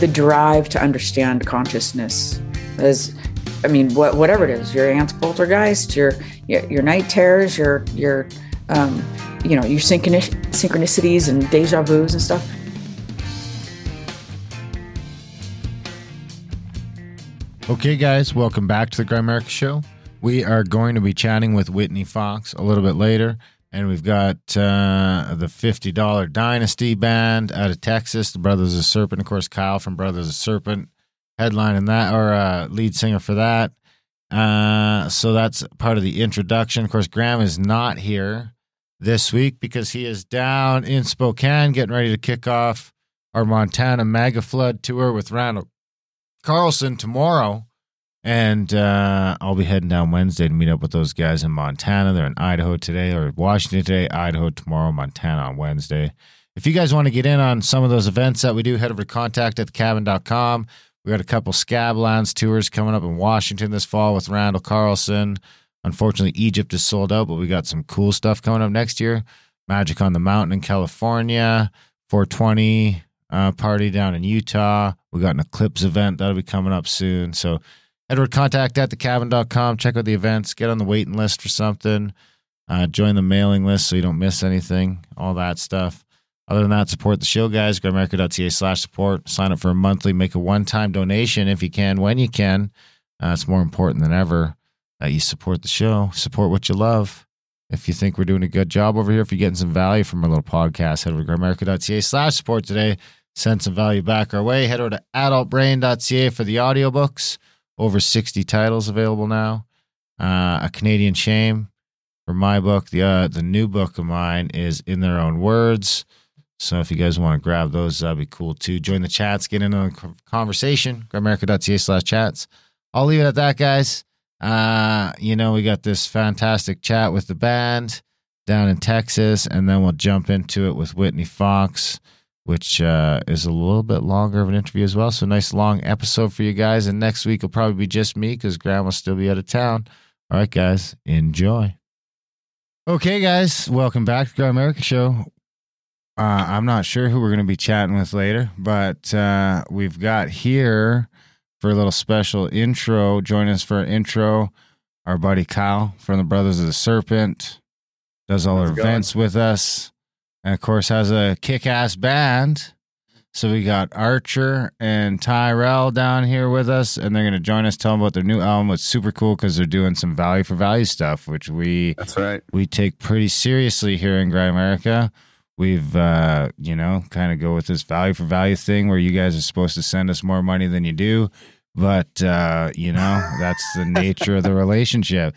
The drive to understand consciousness is i mean what, whatever it is your ants poltergeist your your, your night terrors your your um, you know your synchronicities and deja vus and stuff Okay, guys, welcome back to the Grimerica Show. We are going to be chatting with Whitney Fox a little bit later, and we've got uh, the $50 Dynasty Band out of Texas, the Brothers of Serpent. Of course, Kyle from Brothers of Serpent headlining that, or uh, lead singer for that. Uh, so that's part of the introduction. Of course, Graham is not here this week because he is down in Spokane getting ready to kick off our Montana Mega Flood tour with Randall Carlson tomorrow. And uh, I'll be heading down Wednesday to meet up with those guys in Montana. They're in Idaho today, or Washington today, Idaho tomorrow, Montana on Wednesday. If you guys want to get in on some of those events that we do, head over to contact at thecabin.com. We got a couple Scab Scablands tours coming up in Washington this fall with Randall Carlson. Unfortunately, Egypt is sold out, but we got some cool stuff coming up next year. Magic on the Mountain in California, 420 uh, party down in Utah. We got an Eclipse event that'll be coming up soon. So Edward, contact at thecabin.com. Check out the events. Get on the waiting list for something. Uh, join the mailing list so you don't miss anything. All that stuff. Other than that, support the show, guys. Grimerica.ca slash support. Sign up for a monthly. Make a one-time donation if you can, when you can. Uh, it's more important than ever that you support the show. Support what you love. If you think we're doing a good job over here, if you're getting some value from our little podcast, head over to grimerica.ca slash support today. Send some value back our way. Head over to adultbrain.ca for the audiobooks. Over 60 titles available now. Uh, a Canadian Shame for my book. The uh, the new book of mine is In Their Own Words. So if you guys want to grab those, that'd be cool too. Join the chats, get into the conversation. Grimerica.ca slash chats. I'll leave it at that, guys. Uh, you know, we got this fantastic chat with the band down in Texas, and then we'll jump into it with Whitney Fox, which uh, is a little bit longer of an interview as well. So nice long episode for you guys. And next week will probably be just me because Graham will still be out of town. All right, guys, enjoy. Okay, guys, welcome back to the Grimerica Show. Uh, I'm not sure who we're going to be chatting with later, but uh, we've got here for a little special intro. Join us for an intro. Our buddy Kyle from the Brothers of the Serpent does all our events with us, and of course has a kick-ass band. So we got Archer and Tyrell down here with us, and they're going to join us, tell them about their new album. It's super cool because they're doing some value for value stuff, which we That's right. we take pretty seriously here in Grimerica. We've, uh, you know, kind of go with this value for value thing where you guys are supposed to send us more money than you do. But, uh, you know, that's the nature of the relationship.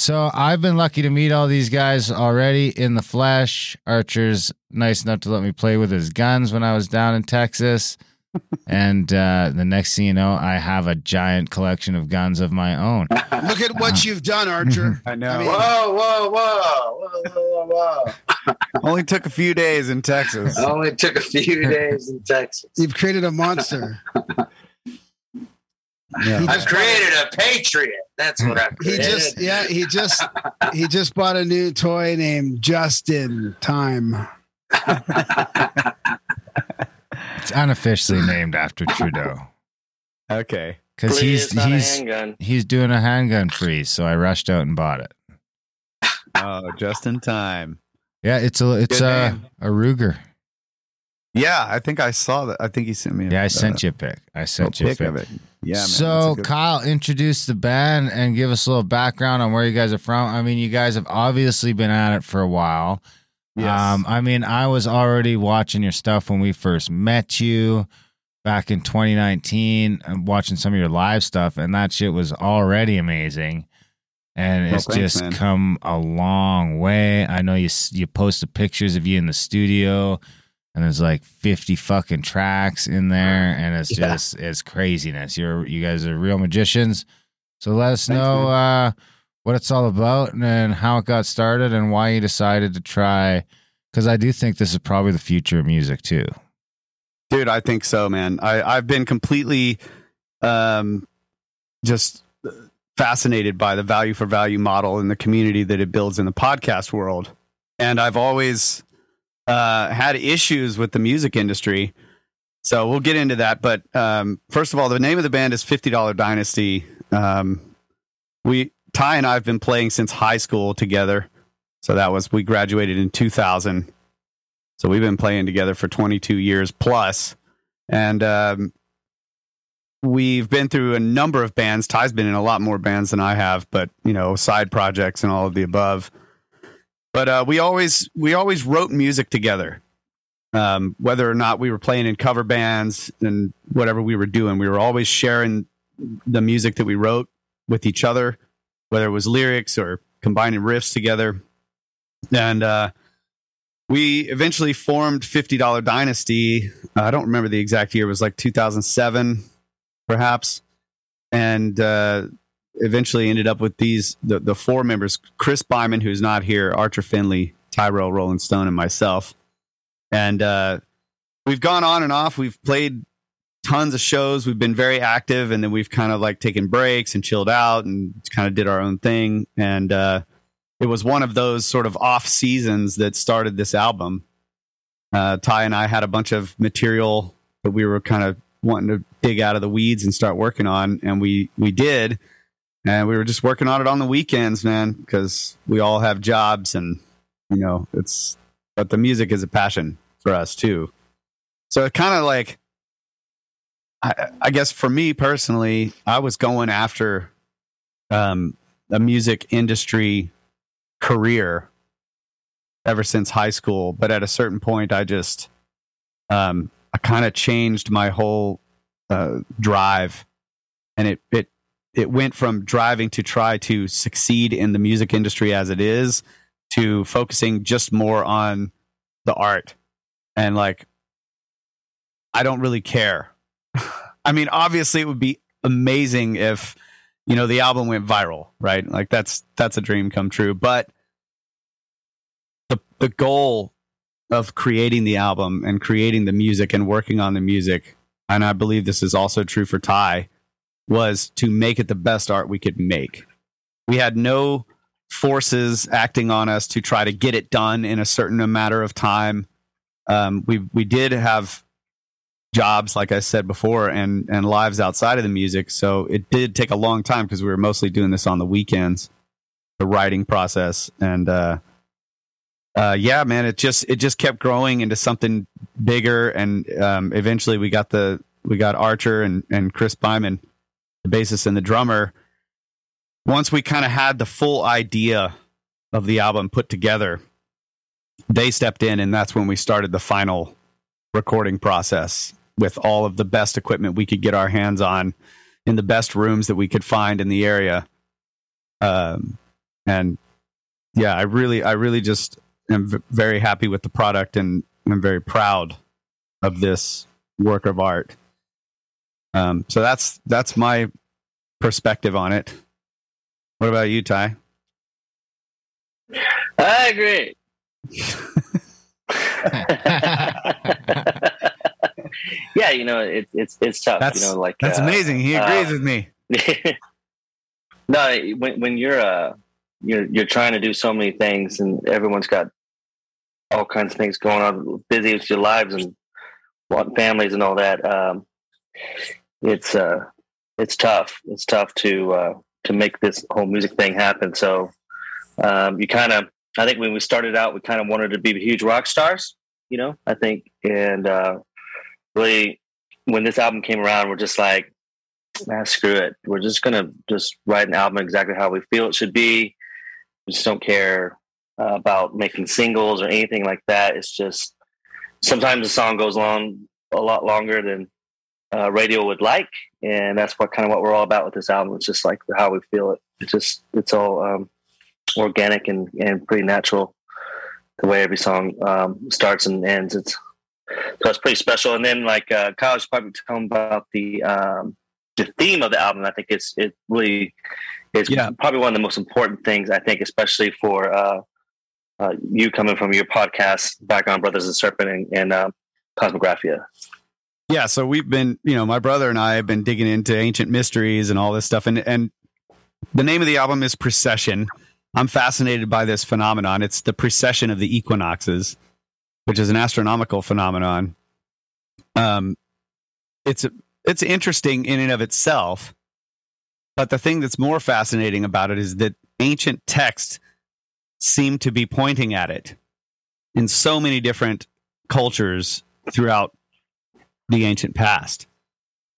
So I've been lucky to meet all these guys already in the flesh. Archer's nice enough to let me play with his guns when I was down in Texas. and uh, the next thing you know, I have a giant collection of guns of my own. Look at what you've done, Archer. I know. I mean- Whoa, whoa, whoa, whoa, whoa, whoa, Only took a few days in Texas. Only took a few days in Texas. You've created a monster. Yeah. He I've just, created a patriot. That's what I've he just, yeah, he just, he just bought a new toy named Justin Time. It's unofficially named after Trudeau Okay. because he's he's he's doing a handgun freeze. So I rushed out and bought it. Oh, just in time. Yeah, it's a it's Good a name. a Ruger. Yeah, I think I saw that. I think he sent me. a- Yeah, I uh, sent you a pic. I sent you a pic pic. of it. Yeah. Man, so that's a Kyle, introduce the band and give us a little background on where you guys are from. I mean, you guys have obviously been at it for a while. Yes. Um, I mean, I was already watching your stuff when we first met you. back in 2019 and watching some of your live stuff, and that shit was already amazing. And Well, it's thanks, just man. come a long way. I know you s- you posted pictures of you in the studio, and there's like 50 fucking tracks in there, and it's Yeah. just it's craziness. You're you guys are real magicians. So let us Thanks, know uh, what it's all about and how it got started and why you decided to try. Because I do think this is probably the future of music too. Dude, I think so, man. I, I've been completely um, just fascinated by the value for value model and the community that it builds in the podcast world. And I've always uh, had issues with the music industry. So we'll get into that. But um, first of all, the name of the band is $50 Dynasty. Um, we, Ty and I have been playing since high school together. So that was, we graduated in 2000. So we've been playing together for 22 years plus, and um, we've been through a number of bands. Ty's been in a lot more bands than I have, but you know, side projects and all of the above. But uh, we always we always wrote music together, um, whether or not we were playing in cover bands and whatever we were doing. We were always sharing the music that we wrote with each other, whether it was lyrics or combining riffs together, and. Uh, we eventually formed $50 Dynasty. Uh, I don't remember the exact year. It was like 2007, perhaps. And uh, eventually ended up with these the, the four members Chris Byman, who's not here, Archer Finley, Tyrell Rolling Stone, and myself. And uh, we've gone on and off. We've played tons of shows. We've been very active. And then we've kind of like taken breaks and chilled out and kind of did our own thing. And, uh, it was one of those sort of off seasons that started this album. Uh, Ty and I had a bunch of material that we were kind of wanting to dig out of the weeds and start working on, and we we did, and we were just working on it on the weekends, man, because we all have jobs, and you know it's. But the music is a passion for us too, so it kind of like. I, I guess for me personally, I was going after um, a music industry career ever since high school but at a certain point i just um i kind of changed my whole uh drive and it it it went from driving to try to succeed in the music industry as it is to focusing just more on the art. And like i don't really care. I mean obviously it would be amazing if you know the album went viral right? Like that's that's a dream come true. But the the goal of creating the album and creating the music and working on the music and i believe this is also true for ty was to make it the best art we could make. We had no forces acting on us to try to get it done in a certain matter of time. Um, we we did have jobs like i said before and and lives outside of the music. So it did take a long time because we were mostly doing this on the weekends the writing process. And uh uh yeah man it just it just kept growing into something bigger. And um eventually we got the we got archer and and chris byman the bassist and the drummer once we kind of had the full idea of the album put together they stepped in and that's when we started the final recording process with all of the best equipment we could get our hands on in the best rooms that we could find in the area. Um, and yeah, I really, I really just am v- very happy with the product and I'm very proud of this work of art. Um, so that's, that's my perspective on it. What about you, Ty? I agree. yeah, you know, it's it's it's tough. That's, you know, like that's uh, amazing. He agrees uh, with me. no, when when you're uh you're you're trying to do so many things and everyone's got all kinds of things going on, busy with your lives and want families and all that. Um, it's uh it's tough. It's tough to uh to make this whole music thing happen. So um, you kind of I think when we started out, we kind of wanted to be huge rock stars. You know, I think, and uh, really when this album came around, we're just like, man, screw it. We're just gonna just write an album exactly how we feel it should be. We just don't care uh, about making singles or anything like that. It's just sometimes the song goes on a lot longer than uh, radio would like, and that's what kind of what we're all about with this album. It's just like how we feel it. It's just it's all um, organic and and pretty natural. The way every song um, starts and ends, it's so it's pretty special. And then like uh, Kyle was probably talking about the um, the theme of the album. I think it's it really is Yeah. probably one of the most important things. I think, especially for uh, uh, you coming from your podcast background, Brothers and Serpent and, and uh, Cosmographia. Yeah, so we've been, you know, my brother and I have been digging into ancient mysteries and all this stuff, and and the name of the album is Precession. I'm fascinated by this phenomenon. It's the precession of the equinoxes, which is an astronomical phenomenon. Um, it's it's interesting in and of itself, but the thing that's more fascinating about it is that ancient texts seem to be pointing at it in so many different cultures throughout the ancient past.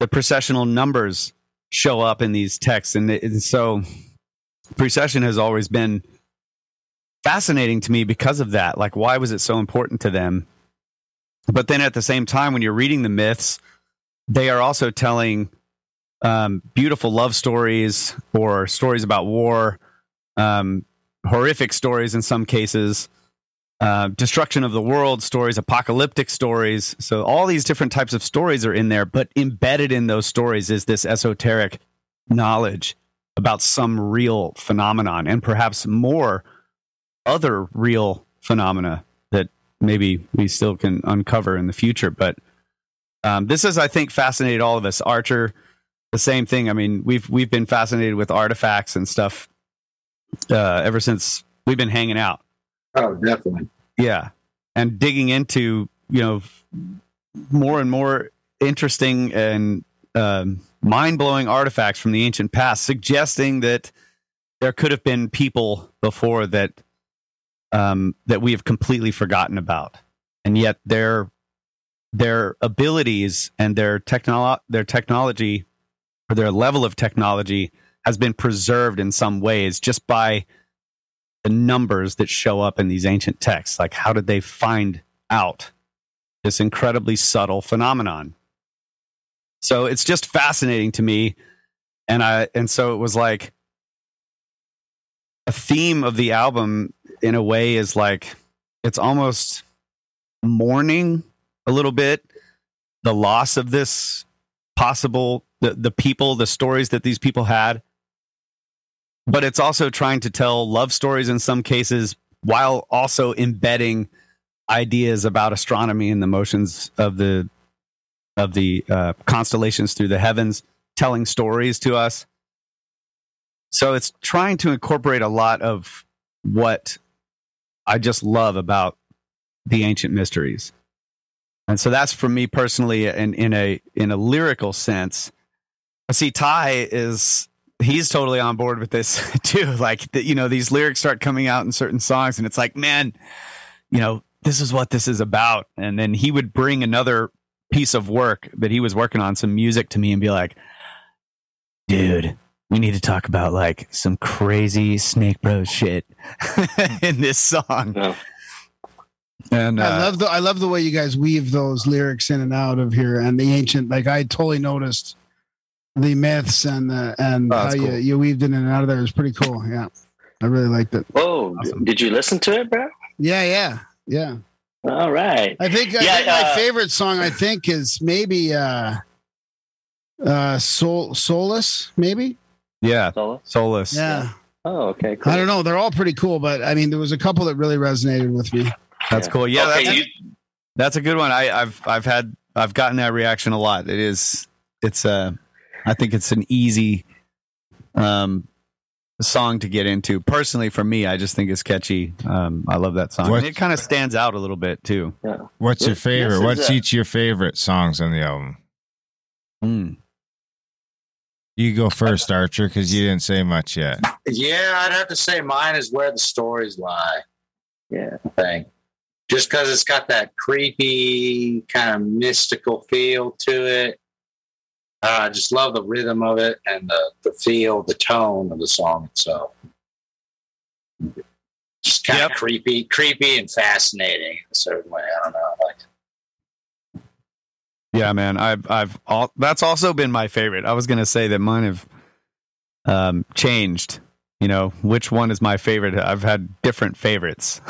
The precessional numbers show up in these texts, and, and so precession has always been fascinating to me because of that. Like, why was it so important to them? But then at the same time, when you're reading the myths, they are also telling um, beautiful love stories or stories about war, um, horrific stories in some cases uh, destruction of the world stories, apocalyptic stories. So all these different types of stories are in there, but embedded in those stories is this esoteric knowledge about some real phenomenon and perhaps more other real phenomena that maybe we still can uncover in the future. But um, this is, I think, fascinated all of us. Archer, the same thing. I mean, we've we've been fascinated with artifacts and stuff uh, ever since we've been hanging out. Oh, definitely. Yeah. And digging into, you know, more and more interesting and um, mind blowing artifacts from the ancient past, suggesting that there could have been people before that um, that we have completely forgotten about, and yet their their abilities and their technolo- their technology or their level of technology has been preserved in some ways just by the numbers that show up in these ancient texts. Like, how did they find out this incredibly subtle phenomenon? So it's just fascinating to me. And I, and so it was like a theme of the album in a way is like, it's almost mourning a little bit the loss of this possible, the, the people, the stories that these people had but it's also trying to tell love stories in some cases while also embedding ideas about astronomy and the motions of the of the uh, constellations through the heavens telling stories to us. So it's trying to incorporate a lot of what i just love about the ancient mysteries. And so that's for me personally in, in a in a lyrical sense. I see ty is he's totally on board with this too. Like, the, you know, these lyrics start coming out in certain songs, and it's like, man, you know, this is what this is about. And then he would bring another piece of work that he was working on, some music to me, and be like, dude, we need to talk about like some crazy Snake Bros shit in this song. Yeah. And uh, I love the I love the way you guys weave those lyrics in and out of here and the ancient. Like I totally noticed the myths and the and Oh, how that's you you weaved in and out of there. It was pretty cool. Yeah, I really liked it. Oh, Awesome. Did you listen to it, bro? Yeah, yeah, yeah. All right. I think, I Yeah, think my uh, favorite song I think is maybe uh uh Soul Solus maybe. yeah, Solo? Solus. Yeah. Oh, okay. Cool. I don't know. They're all pretty cool, but I mean there was a couple that really resonated with me. That's cool. Yeah, okay, that's, you, That's a good one. I, I've I've had I've gotten that reaction a lot. It is it's uh I think it's an easy um song to get into. Personally for me, I just think it's catchy. Um I love that song. What- And it kind of stands out a little bit too. What's your favorite? this is What's each of your favorite songs on the album? Mm. You go first, Archer, because you didn't say much yet. Yeah, I'd have to say mine is where the stories lie. yeah. Thing, just because it's got that creepy kind of mystical feel to it. Uh, I just love the rhythm of it and the the feel, the tone of the song itself. Just kind Yep. of creepy, creepy and fascinating in a certain way. I don't know. I like Yeah, man. I've I've all that's also been my favorite. I was gonna say that mine have um changed. You know, which one is my favorite? I've had different favorites.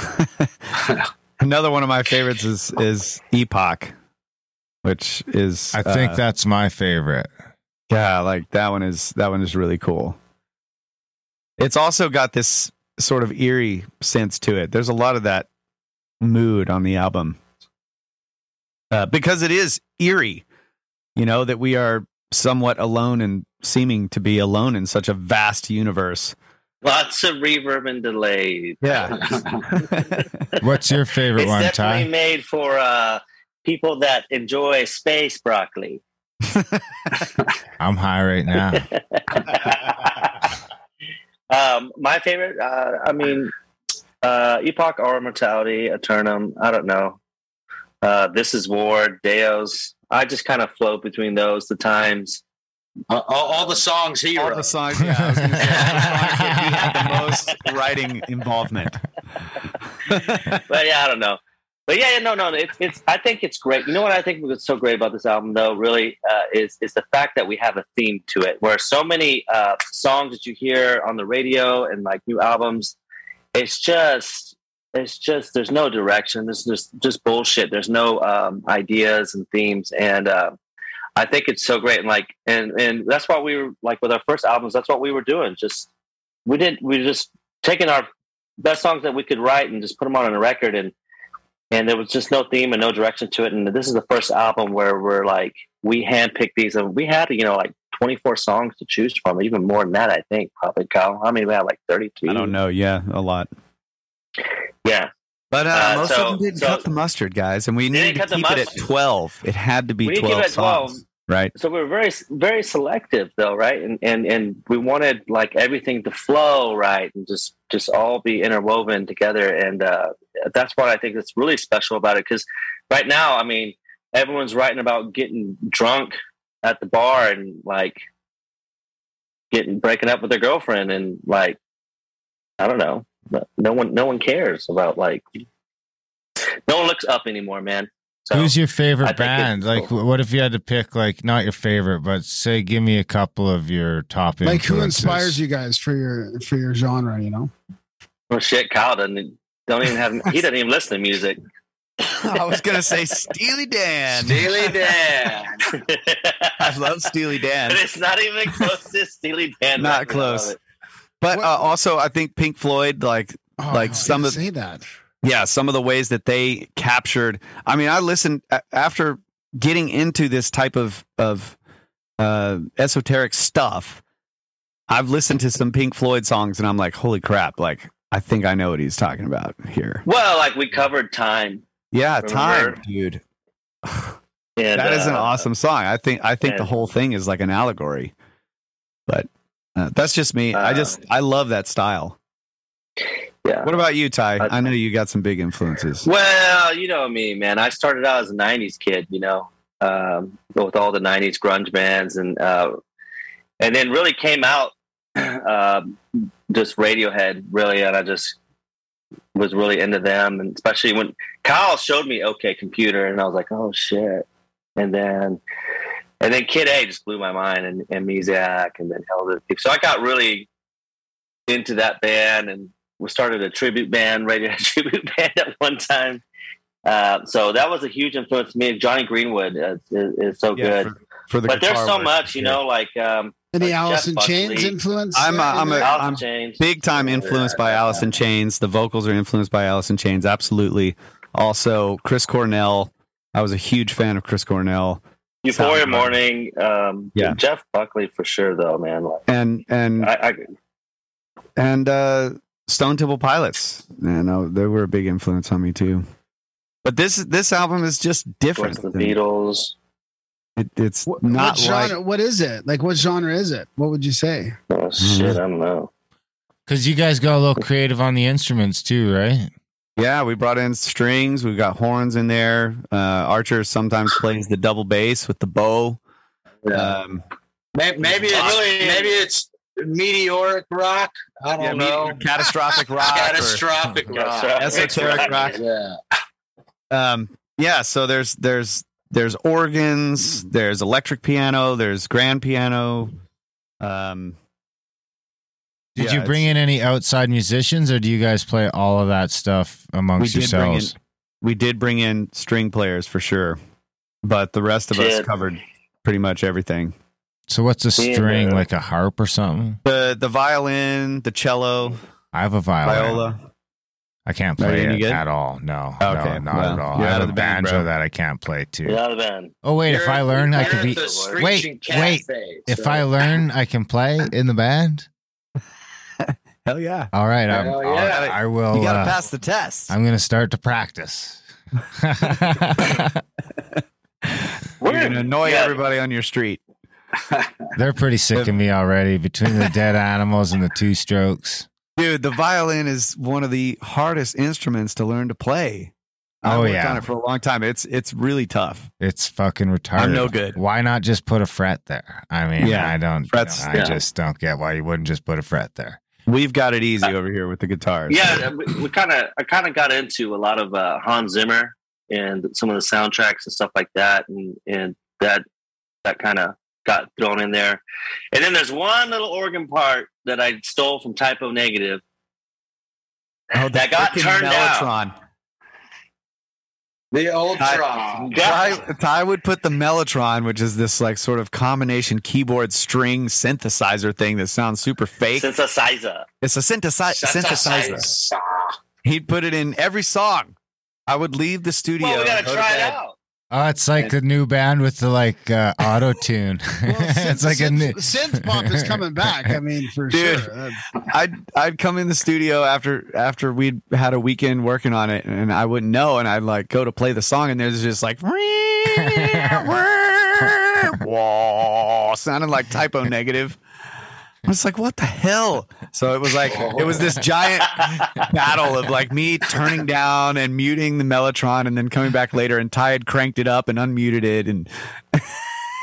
Another one of my favorites is is Epoch, which is I think uh, that's my favorite. yeah, like that one is that one is really cool. It's also got this sort of eerie sense to it. There's a lot of that mood on the album. Uh, because it is eerie, you know, that we are somewhat alone and seeming to be alone in such a vast universe. Lots of reverb and delay. Yeah. What's your favorite it's one, definitely Ty? made for uh, people that enjoy space broccoli. I'm high right now. um, my favorite, uh, I mean, uh, Epoch, Our Mortality, Eternum. I don't know. Uh, this is War, Deos. I just kind of float between those. The times. all, all the songs he all wrote. the songs, yeah, I was say, all the songs that you had the most writing involvement. but yeah, I don't know. But yeah, no, no, it's it's. I think it's great. You know what I think was so great about this album, though, really, uh, is is the fact that we have a theme to it. Where so many uh, songs that you hear on the radio and like new albums, it's just, it's just. There's no direction. There's just just bullshit. There's no um, ideas and themes, and uh, I think it's so great. And like, and and that's why we were like with our first albums. That's what we were doing. Just we didn't. We just taking our best songs that we could write and just put them on a record and and there was just no theme and no direction to it and this is the first album where we're like we handpicked these and we had you know like 24 songs to choose from even more than that i think probably kyle how many we had like 32 I don't know. Yeah, a lot. yeah But uh, Uh, most so- of them didn't so- cut the mustard, guys, and we They didn't needed to cut the keep it at twelve. It had to be We twelve it 12. songs, right? so we are very very selective though right? And and and we wanted like everything to flow right? And just just all be interwoven together. And uh that's what i think that's really special about it. Because right now i mean everyone's writing about getting drunk at the bar and like getting breaking up with their girlfriend and like i don't know. No one no one cares about like no one looks up anymore man so Who's your favorite band? Like, cool. what if you had to pick, like, not your favorite, but say, give me a couple of your top Like who inspires you guys for your for your genre? You know, well shit kyle doesn't don't even have he doesn't even listen to music I was gonna say Steely Dan. Steely Dan. I love Steely Dan. But it's not even close to Steely Dan. Not close. But uh, also, I think Pink Floyd, like oh, Like some of- say that. Yeah, some of the ways that they captured. I mean, I listened after getting into this type of of uh, esoteric stuff. I've listened to some Pink Floyd songs, and I'm like, holy crap! Like, I think I know what he's talking about here. Well, like we covered time. Yeah, Remember? time, dude. And, that is an uh, awesome song. I think I think the whole thing is like an allegory. But uh, that's just me. I Uh, just I love that style. Yeah. What about you, Ty? I- I know you got some big influences. Well, you know me, man. I started out as a '90s kid, you know, um, with all the '90s grunge bands, and uh, and then really came out um just Radiohead, really, and I just was really into them, and especially when Kyle showed me OK Computer, and I was like, oh shit, and then and then Kid A just blew my mind, and, and Muzak, and then to the So I got really into that band, and we started a tribute band, Radiohead tribute band at one time. Uh, so that was a huge influence to me. Jonny Greenwood is, is, is so Yeah, good, for, for the but there's so work. much, you Yeah. know, like um, Any Like Alice in Jeff Chains influence? I'm a- there in I'm a- there? Alice in I'm Chains. big time influenced by Alice in Chains. The vocals are influenced by Alice in Chains, absolutely. Also, Chris Cornell. I was a huge fan of Chris Cornell, Euphoria Soundgarden. Morning. Um, Yeah. Jeff Buckley for sure, though, man. Like, and and I, I, and uh, Stone Temple Pilots. Man, uh, they were a big influence on me too. But this this album is just of course, different. the Beatles. It, it's What, not what like what is it? Like what genre is it? What would you say? Oh shit, I don't know. Because you guys got a little creative on the instruments too, right? Yeah, we brought in strings. We've got horns in there. Uh, Archer sometimes plays the double bass with the bow. Um, Maybe, maybe it's Really? maybe it's meteoric rock. I don't yeah, know. meteor- catastrophic rock. or- Catastrophic rock. Catastrophic Esoteric rock. Yeah. um, yeah. So there's there's there's organs, there's electric piano, there's grand piano. Um, Did yeah, you bring in any outside musicians, or do you guys play all of that stuff amongst we did bring in yourselves? we did bring in string players for sure, but the rest of us covered pretty much everything. So what's a Yeah. string like a harp or something? The the violin, the cello, I have a violin. viola. I can't play any it good? at all. No, Okay, no, not well, at all. I have a band, banjo bro. that I can't play too. Yeah, the band. Oh wait, if You're- I learn, I you're could be. Wait, Screeching wait. Cafe, If I learn, I can play in the band. Hell yeah! All right, I'm, Hell I'll- I will. you gotta uh, pass the test. I'm gonna start to practice. You're gonna annoy Yeah. everybody on your street. They're pretty sick of me already between the dead animals and the two strokes. Dude, the violin is one of the hardest instruments to learn to play. I Oh, worked yeah. on it for a long time. It's it's really tough. It's fucking retarded. I'm no good. Why not just put a fret there? I mean, Yeah, I don't. frets- I yeah. just don't get why you wouldn't just put a fret there. We've got it easy over here with the guitars. Yeah, we, we kind of I kind of got into a lot of uh, Hans Zimmer and some of the soundtracks and stuff like that, and and that that kind of got thrown in there. And then there's one little organ part that I stole from Type O Negative. Oh, that got frickin' turned out. Mellotron. the Ultron. Ty, Ty would put the Mellotron, which is this like sort of combination keyboard string synthesizer thing that sounds super fake. Synthesizer. It's a synthesi- synthesizer. He'd put it in every song. I would leave the studio. Well, we gotta try it out. Oh, it's like the new band with the like uh, auto tune. Well, it's synth, like a synth, new. synth pop is coming back. I mean, for Dude. sure. That- I'd I'd come in the studio after after we'd had a weekend working on it, and I wouldn't know, and I'd like go to play the song, and there's just like whoa, sounding like Type O Negative. I was like, what the hell? So it was like it was this giant battle of like me turning down and muting the Mellotron, and then coming back later, and Ty had cranked it up and unmuted it, and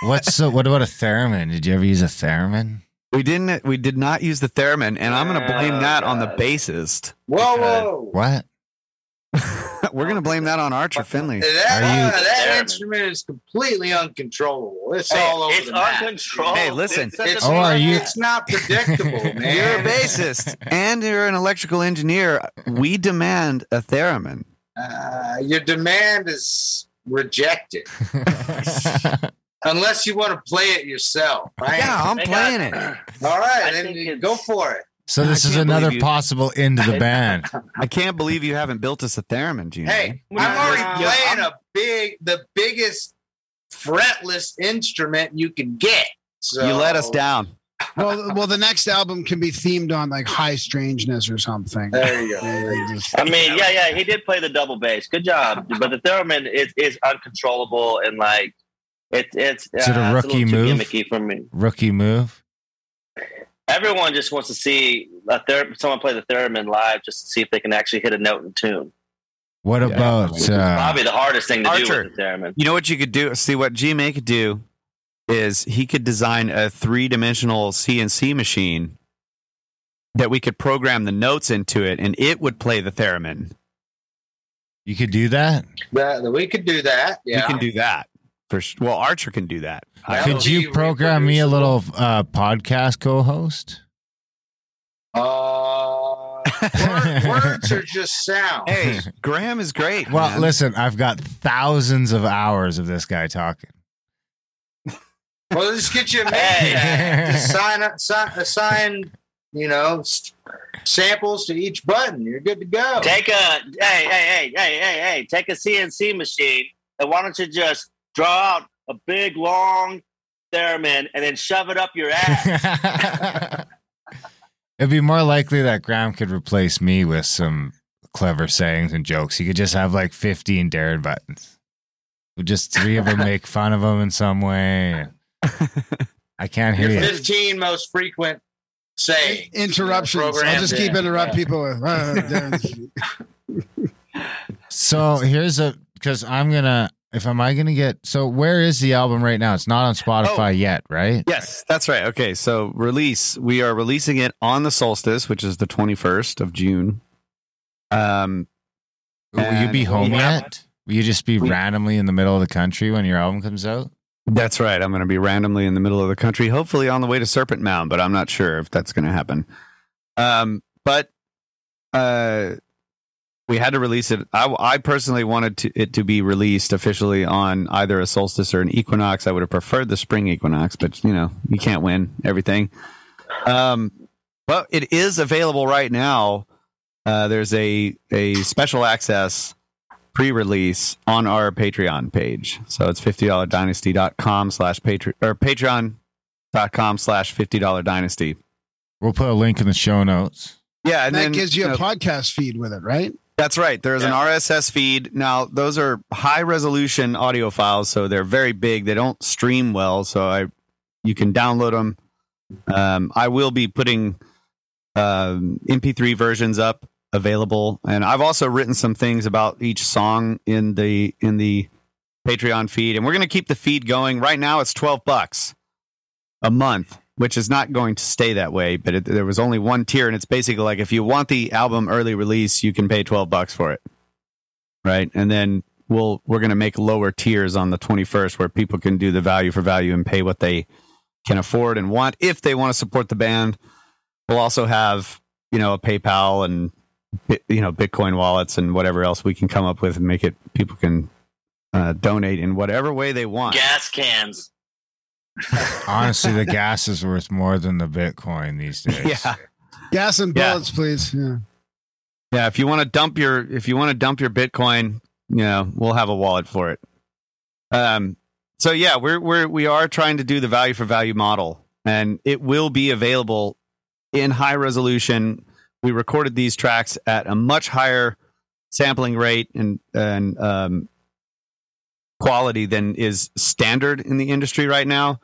What's the, what about a theremin? Did you ever use a theremin? we didn't we did not use the theremin, and I'm gonna blame Oh, that on the bassist. Whoa, whoa. What? We're gonna blame that on Archer Finley. That, Are you- that instrument is completely uncontrollable. It's Hey, all over it's the map. uncontrolled. Hey, listen. It's It's, Oh, are not, you- it's not predictable, man. You're a bassist and you're an electrical engineer. We demand a theremin. Uh, your demand is rejected unless you want to play it yourself. Right? Yeah, I'm They playing got- it. All right, then think you it's- go for it. So this is another believe you- possible into the band. I can't believe you haven't built us a theremin, Gene. Hey, I'm already yeah, playing I'm- a big, the biggest fretless instrument you can get. So you let us down. well, well, the next album can be themed on like high strangeness or something. There you go. I mean, yeah, yeah, he did play the double bass. Good job. But the theremin is, is uncontrollable and like it, it's Is it a uh, rookie little too move? Gimmicky for me. Rookie move. Everyone just wants to see a ther- someone play the theremin live just to see if they can actually hit a note in tune. What Yeah. about uh, probably the hardest thing to Archer. do with the theremin. You know what you could do? See what GMA could do is he could design a three dimensional CNC machine that we could program the notes into it and it would play the theremin. you could do that? That, we could do that. Yeah. You can do that. For sh- well, Archer can do that. That Could you program me a little uh, podcast co-host? Uh, word- words are just sound. Hey, Graham is great. Well, man. listen, I've got thousands of hours of this guy talking. Well, let's get you a man. Just sign up, sign, assign, you know, samples to each button. You're good to go. Take a hey, hey, hey, hey, hey, hey, take a CNC machine and why don't you just draw out a big long theremin and then shove it up your ass? It'd be more likely that Graham could replace me with some clever sayings and jokes. He could just have like 15 Darren buttons. Would just three of them make fun of him in some way. I can't hear Your you. 15 most frequent sayings. interruptions. I'll just keep in. interrupting Yeah. people with. Uh, So here's a because I'm gonna if am I gonna get so where is the album right now? It's not on Spotify Oh. yet, right? Yes, that's right. Okay, so release. We are releasing it on the solstice, which is the 21st of June. Um, Will you be home yet? Will you just be We- randomly in the middle of the country when your album comes out? That's right. I'm going to be randomly in the middle of the country, hopefully on the way to Serpent Mound, but I'm not sure if that's going to happen. Um, but uh, we had to release it. I, I personally wanted to, it to be released officially on either a solstice or an equinox. I would have preferred the spring equinox, but you know you can't win everything. Um, but it is available right now. Uh, there's a a special access pre-release on our Patreon page. So it's $50dynasty.com slash Patreon or patreon.com slash $50 dynasty. We'll put a link in the show notes. Yeah. And that then gives you a know, podcast feed with it, right? That's right. There's an RSS feed. Now, those are high resolution audio files, so they're very big. They don't stream well, so I you can download them. Um, I will be putting um, MP3 versions up available, and I've also written some things about each song in the in the Patreon feed, and we're going to keep the feed going. Right now, it's twelve bucks a month, which is not going to stay that way. But it, there was only one tier, and it's basically like if you want the album early release, you can pay twelve bucks for it, right? And then we'll we're going to make lower tiers on the twenty first, where people can do the value for value and pay what they can afford and want if they want to support the band. We'll also have you know a PayPal and you know Bitcoin wallets and whatever else we can come up with and make it people can uh, donate in whatever way they want. Gas cans. Honestly, the gas is worth more than the Bitcoin these days. Yeah. Gas and Yeah. bullets, please. Yeah. Yeah, if you want to dump your if you want to dump your Bitcoin, you know, we'll have a wallet for it. Um so yeah, we're we're we are trying to do the value for value model and it will be available in high resolution. We recorded these tracks at a much higher sampling rate and and um quality than is standard in the industry right now.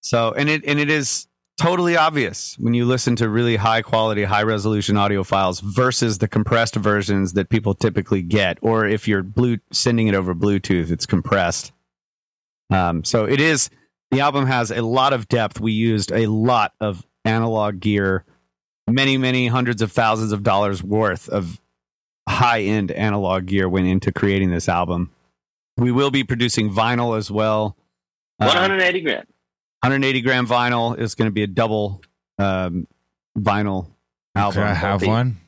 So and it and it is totally obvious when you listen to really high quality, high resolution audio files versus the compressed versions that people typically get, or if you're blue sending it over Bluetooth, it's compressed. Um, so it is the album has a lot of depth. We used a lot of analog gear, many, many hundreds of thousands of dollars worth of high end analog gear went into creating this album. We will be producing vinyl as well. Um, 180 grand. 180 gram vinyl is going to be a double um, vinyl album. Could I have one?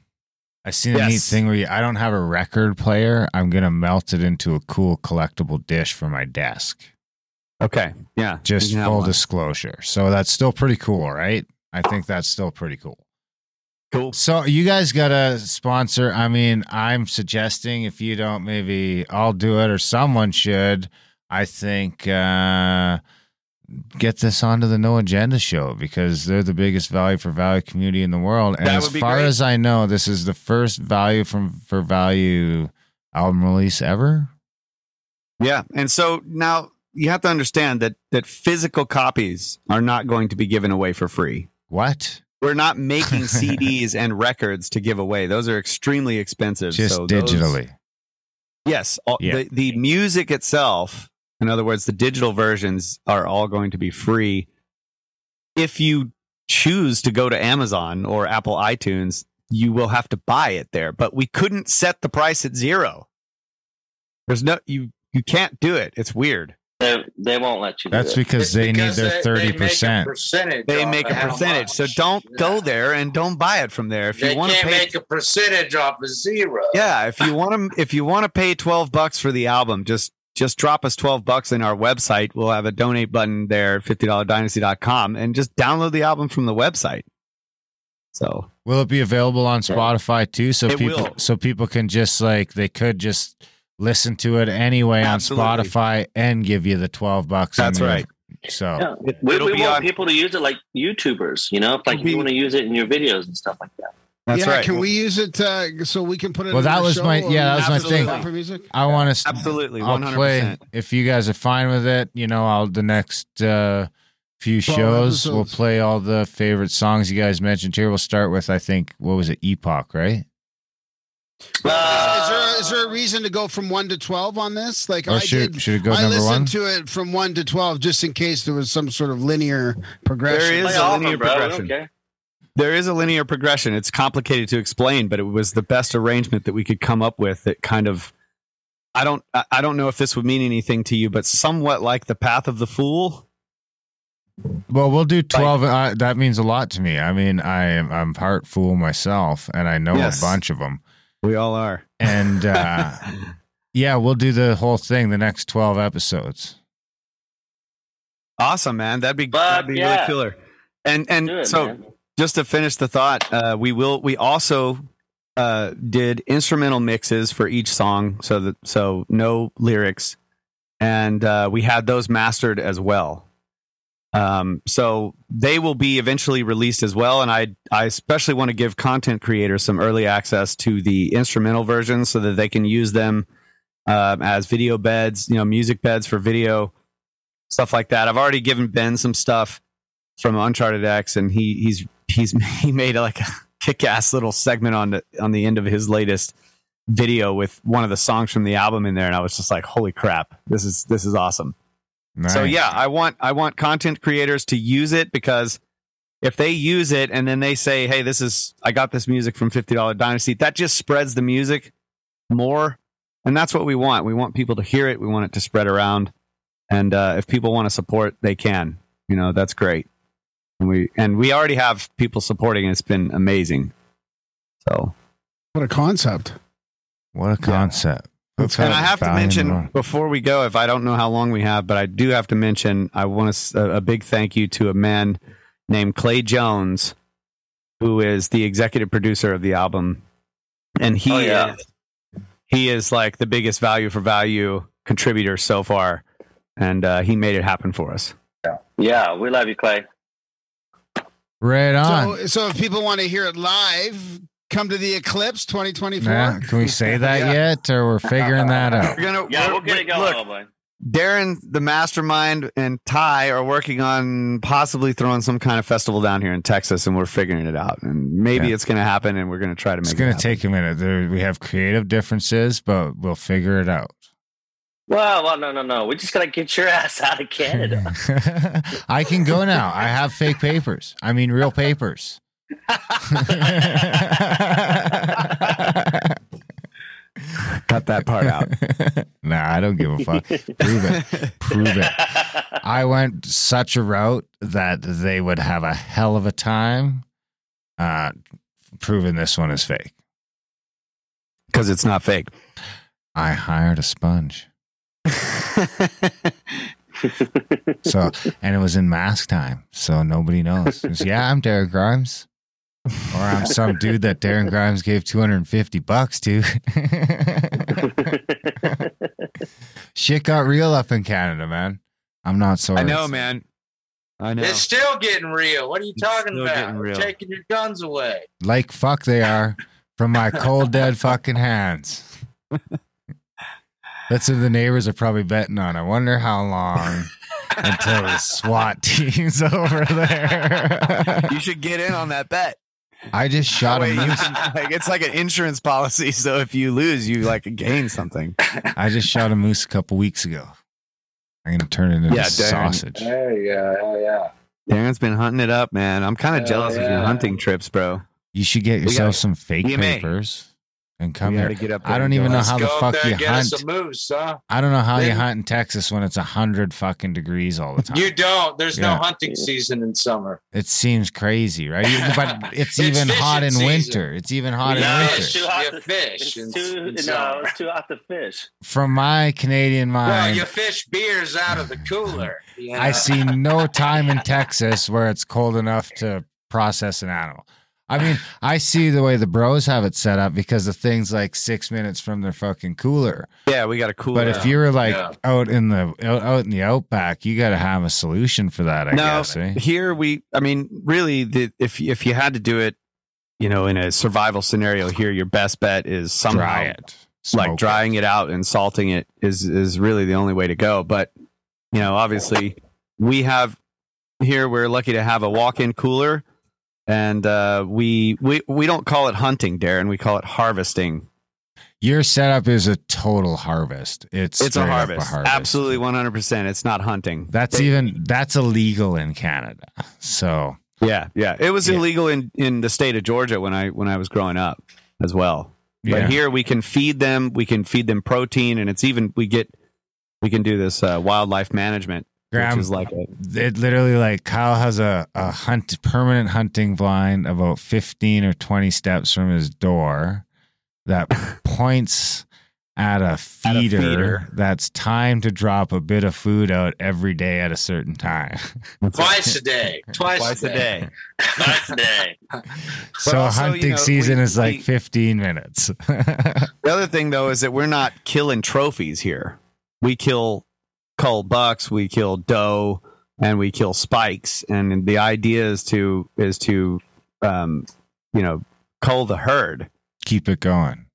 I seen a neat thing where you, I don't have a record player. I'm gonna melt it into a cool collectible dish for my desk. Okay, yeah, Just you can have full disclosure. So that's still pretty cool, right? I think that's still pretty cool. Cool. So you guys got a sponsor. I mean, I'm suggesting if you don't, maybe I'll do it or someone should. I think uh, get this onto the No Agenda show because they're the biggest value for value community in the world. And as far great. as I know, this is the first value from for value album release ever. Yeah, and so now you have to understand that that physical copies are not going to be given away for free. What? We're not making CDs and records to give away; those are extremely expensive. Just So those- digitally. Yes, all, Yeah. the the music itself, in other words, the digital versions are all going to be free. If you choose to go to Amazon or Apple iTunes, you will have to buy it there. But we couldn't set the price at zero. There's no you you can't do it. It's weird. They, they won't let you do That's it. because It's they because need their they- they thirty make a percent. percentage. They make a percentage, so don't go there and don't buy it from there. If They you want to pay, make a percentage off of zero. yeah, if you want to, if you want to pay twelve bucks for the album, just just drop us twelve bucks in our website. We'll have a donate button there fifty dollar dynasty.com and just download the album from the website. So Will it be available on Spotify too? So It people, will. so people can just like they could just listen to it anyway Absolutely. on Spotify and give you the twelve bucks. on That's your- right. So Yeah. We, we want on- people to use it like YouTubers, you know, if like It'll be- you want to use it in your videos and stuff like that. that's yeah, right. can we use it uh, so we can put it? Well, that was show my- yeah, that was my thing. For music? I want to Absolutely, I'll play if you guys are fine with it. You know, I'll the next uh, few 12 shows we'll play all the favorite songs you guys mentioned here. We'll start with I think what was it, Epoch, right? is there is there a reason to go from one to twelve on this? Like Or I should did. should it go I number listened one? to it from one to twelve just in case there was some sort of linear progression. There is a linear them, bro. Progression. care. There is a linear progression. It's complicated to explain, but it was the best arrangement that we could come up with that kind of I don't I I don't know if this would mean anything to you, but somewhat like the Path of the Fool. Well, we'll do 12. uh, that means a lot to me. I mean, I am I'm part fool myself, and I know Yes. a bunch of them. We all are. And uh, yeah, we'll do the whole thing, the next 12 episodes. Awesome, man. That'd be Fuck that'd be really yeah. killer. And and Do it, so man. just to finish the thought, uh, we will. We also uh, did instrumental mixes for each song, so that so no lyrics, and uh, we had those mastered as well. Um, so they will be eventually released as well, and I I especially want to give content creators some early access to the instrumental versions so that they can use them um, as video beds, you know, music beds for video, stuff like that. I've already given Ben some stuff from UnchartedX, and he he's he's he made like a kick-ass little segment on the on the end of his latest video with one of the songs from the album in there, and I was just like, "Holy crap, this is this is awesome!" So yeah, I want I want content creators to use it because if they use it and then they say, "Hey, this is I got this music from Fifty Dollar Dynasty," that just spreads the music more, and that's what we want. We want people to hear it. We want it to spread around, and uh, if people want to support, they can. You know, that's great. And we and we already have people supporting. and It's been amazing. So What a concept. What a concept. Puts and I have to value in the mention world. before we go, if I don't know how long we have, but I do have to mention, I want to, a, a big thank you to a man named Clay Jones, who is the executive producer of the album, and he Oh, yeah. is he is like the biggest value for value contributor so far, and uh, he made it happen for us. Yeah, we love you, Clay. Right on. So, so if people want to hear it live, come to the Eclipse 2024. Nah, can we say that Yeah. yet, or we're figuring that out? We're gonna Yeah, we're- we'll get it going, Look, old. Darren, the mastermind, and Ty are working on possibly throwing some kind of festival down here in Texas, and we're figuring it out. And maybe Yeah. it's going to happen, and we're going to try to make it. It's it going to happen. take a minute. There, we have creative differences, but we'll figure it out. Well, well, no, no, no. We just gotta get your ass out of Canada. I can go now. I have fake papers. I mean, real papers. Cut that part out. nah, I don't give a fuck. Prove it. Prove it. I went such a route that they would have a hell of a time uh, proving this one is fake. Because it's not fake. I hired a sponge. So, and it was in mask time, so nobody knows. It's, yeah, I'm Derek Grimes, or I'm some dude that Darren Grimes gave 250 bucks to. Shit got real up in Canada, man. I'm not sorry. I know, man. I know. It's still getting real. What are you talking about? We're real. taking your guns away. Like fuck, they are from my cold dead fucking hands. That's what the neighbors are probably betting on. I wonder how long until the SWAT team's over there. you should get in on that bet. I just shot Wait, a moose. like, it's like an insurance policy. So if you lose, you like gain something. I just shot a moose a couple weeks ago. I'm gonna turn it into Yeah, Darren. sausage. There you go. Hell yeah. Darren's been hunting it up, man. I'm kind of Hell jealous of your hunting trips, bro. You should get yourself some fake EMA. papers and come We here. gotta get up I don't even go. know Let's how the fuck you get us hunt. a moose, huh? I don't know how you hunt in Texas when it's a hundred fucking degrees all the time. You don't. There's Yeah. no hunting season in summer. It seems crazy, right? But it's, It's even hot in fishing winter. It's even hot in winter. fish. too hot to fish It's too, in no, it's too hot to fish. From my Canadian mind, Well, mind, you fish beers out of the cooler. you I see no time in Texas where it's cold enough to process an animal. I mean, I see the way the bros have it set up because the thing's like six minutes from their fucking cooler. Yeah, we got a cooler. But if you're like Yeah. out in the out, out in the outback, you got to have a solution for that. I no, guess. Eh? here we. I mean, really, the, if if you had to do it, you know, in a survival scenario, here your best bet is somehow Dry it, like drying it out and salting it is is really the only way to go. But you know, obviously, we have here. We're lucky to have a walk-in cooler, and uh, we we we don't call it hunting, Darren. We call it harvesting. Your setup is a total harvest. It's It's a straight up harvest. Absolutely, one hundred percent. It's not hunting. That's They- even that's illegal in Canada. So Yeah, yeah. It was Yeah. illegal in in the state of Georgia when I when I was growing up as well. Yeah. But here we can feed them, we can feed them protein, and it's even we get we can do this uh, wildlife management, Graham, which is like a it literally like Kyle has a, a hunt permanent hunting blind about 15 or 20 steps from his door that points at a feeder, feeder. that's timed to drop a bit of food out every day at a certain time. Twice a day. Twice, twice a day. Twice a day. so also, you hunting know, season we- is like we- 15 minutes. The other thing though is that we're not killing trophies here. We kill cull bucks, we kill doe, and we kill spikes. And the idea is to is to um, you know cull the herd. Keep it going.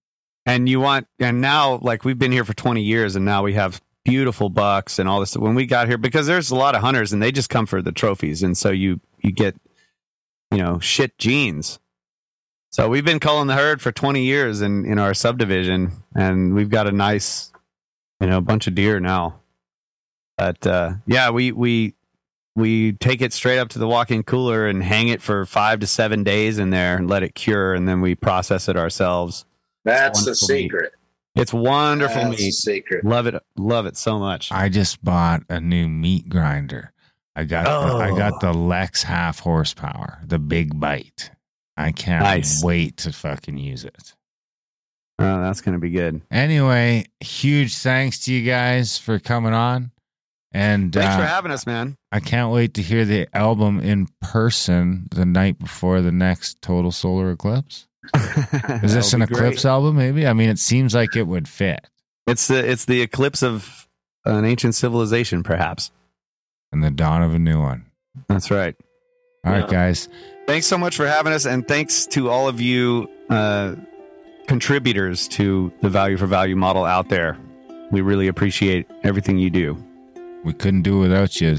And you want and now like we've been here for twenty years, and now we have beautiful bucks and all this. When we got here, because there's a lot of hunters, and they just come for the trophies, and so you you get you know shit genes. So we've been culling the herd for 20 years in, in our subdivision, and we've got a nice, you know, bunch of deer now. But uh, yeah, we we we take it straight up to the walk-in cooler and hang it for five to seven days in there and let it cure, and then we process it ourselves. That's the Wonderful meat. secret. It's wonderful That's meat. secret. Love it, love it so much. I just bought a new meat grinder. I got the, I Oh. got the LEM half horsepower, the big bite. I can't Nice. wait to fucking use it. Oh, that's gonna be good. Anyway, huge thanks to you guys for coming on. And Thanks uh, for having us, man. I can't wait to hear the album in person the night before the next total solar eclipse. Is this an That'll great. eclipse album, maybe? I mean, it seems like it would fit. It's the it's the eclipse of an ancient civilization, perhaps. And the dawn of a new one. That's right. All right, Yeah. guys. Thanks so much for having us, and thanks to all of you uh, contributors to the value for value model out there. We really appreciate everything you do. We couldn't do it without you.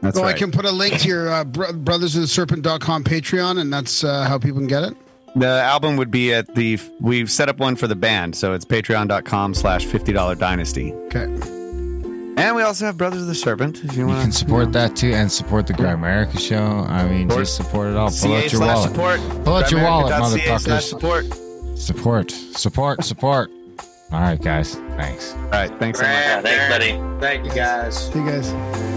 That's so right. I can put a link to your uh, bro- brothersoftheserpent.com Patreon, and that's uh, how people can get it. the album would be at the we've set up one for the band, so it's patreon.com slash fifty dollar dynasty. Okay. And we also have Brothers of the Serpent if you You want can support that too and support the Grimerica show. I mean, Support- just support it all. Pull CA out your slash wallet. support. Pull out your wallet, Grimerica.ca slash motherfuckers. support. Support, support, support. All right, guys. Thanks. All right, thanks so much. Yeah, thanks, buddy. Thank you, guys. See you guys.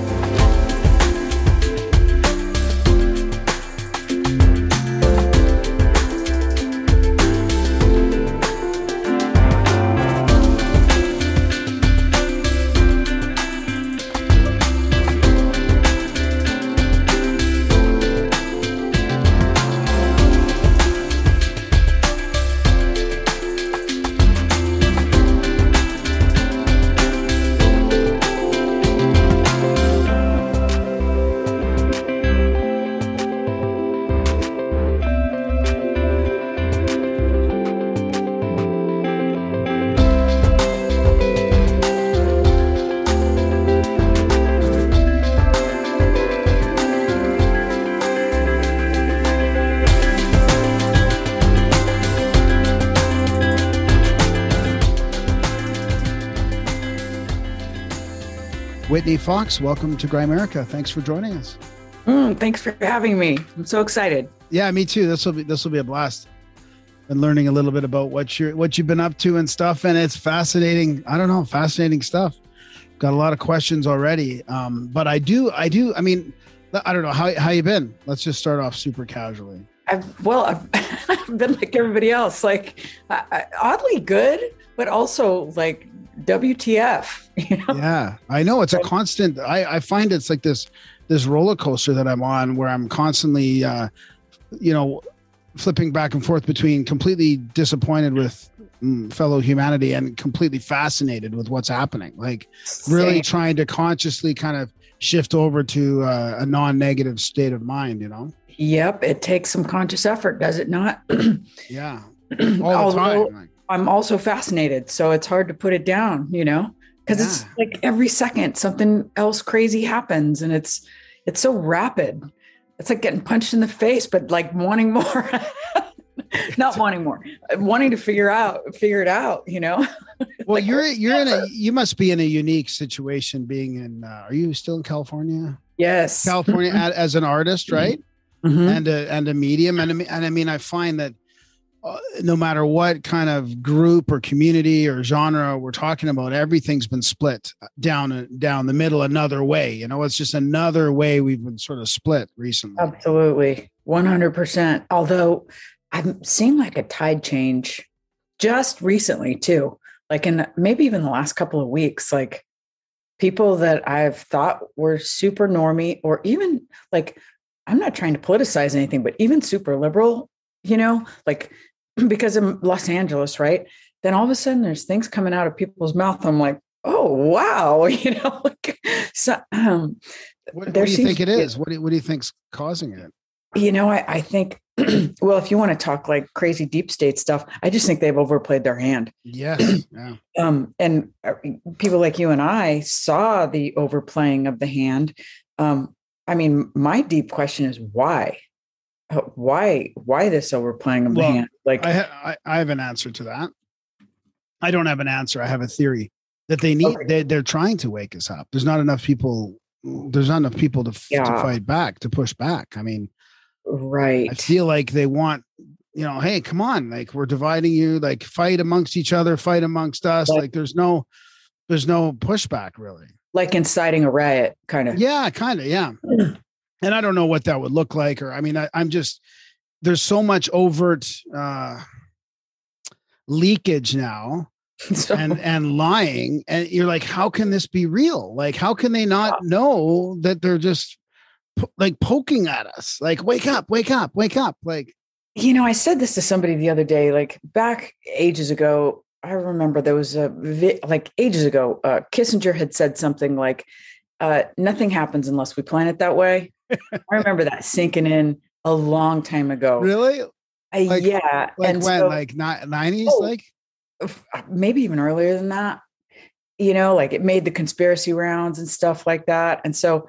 Whitney Fox, welcome to Grimerica. Thanks for joining us. Mm, thanks for having me. I'm so excited. Yeah, me too. This will be this will be a blast. And learning a little bit about what you're what you've been up to and stuff. And it's fascinating. I don't know, fascinating stuff. Got a lot of questions already. Um, but I do, I do. I mean, I don't know how how you been. Let's just start off super casually. I've well, I've, I've been like everybody else, like I, I, oddly good, but also like WTF. You know? Yeah, I know it's a constant. I I find it's like this this roller coaster that I'm on, where I'm constantly, uh, you know, flipping back and forth between completely disappointed with mm, fellow humanity and completely fascinated with what's happening. Like really Same. trying to consciously kind of shift over to uh, a non-negative state of mind. You know? Yep, it takes some conscious effort, does it not? Yeah, all the Although time. Like, I'm also fascinated, so it's hard to put it down, you know, because it's like every second something else crazy happens, and it's it's so rapid. It's like getting punched in the face, but like wanting more. Not wanting more, wanting to figure out, figure it out. You know, well, Like, you're you're in a you must be in a unique situation being in. Uh, are you still in California? yes, California as an artist, right? Mhm. and a and a medium and mean, and I mean I find that uh, no matter what kind of group or community or genre we're talking about, everything's been split down down the middle another way. You know, it's just another way we've been sort of split recently. Absolutely. 100%. Although I'm seeing like a tide change just recently too. Like in maybe even the last couple of weeks, like people that I've thought were super normie or even like I'm not trying to politicize anything, but even super liberal, you know, like because I'm Los Angeles, right? Then all of a sudden there's things coming out of people's mouth. I'm like, oh wow, you know, like so um What, what do you think it be- is? What do you, what do you think's causing it? you know, I, I think well, if you want to talk like crazy deep state stuff, I just think they've overplayed their hand. Yes. Yeah. um, and uh, people like you and I saw the overplaying of the hand. Um, I mean, my deep question is why? Uh, Why? Why this overplaying of the hand? Like, I, ha- I I have an answer to that. I don't have an answer. I have a theory that they need. Okay. They, they're trying to wake us up. There's not enough people. There's not enough people to, f- to fight back to push back. I mean, right? I feel like they want. You know, hey, come on! Like we're dividing you. Like fight amongst each other. Fight amongst us. Like- Like there's no, there's no pushback really. like inciting a riot, kind of. Yeah, kind of. Yeah. And I don't know what that would look like, or I mean, I, I'm just there's so much overt uh leakage now So, and and lying and you're like how can this be real like how can they not know that they're just po- like poking at us like wake up wake up wake up like you know, I said this to somebody the other day, like back ages ago. I remember there was a vi- like ages ago. Uh, Kissinger had said something like, uh, "Nothing happens unless we plan it that way." I remember that sinking in a long time ago. really Uh, Like- yeah, like and when so- like ni- 90s Oh. like uh, maybe even earlier than that. You know, like it made the conspiracy rounds and stuff like that. And so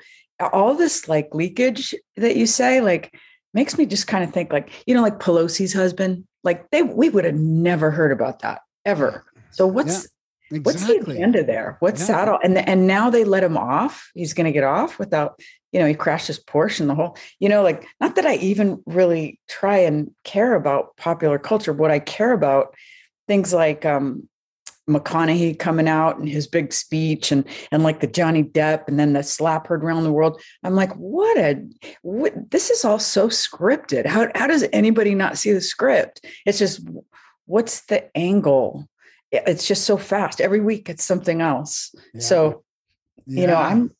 all this like leakage that you say, like makes me just kind of think like, you know, like Pelosi's husband, like they we would have never heard about that ever. So what's what's the exactly agenda there? What's Yeah. that all? And and now they let him off. He's gonna get off without, you know, he crashed his Porsche and the whole, you know, like not that I even really try and care about popular culture. What I care about things like um McConaughey coming out and his big speech and and like the Johnny Depp and then the slap heard around the world. I'm like, what a what this is all so scripted. How how does anybody not see the script? It's just what's the angle? It's just so fast. Every week it's something else. Yeah. So, you know, I'm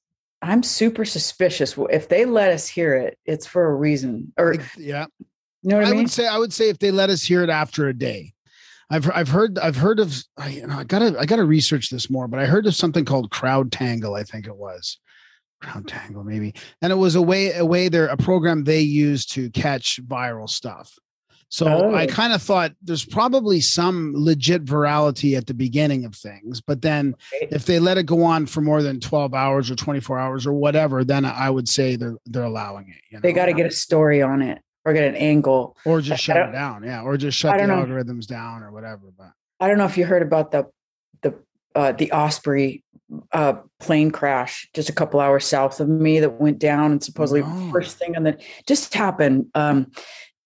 I'm super suspicious. If they let us hear it, it's for a reason. Or yeah, you know what I, I mean? would say I would say if they let us hear it after a day. I've I've heard I've heard of I, you know, I gotta I gotta research this more, but I heard of something called CrowdTangle. I think it was CrowdTangle maybe, and it was a way a way there a program they use to catch viral stuff. So I Oh. kind of thought there's probably some legit virality at the beginning of things, but then Right. if they let it go on for more than 12 hours or 24 hours or whatever, then I would say they're they're allowing it. You they got to get a story on it or get an angle. or just shut it down yeah or just shut the know. algorithms down or whatever but I don't know if you heard about the the uh, the Osprey uh, plane crash just a couple hours south of me that went down and supposedly No. first thing on the just happened um,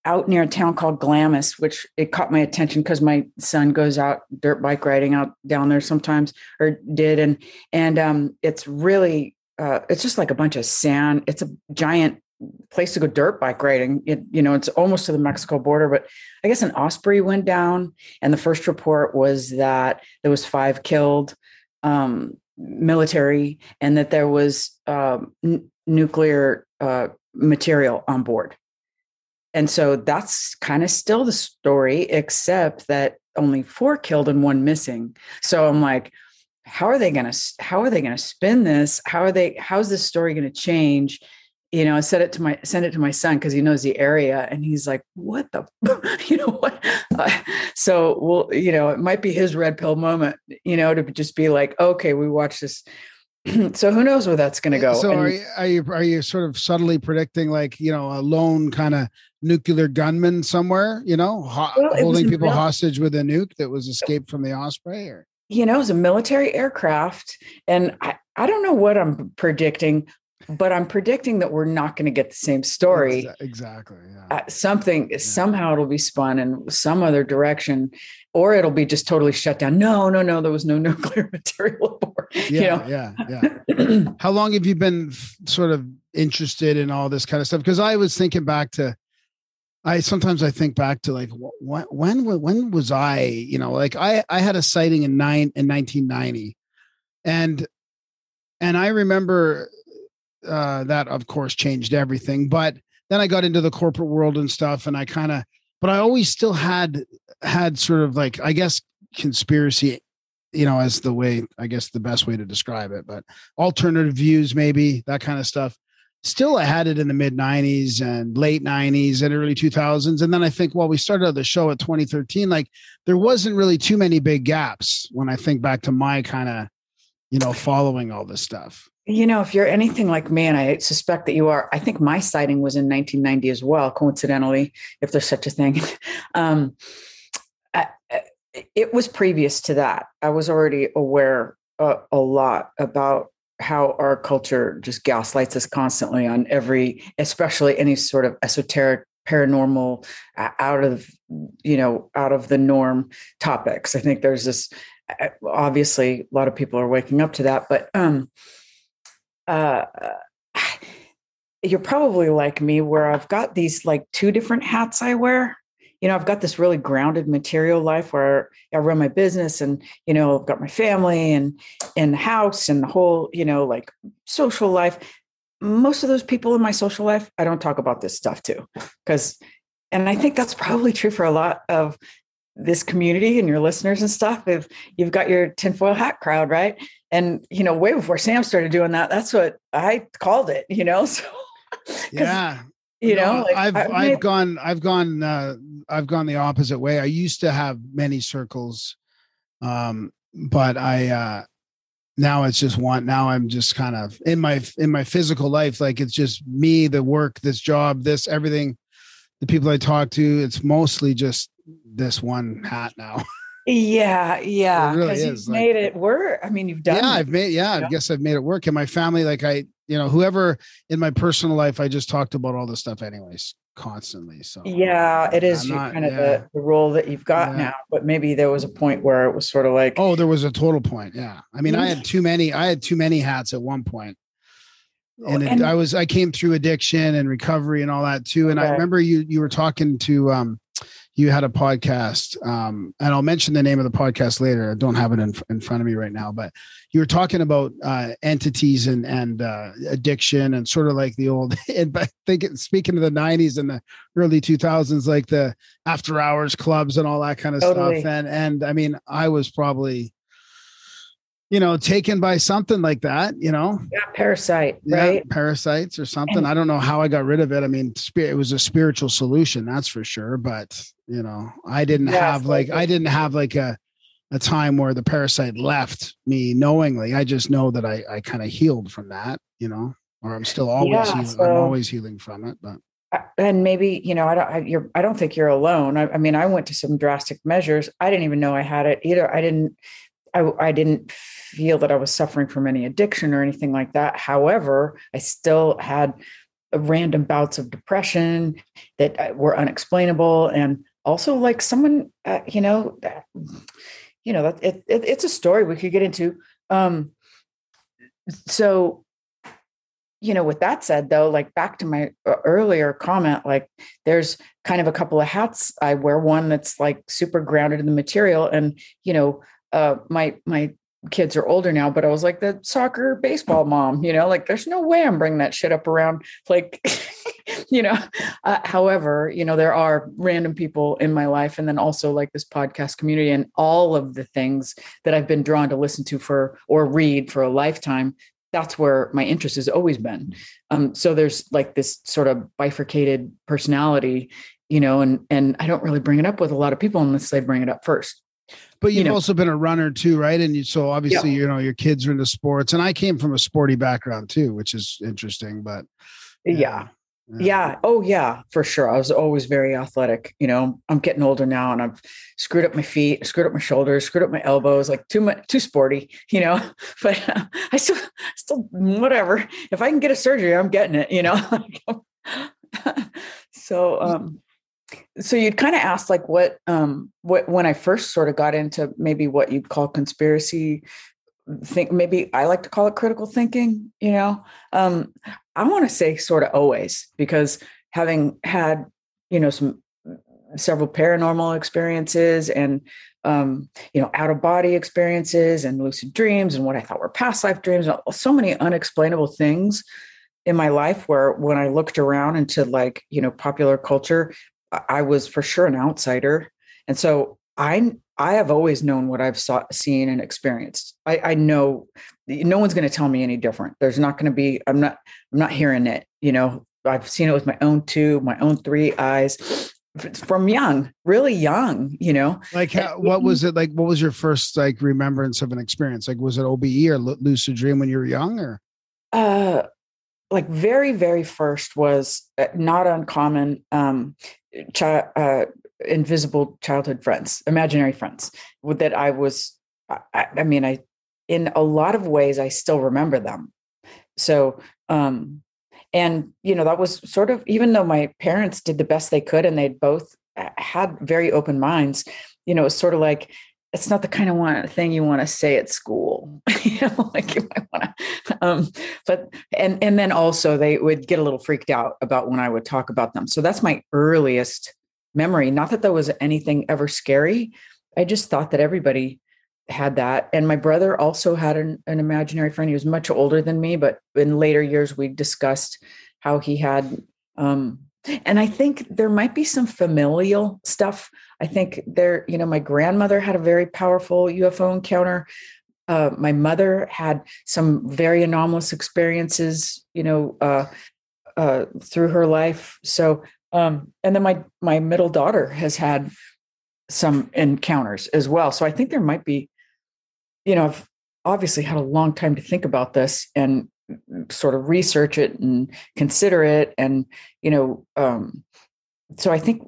out near a town called Glamis, which it caught my attention because my son goes out dirt bike riding out down there sometimes or did and and um, it's really uh, it's just like a bunch of sand. It's a giant place to go dirt bike riding. It you know it's almost to the Mexico border, but I guess an Osprey went down, and the first report was that there was five killed, um, military, and that there was um, n- nuclear uh, material on board. And so that's kind of still the story, except that only four killed and one missing. So I'm like, how are they going to how are they going to spin this? How are they? How's this story going to change? you know, I said it to my send it to my son because he knows the area, and he's like, "What the, you know what?" Uh, so, well, you know, it might be his red pill moment, you know, to just be like, "Okay, we watch this." so, who knows where that's going to go? so And- are you, are you are you sort of subtly predicting like you know a lone kind of nuclear gunman somewhere you know ho- Well, holding people Bel- hostage with a nuke that was escaped from the osprey or you know, it was a military aircraft, and I, I don't know what I'm predicting. but I'm predicting that we're not going to get the same story. Exactly. Yeah. Uh, something somehow it'll be spun in some other direction, or it'll be just totally shut down. No, no, no. There was no nuclear material aboard. yeah, you know, yeah, yeah. How long have you been f- sort of interested in all this kind of stuff? Because I was thinking back to, I sometimes I think back to like wh- wh- when when was I? You know, like I I had a sighting in nine in 1990, and and I remember uh, that of course changed everything. But then I got into the corporate world and stuff, and I kind of, but I always still had had sort of like I guess conspiracy you know, as the way, I guess the best way to describe it, but alternative views, maybe that kind of stuff. Still, I had it in the mid 90s and late 90s and early 2000s. And then I think, well, we started the show at 2013. Like, there wasn't really too many big gaps when I think back to my kind of, you know, following all this stuff. You know, if you're anything like me, and I suspect that you are, I think my sighting was in 1990 as well, coincidentally, if there's such a thing. um, I, it was previous to that. I was already aware uh, a lot about how our culture just gaslights us constantly on every, especially any sort of esoteric, paranormal, out of you know, out of the norm topics. I think there's this. uh, Obviously, a lot of people are waking up to that, but um, uh, you're probably like me where I've got these like two different hats I wear. You know, I've got this really grounded material life where I run my business and, you know, I've got my family and and the house and the whole, you know, like social life. Most of those people in my social life, I don't talk about this stuff too. Because and I think that's probably true for a lot of this community and your listeners and stuff. If you've got your tinfoil hat crowd, right? And you know, way before Sam started doing that, that's what I called it, you know. So Yeah. you know, No, like, I've I- I've maybe- gone I've gone uh I've gone the opposite way. I used to have many circles um but I uh now it's just one now I'm just kind of in my in my physical life like it's just me the work this job this everything the people I talk to it's mostly just this one hat now. Yeah, yeah. It really you've like- made it work. I mean, you've done yeah, it. I've made yeah, Yeah. I guess I've made it work. And my family, like I, you know, whoever in my personal life, I just talked about all this stuff anyways, constantly. So Yeah, it is you not- kind of yeah. the, the role that you've got Yeah. now. But maybe there was a point where it was sort of like, Oh, there was a total point. Yeah. I mean, I had too many, I had too many hats at one point. And, it, And- I was, I came through addiction and recovery and all that too. And I remember you, you were talking to, um, you had a podcast, um, and I'll mention the name of the podcast later. I don't have it in, in front of me right now, but you were talking about uh, entities and and uh, addiction and sort of like the old. And I think speaking of the '90s and the early 2000s, like the after hours clubs and all that kind of Totally. stuff. And and I mean, I was probably, you know, taken by something like that. You know, yeah, parasite, yeah, right? parasites or something. I don't know how I got rid of it. I mean, it was a spiritual solution, that's for sure. But you know, I didn't Yeah, have like like- I didn't have like a a time where the parasite left me knowingly. I just know that I I kind of healed from that. You know, or I'm still always Yeah, healing, I'm always healing from it. But and maybe you know i don't I, you're i don't think you're alone I, I mean i went to some drastic measures i didn't even know i had it either i didn't I, I didn't feel that i was suffering from any addiction or anything like that. However i still had random bouts of depression that uh, were unexplainable and also like someone uh, you know you know it, it, it's a story we could get into. Um so you know with that said though like back to my uh, earlier comment like there's kind of a couple of hats. I wear one that's like super grounded in the material and you know uh my my kids are older now but i was like the soccer baseball mom you know like there's no way i'm bringing that shit up around like you know uh, however you know there are random people in my life and then also like this podcast community and all of the things that i've been drawn to listen to for or read for a lifetime that's where my interest has always been. Um, so there's like this sort of bifurcated personality you know and and i don't really bring it up with a lot of people unless they bring it up first but You you've know. also been a runner too, right? And you so obviously you know your kids are into sports, and I came from a sporty background too, which is interesting. But yeah, Yeah. Oh, yeah, for sure. I was always very athletic. You know, I'm getting older now, and I've screwed up my feet, screwed up my shoulders, screwed up my elbows. Like too much, too sporty. You know, but uh, I still, still, whatever. If I can get a surgery, I'm getting it. You know. so, um, so you'd kind of ask like what, um, what when I first sort of got into maybe what you'd call conspiracy think maybe I like to call it critical thinking, you know. Um, I want to say sort of always because having had, you know, some several paranormal experiences and um, you know, out of body experiences and lucid dreams and what I thought were past life dreams, so many unexplainable things in my life where when I looked around into like, you know, popular culture, I was for sure an outsider. And so I I have always known what I've saw, seen and experienced. I, I know no one's going to tell me any different. There's not going to be. I'm not. I'm not hearing it. You know, I've seen it with my own two, my own three eyes from young, really young. You know, like how, what was it like? What was your first like remembrance of an experience? Like, was it OBE or lucid dream when you were young, or? Uh, like very very first was uh, not uncommon um uh, invisible childhood friends, imaginary friends that I was, I, I, mean, I, in a lot of ways, I still remember them. So, um, and you know, that was sort of, even though my parents did the best they could and they'd both uh, had very open minds, you know, sort of like, it's not the kind of one thing you want to say at school, you know, like you might want to, um, but, and, and then also they would get a little freaked out about when I would talk about them. So that's my earliest memory. Not that there was anything ever scary. I just thought that everybody had that. And my brother also had an, an imaginary friend. He was much older than me, but in later years, we discussed how he had. Um, and I think there might be some familial stuff. I think there, you know, my grandmother had a very powerful UFO encounter. Uh, my mother had some very anomalous experiences, you know, uh, uh, through her life. So um, and then my my middle daughter has had some encounters as well. So I think there might be, you know, I've obviously had a long time to think about this and sort of research it and consider it. And, you know, um, so I think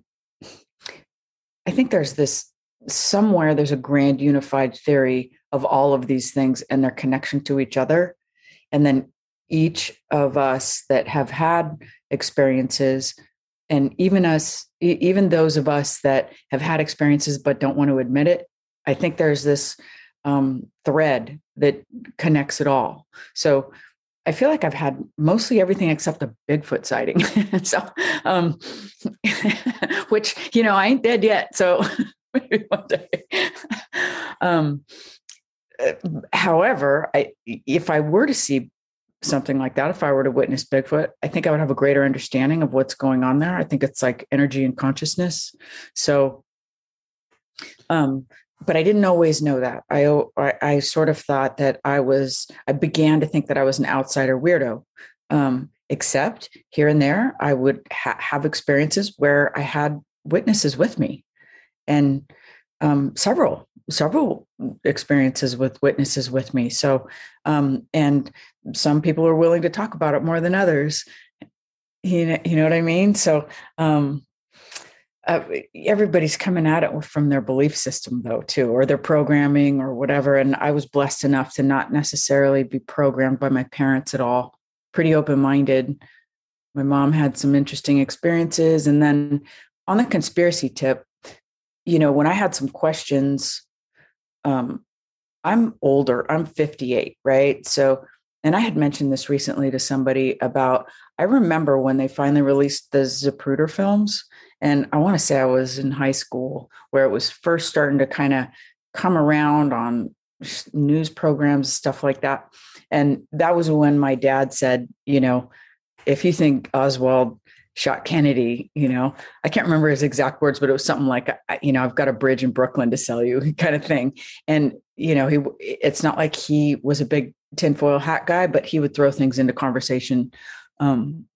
I think there's this somewhere there's a grand unified theory of all of these things and their connection to each other. And then each of us that have had experiences and even us even those of us that have had experiences but don't want to admit it i think there's this um, thread that connects it all so i feel like i've had mostly everything except a bigfoot sighting so um, which you know i ain't dead yet so maybe one day um, uh, however I, if i were to see something like that, if I were to witness Bigfoot, I think I would have a greater understanding of what's going on there. I think it's like energy and consciousness. So, um, but I didn't always know that. I, I, I sort of thought that I was. I began to think that I was an outsider weirdo. Um, except here and there, I would ha- have experiences where I had witnesses with me, and um, several several experiences with witnesses with me. So, um, and some people are willing to talk about it more than others. You know, you know what I mean? So, um, uh, everybody's coming at it from their belief system though too or their programming or whatever and i was blessed enough to not necessarily be programmed by my parents at all pretty open-minded my mom had some interesting experiences and then on the conspiracy tip you know when i had some questions um, I'm older, I'm 58, right? So, and I had mentioned this recently to somebody about, I remember when they finally released the Zapruder films. And I want to say I was in high school where it was first starting to kind of come around on news programs, stuff like that. And that was when my dad said, you know, if you think Oswald shot Kennedy, you know, I can't remember his exact words, but it was something like, you know, I've got a bridge in Brooklyn to sell you kind of thing. And, you know, he, it's not like he was a big tinfoil hat guy, but he would throw things into conversation um,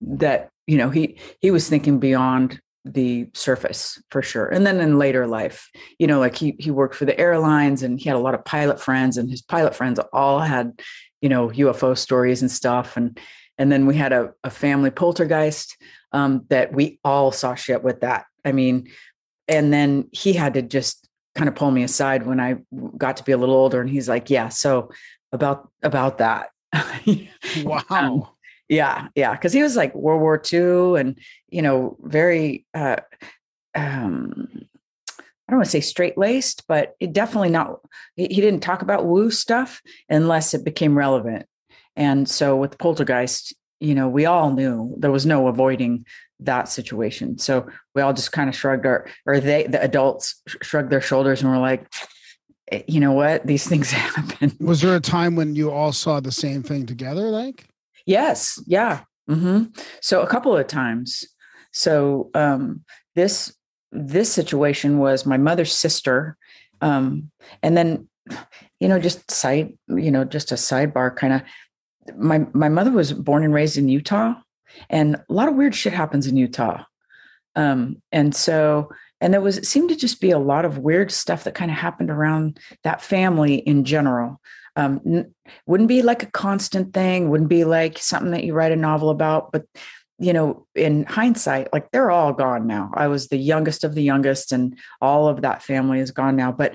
that, you know, he, he was thinking beyond the surface for sure. And then in later life, you know, like he, he worked for the airlines and he had a lot of pilot friends and his pilot friends all had, you know, UFO stories and stuff. And, and then we had a, a family poltergeist um, that we all saw shit with that. I mean, and then he had to just kind of pull me aside when I got to be a little older, and he's like, "Yeah, so about about that." Wow. Um, yeah, yeah, because he was like World War II, and you know, very. Uh, um, I don't want to say straight laced, but it definitely not. He, didn't talk about woo stuff unless it became relevant. And so with Poltergeist, you know, we all knew there was no avoiding that situation. So we all just kind of shrugged our, or they, the adults shrugged their shoulders and were like, "Eh, you know what, these things happen. Was there a time when you all saw the same thing together? Like, Yes, yeah. hmm So a couple of times. So um, this this situation was my mother's sister, um, and then you know just side you know just a sidebar kind of. My my mother was born and raised in Utah, and a lot of weird shit happens in Utah, um, and so and there was it seemed to just be a lot of weird stuff that kind of happened around that family in general. Um, n- wouldn't be like a constant thing wouldn't be like something that you write a novel about but you know in hindsight like they're all gone now. I was the youngest of the youngest and all of that family is gone now but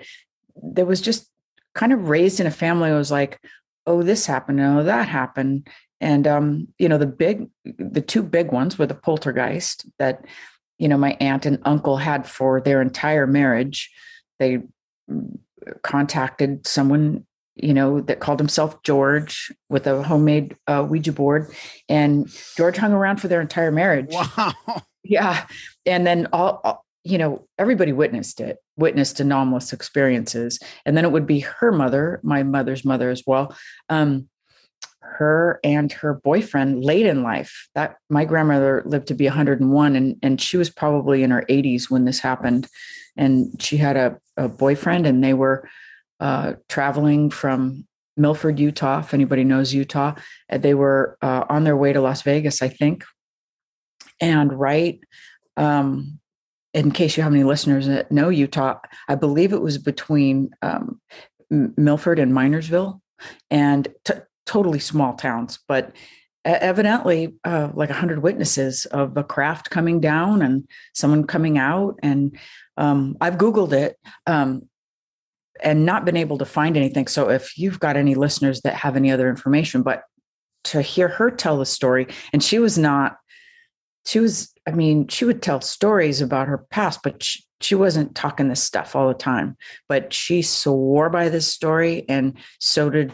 there was just kind of raised in a family that was like oh this happened oh that happened. And um you know the big the two big ones were the poltergeist that you know my aunt and uncle had for their entire marriage. They mm, contacted someone you know, that called himself George with a homemade uh, Ouija board. And George hung around for their entire marriage. wow. Yeah. And then all, all- you know, everybody witnessed it, witnessed anomalous experiences. And then it would be her mother, my mother's mother as well. Um, her and her boyfriend late in life that my grandmother lived to be 101 and, and she was probably in her 80s when this happened and she had a, a boyfriend and they were uh, traveling from Milford, Utah. If anybody knows Utah, they were uh, on their way to Las Vegas, I think. And right, um, in case you have any listeners that know Utah, I believe it was between um, Milford and Minersville, and t- totally small towns, but evidently uh, like 100 witnesses of a craft coming down and someone coming out and um, i've googled it um, and not been able to find anything. So if you've got any listeners that have any other information, but to hear her tell the story, and she was not, she was, I mean, she would tell stories about her past, but she, she wasn't talking this stuff all the time. But she swore by this story, and so did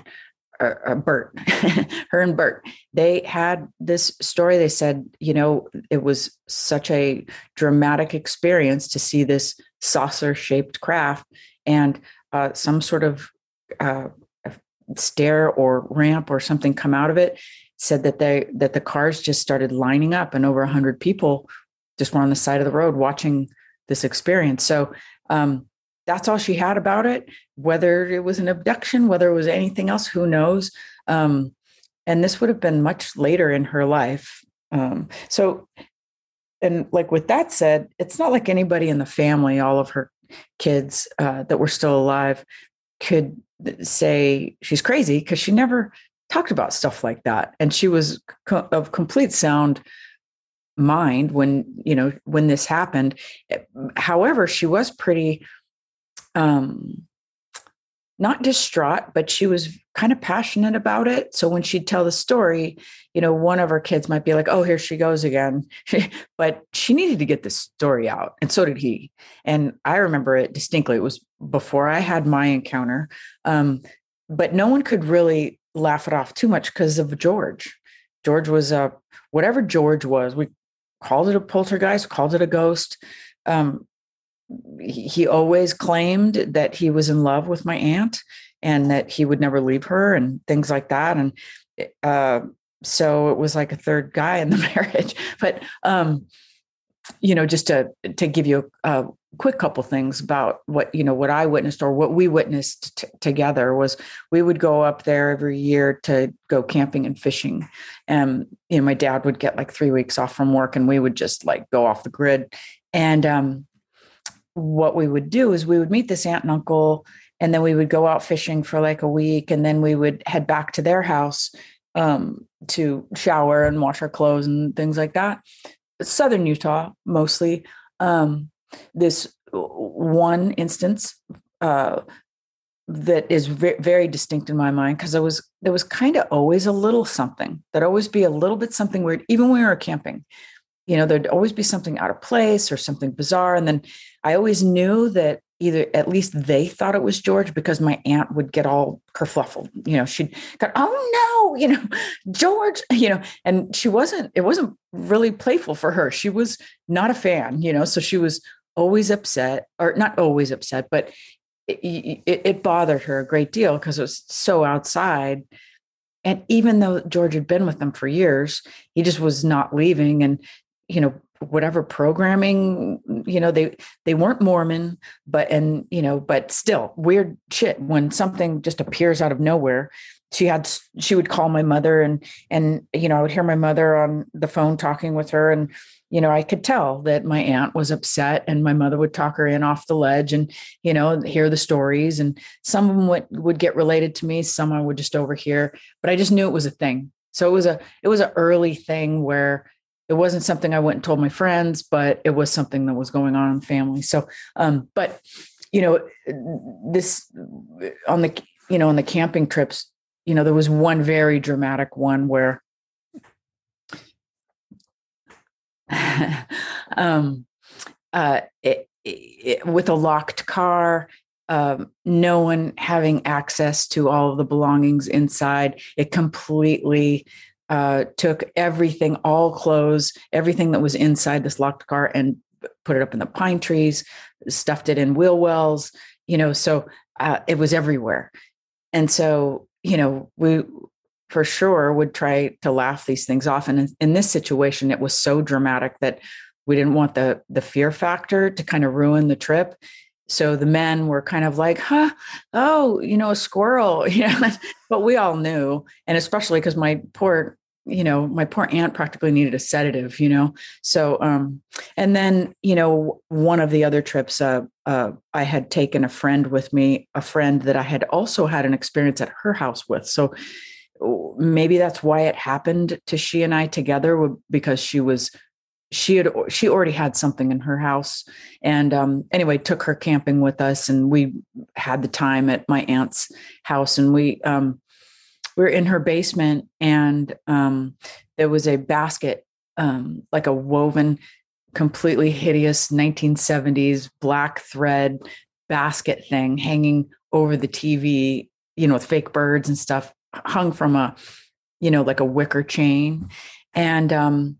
uh, uh, Bert, her and Bert. They had this story. They said, you know, it was such a dramatic experience to see this saucer shaped craft. And uh, some sort of uh, stair or ramp or something come out of it said that they that the cars just started lining up and over 100 people just were on the side of the road watching this experience. So um, that's all she had about it. Whether it was an abduction whether it was anything else who knows? Um, and this would have been much later in her life. Um, so and like with that said it's not like anybody in the family all of her kids uh, that were still alive could say she's crazy because she never talked about stuff like that and she was co- of complete sound mind when you know when this happened. However she was pretty um not distraught but she was kind of passionate about it. So when she'd tell the story you know one of her kids might be like oh here she goes again. But she needed to get this story out and so did he. And i remember it distinctly. It was before i had my encounter. Um, but no one could really laugh it off too much because of george. George was a whatever george was we called it a poltergeist called it a ghost. Um, he, always claimed that he was in love with my aunt and that he would never leave her and things like that. And uh, so it was like a third guy in the marriage. But um you know just to to give you a, a quick couple things about what you know what i witnessed or what we witnessed t- together was we would go up there every year to go camping and fishing. And you know my dad would get like three weeks off from work and we would just like go off the grid. And um what we would do is we would meet this aunt and uncle and then we would go out fishing for like a week and then we would head back to their house um, to shower and wash our clothes and things like that. Southern Utah, mostly. Um, this one instance uh, that is ve- very distinct in my mind because there was there was kind of always a little something. There'd always be a little bit something weird, even when we were camping. You know, there'd always be something out of place or something bizarre, and then I always knew that either at least they thought it was George because my aunt would get all kerfluffled. You know, she'd go, "Oh no, you know, George," you know, and she wasn't. It wasn't really playful for her. She was not a fan, you know, so she was always upset, or not always upset, but it, it, it bothered her a great deal because it was so outside. And even though George had been with them for years, he just was not leaving. And you know, whatever programming you know they they weren't mormon but and you know but still weird shit. When something just appears out of nowhere she had she would call my mother and and you know i would hear my mother on the phone talking with her. And you know i could tell that my aunt was upset and my mother would talk her in off the ledge and you know hear the stories. And some of them would, would get related to me some i would just overhear. But i just knew it was a thing. So it was a it was an early thing where it wasn't something I went and told my friends, but it was something that was going on in the family. So, um, but you know, this on the you know on the camping trips, you know, there was one very dramatic one where um, uh, it, it, with a locked car, um, no one having access to all of the belongings inside. It completely uh, took everything, all clothes, everything that was inside this locked car, and put it up in the pine trees, stuffed it in wheel wells. You know, so uh, it was everywhere. And so, you know, we for sure would try to laugh these things off. And in, in this situation, it was so dramatic that we didn't want the the fear factor to kind of ruin the trip so the men were kind of like huh oh you know a squirrel yeah but we all knew and especially because my poor you know my poor aunt practically needed a sedative you know? So um and then you know one of the other trips uh, uh i had taken a friend with me a friend that i had also had an experience at her house with. So maybe that's why it happened to she and i together because she was she had she already had something in her house. And um anyway took her camping with us and we had the time at my aunt's house and we um we were in her basement and um, there was a basket um, like a woven completely hideous 1970s black thread basket thing hanging over the tv you know with fake birds and stuff hung from a you know like a wicker chain. And um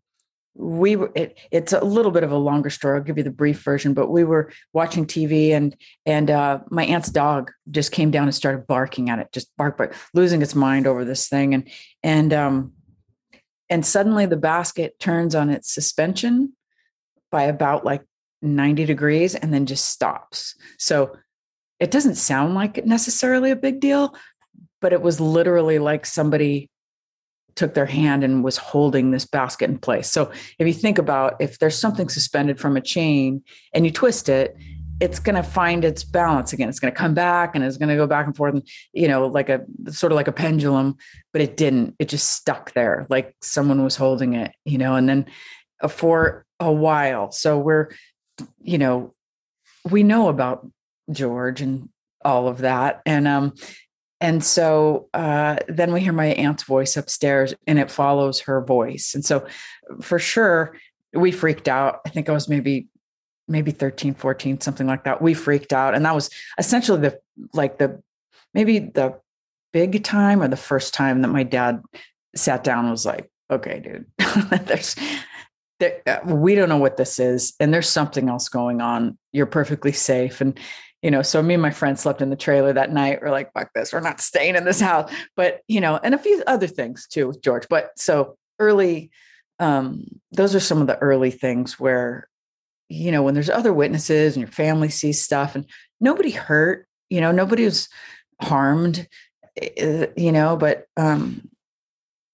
we were it, it's a little bit of a longer story. I'll give you the brief version but we were watching tv and and uh, my aunt's dog just came down and started barking at it just bark bark losing its mind over this thing. And and um and suddenly the basket turns on its suspension by about like 90 degrees and then just stops. So it doesn't sound like it necessarily a big deal but it was literally like somebody took their hand and was holding this basket in place. So if you think about if there's something suspended from a chain and you twist it, it's going to find its balance again. It's going to come back and it's going to go back and forth and you know like a sort of like a pendulum, but it didn't. It just stuck there like someone was holding it, you know, and then uh, for a while. So we're you know we know about George and all of that and um and so uh, then we hear my aunt's voice upstairs and it follows her voice. And so for sure, we freaked out. I think I was maybe maybe 13 14 something like that we freaked out and that was essentially the like the maybe the big time or the first time that my dad sat down and was like okay dude there's there, uh, we don't know what this is and there's something else going on you're perfectly safe and you know, so me and my friend slept in the trailer that night. We're like, fuck this, we're not staying in this house. But, you know, and a few other things too, George. But so early, um, those are some of the early things where, you know, when there's other witnesses and your family sees stuff and nobody hurt, you know, nobody was harmed, eh, you know, but um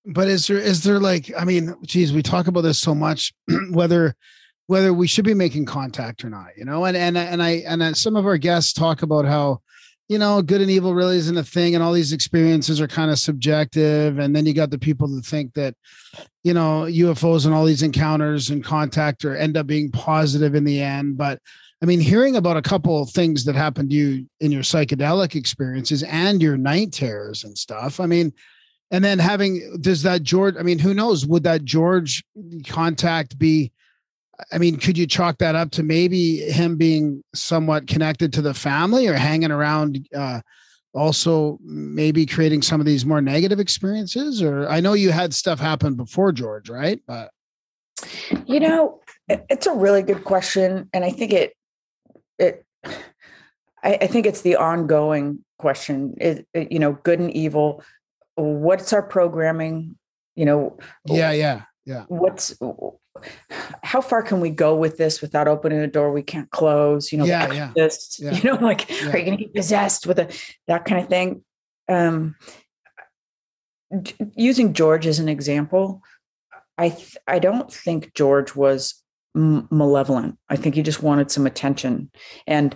but is there is there like i mean geez we talk about this so much whether whether we should be making contact or not you know and and and i and uh, some of our guests talk about how you know, good and evil really isn't a thing, and all these experiences are kind of subjective. And then you got the people that think that, you know, UFOs and all these encounters and contact or end up being positive in the end. But I mean, hearing about a couple of things that happened to you in your psychedelic experiences and your night terrors and stuff. I mean, and then having does that George? I mean, who knows? Would that George contact be? I mean, could you chalk that up to maybe him being somewhat connected to the family or hanging around? Uh, also, maybe creating some of these more negative experiences. Or I know you had stuff happen before George, right? But You know, it's a really good question, and I think it it I, I think it's the ongoing question. It, it, you know, good and evil. What's our programming? You know, yeah, yeah, yeah. what's how far can we go with this without opening a door we can't close? You know, Yeah, yeah, you know, like Yeah. are you going to get possessed with a that kind of thing? Um, using George as an example, I th- I don't think George was m- malevolent. I think he just wanted some attention, and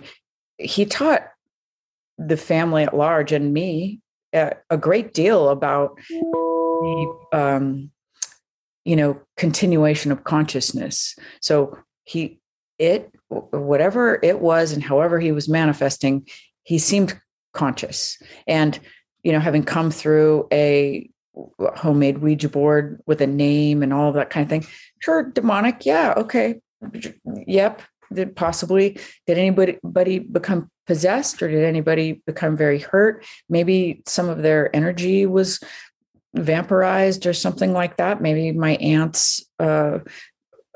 he taught the family at large and me uh, a great deal about the um, you know continuation of consciousness. So he it whatever it was and however he was manifesting, he seemed conscious. And you know having come through a homemade ouija board with a name and all that kind of thing sure demonic yeah okay yep did possibly. Did anybody anybody become possessed or did anybody become very hurt? Maybe some of their energy was vampirized or something like that. Maybe my aunt's uh,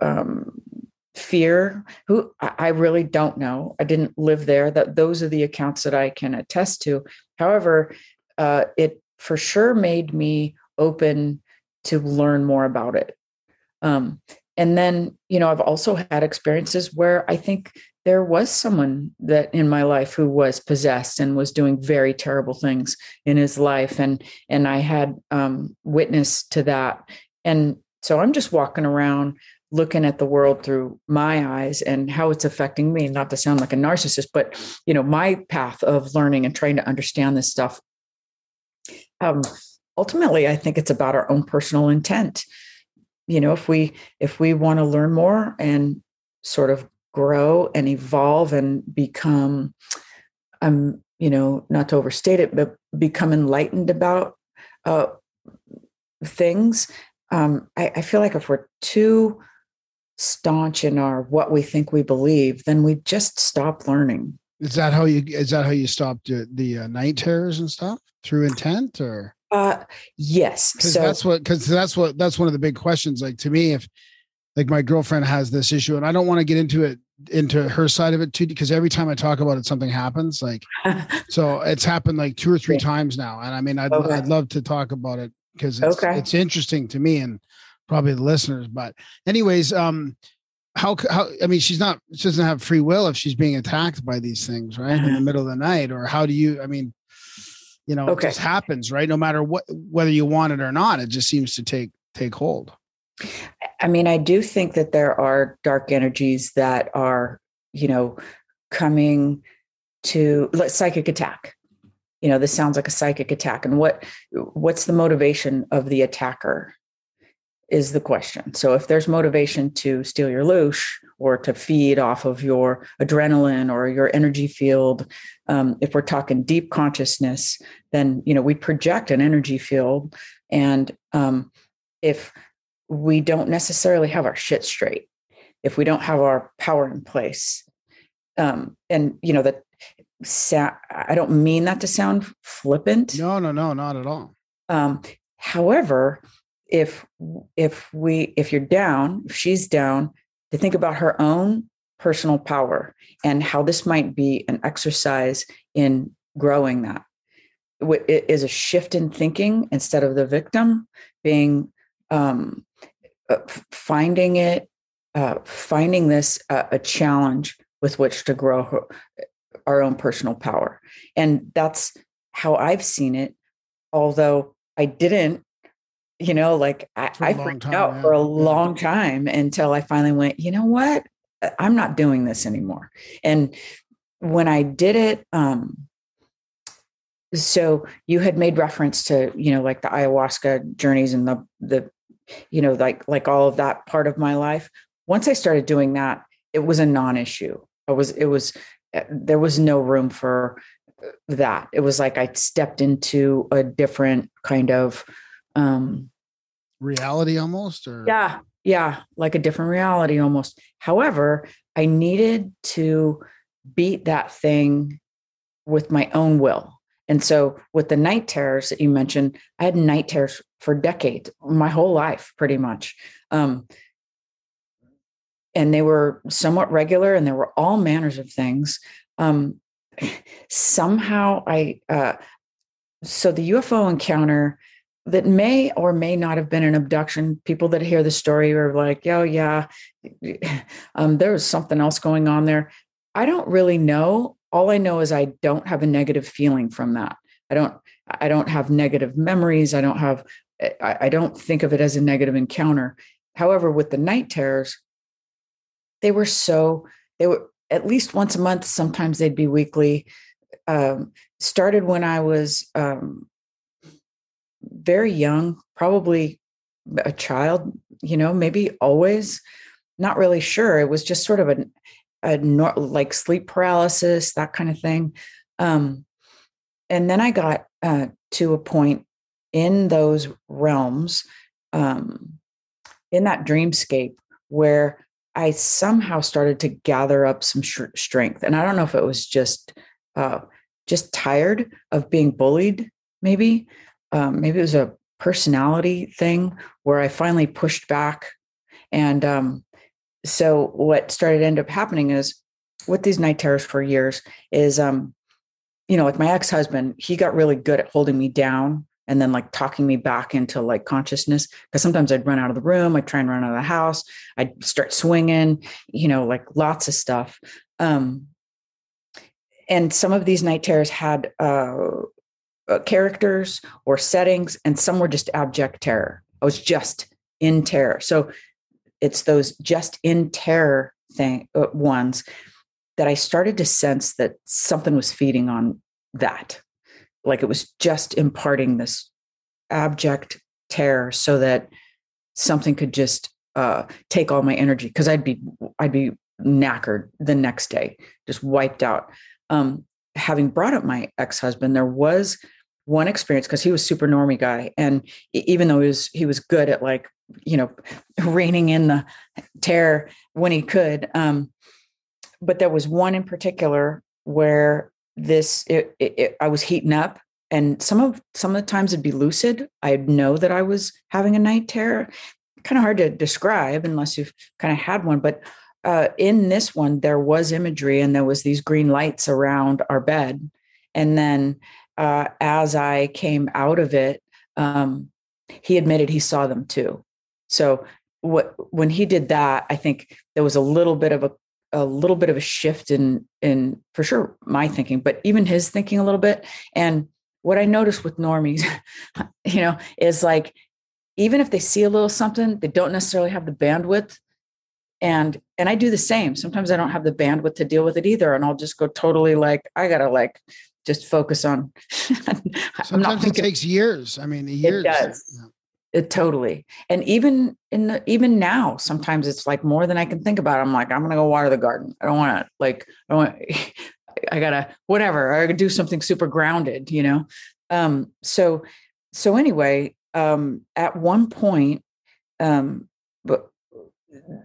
um, fear. Who I really don't know. I didn't live there. That those are the accounts that i can attest to. However uh, it for sure made me open to learn more about it. Um, and then you know i've also had experiences where i think there was someone that in my life who was possessed and was doing very terrible things in his life and and i had um, witness to that. And so i'm just walking around looking at the world through my eyes and how it's affecting me not to sound like a narcissist but you know my path of learning and trying to understand this stuff. Um, ultimately i think it's about our own personal intent. You know if we if we want to learn more and sort of grow and evolve and become um you know not to overstate it but become enlightened about uh things um I, I feel like if we're too staunch in our what we think we believe then we just stop learning Is that how you? Is that how you stopped the, the uh, night terrors and stuff through intent, or uh yes so that's what? Because that's what that's one of the big questions. Like to me, if like my girlfriend has this issue, and I don't want to get into it into her side of it too, because every time I talk about it, something happens. Like so, it's happened like two or three times now, and I mean, I'd Okay. I'd love to talk about it because it's Okay. it's interesting to me and probably the listeners. But anyways, um. How, how I mean she's not she doesn't have free will if she's being attacked by these things right in the middle of the night or how do you I mean you know Okay. it just happens right no matter what whether you want it or not it just seems to take take hold I mean, I do think that there are dark energies that are, you know, coming to like psychic attack. You know, this sounds like a psychic attack. And what what's the motivation of the attacker is the question. So if there's motivation to steal your loosh or to feed off of your adrenaline or your energy field, um, if we're talking deep consciousness, then you know we project an energy field, and um, if we don't necessarily have our shit straight if we don't have our power in place. Um and you know that sa- i don't mean that to sound flippant. No no no not at all. Um however if if we if you're down if she's down to think about her own personal power and how this might be an exercise in growing that. It is a shift in thinking instead of the victim being um uh, finding it uh finding this uh, a challenge with which to grow her, our own personal power. And that's how i've seen it although i didn't you know like i, I freaked time, out yeah, for a yeah. long time until i finally went you know what? I'm not doing this anymore. And when i did it um so you had made reference to you know like the ayahuasca journeys and the the you know like like all of that part of my life. Once i started doing that it was a non-issue. I was it was uh, there was no room for uh, that. It was like i stepped into a different kind of um reality almost or? Yeah yeah like a different reality almost. However i needed to beat that thing with my own will. And so with the night terrors that you mentioned i had night terrors for decades my whole life pretty much um and they were somewhat regular and there were all manners of things um somehow i uh so the ufo encounter that may or may not have been an abduction. People that hear the story are like, oh, yeah, um, there was something else going on there. I don't really know. All I know is I don't have a negative feeling from that. I don't. I don't have negative memories. I don't have. I, I don't think of it as a negative encounter. However, with the night terrors, they were so. They were at least once a month. Sometimes they'd be weekly. Um, started when I was um, very young, probably a child, you know, maybe always, not really sure. It was just sort of a, a like sleep paralysis, that kind of thing. Um, and then I got uh, to a point in those realms, um, in that dreamscape, where I somehow started to gather up some sh- strength. And I don't know if it was just uh, just tired of being bullied, maybe, um, maybe it was a personality thing where I finally pushed back. And um, so what started to end up happening is with these night terrors for years is, um, you know, like my ex-husband, he got really good at holding me down and then like talking me back into like consciousness. Cause sometimes I'd run out of the room. I'd try and run out of the house. I'd start swinging, you know, like lots of stuff. Um, and some of these night terrors had uh, uh, characters or settings, and some were just abject terror. I was just in terror. So it's those just in terror thing uh, ones that I started to sense that something was feeding on that. Like it was just imparting this abject terror so that something could just uh, take all my energy because I'd be I'd be knackered the next day, just wiped out. Um, having brought up my ex-husband, there was one experience because he was super normie guy and even though he was he was good at like you know reining in the terror when he could um but there was one in particular where this it, it, it, i was heating up and some of some of the times it'd be lucid i'd know that i was having a night terror kind of hard to describe unless you've kind of had one but uh, in this one there was imagery and there was these green lights around our bed and then uh, as I came out of it, um, he admitted he saw them too. So what when he did that, I think there was a little bit of a a little bit of a shift in in for sure my thinking, but even his thinking a little bit. And what I noticed with normies, you know, is like even if they see a little something, they don't necessarily have the bandwidth. And and I do the same. Sometimes I don't have the bandwidth to deal with it either, and I'll just go totally like I gotta like just focus on. Sometimes it takes years. I mean, years. It does. Yeah. It totally. And even in the, even now, sometimes it's like more than I can think about. I'm like, I'm gonna go water the garden. I don't want to like. I want. I gotta whatever. I gotta do something super grounded. You know. Um. So. So anyway. Um. At one point. Um. But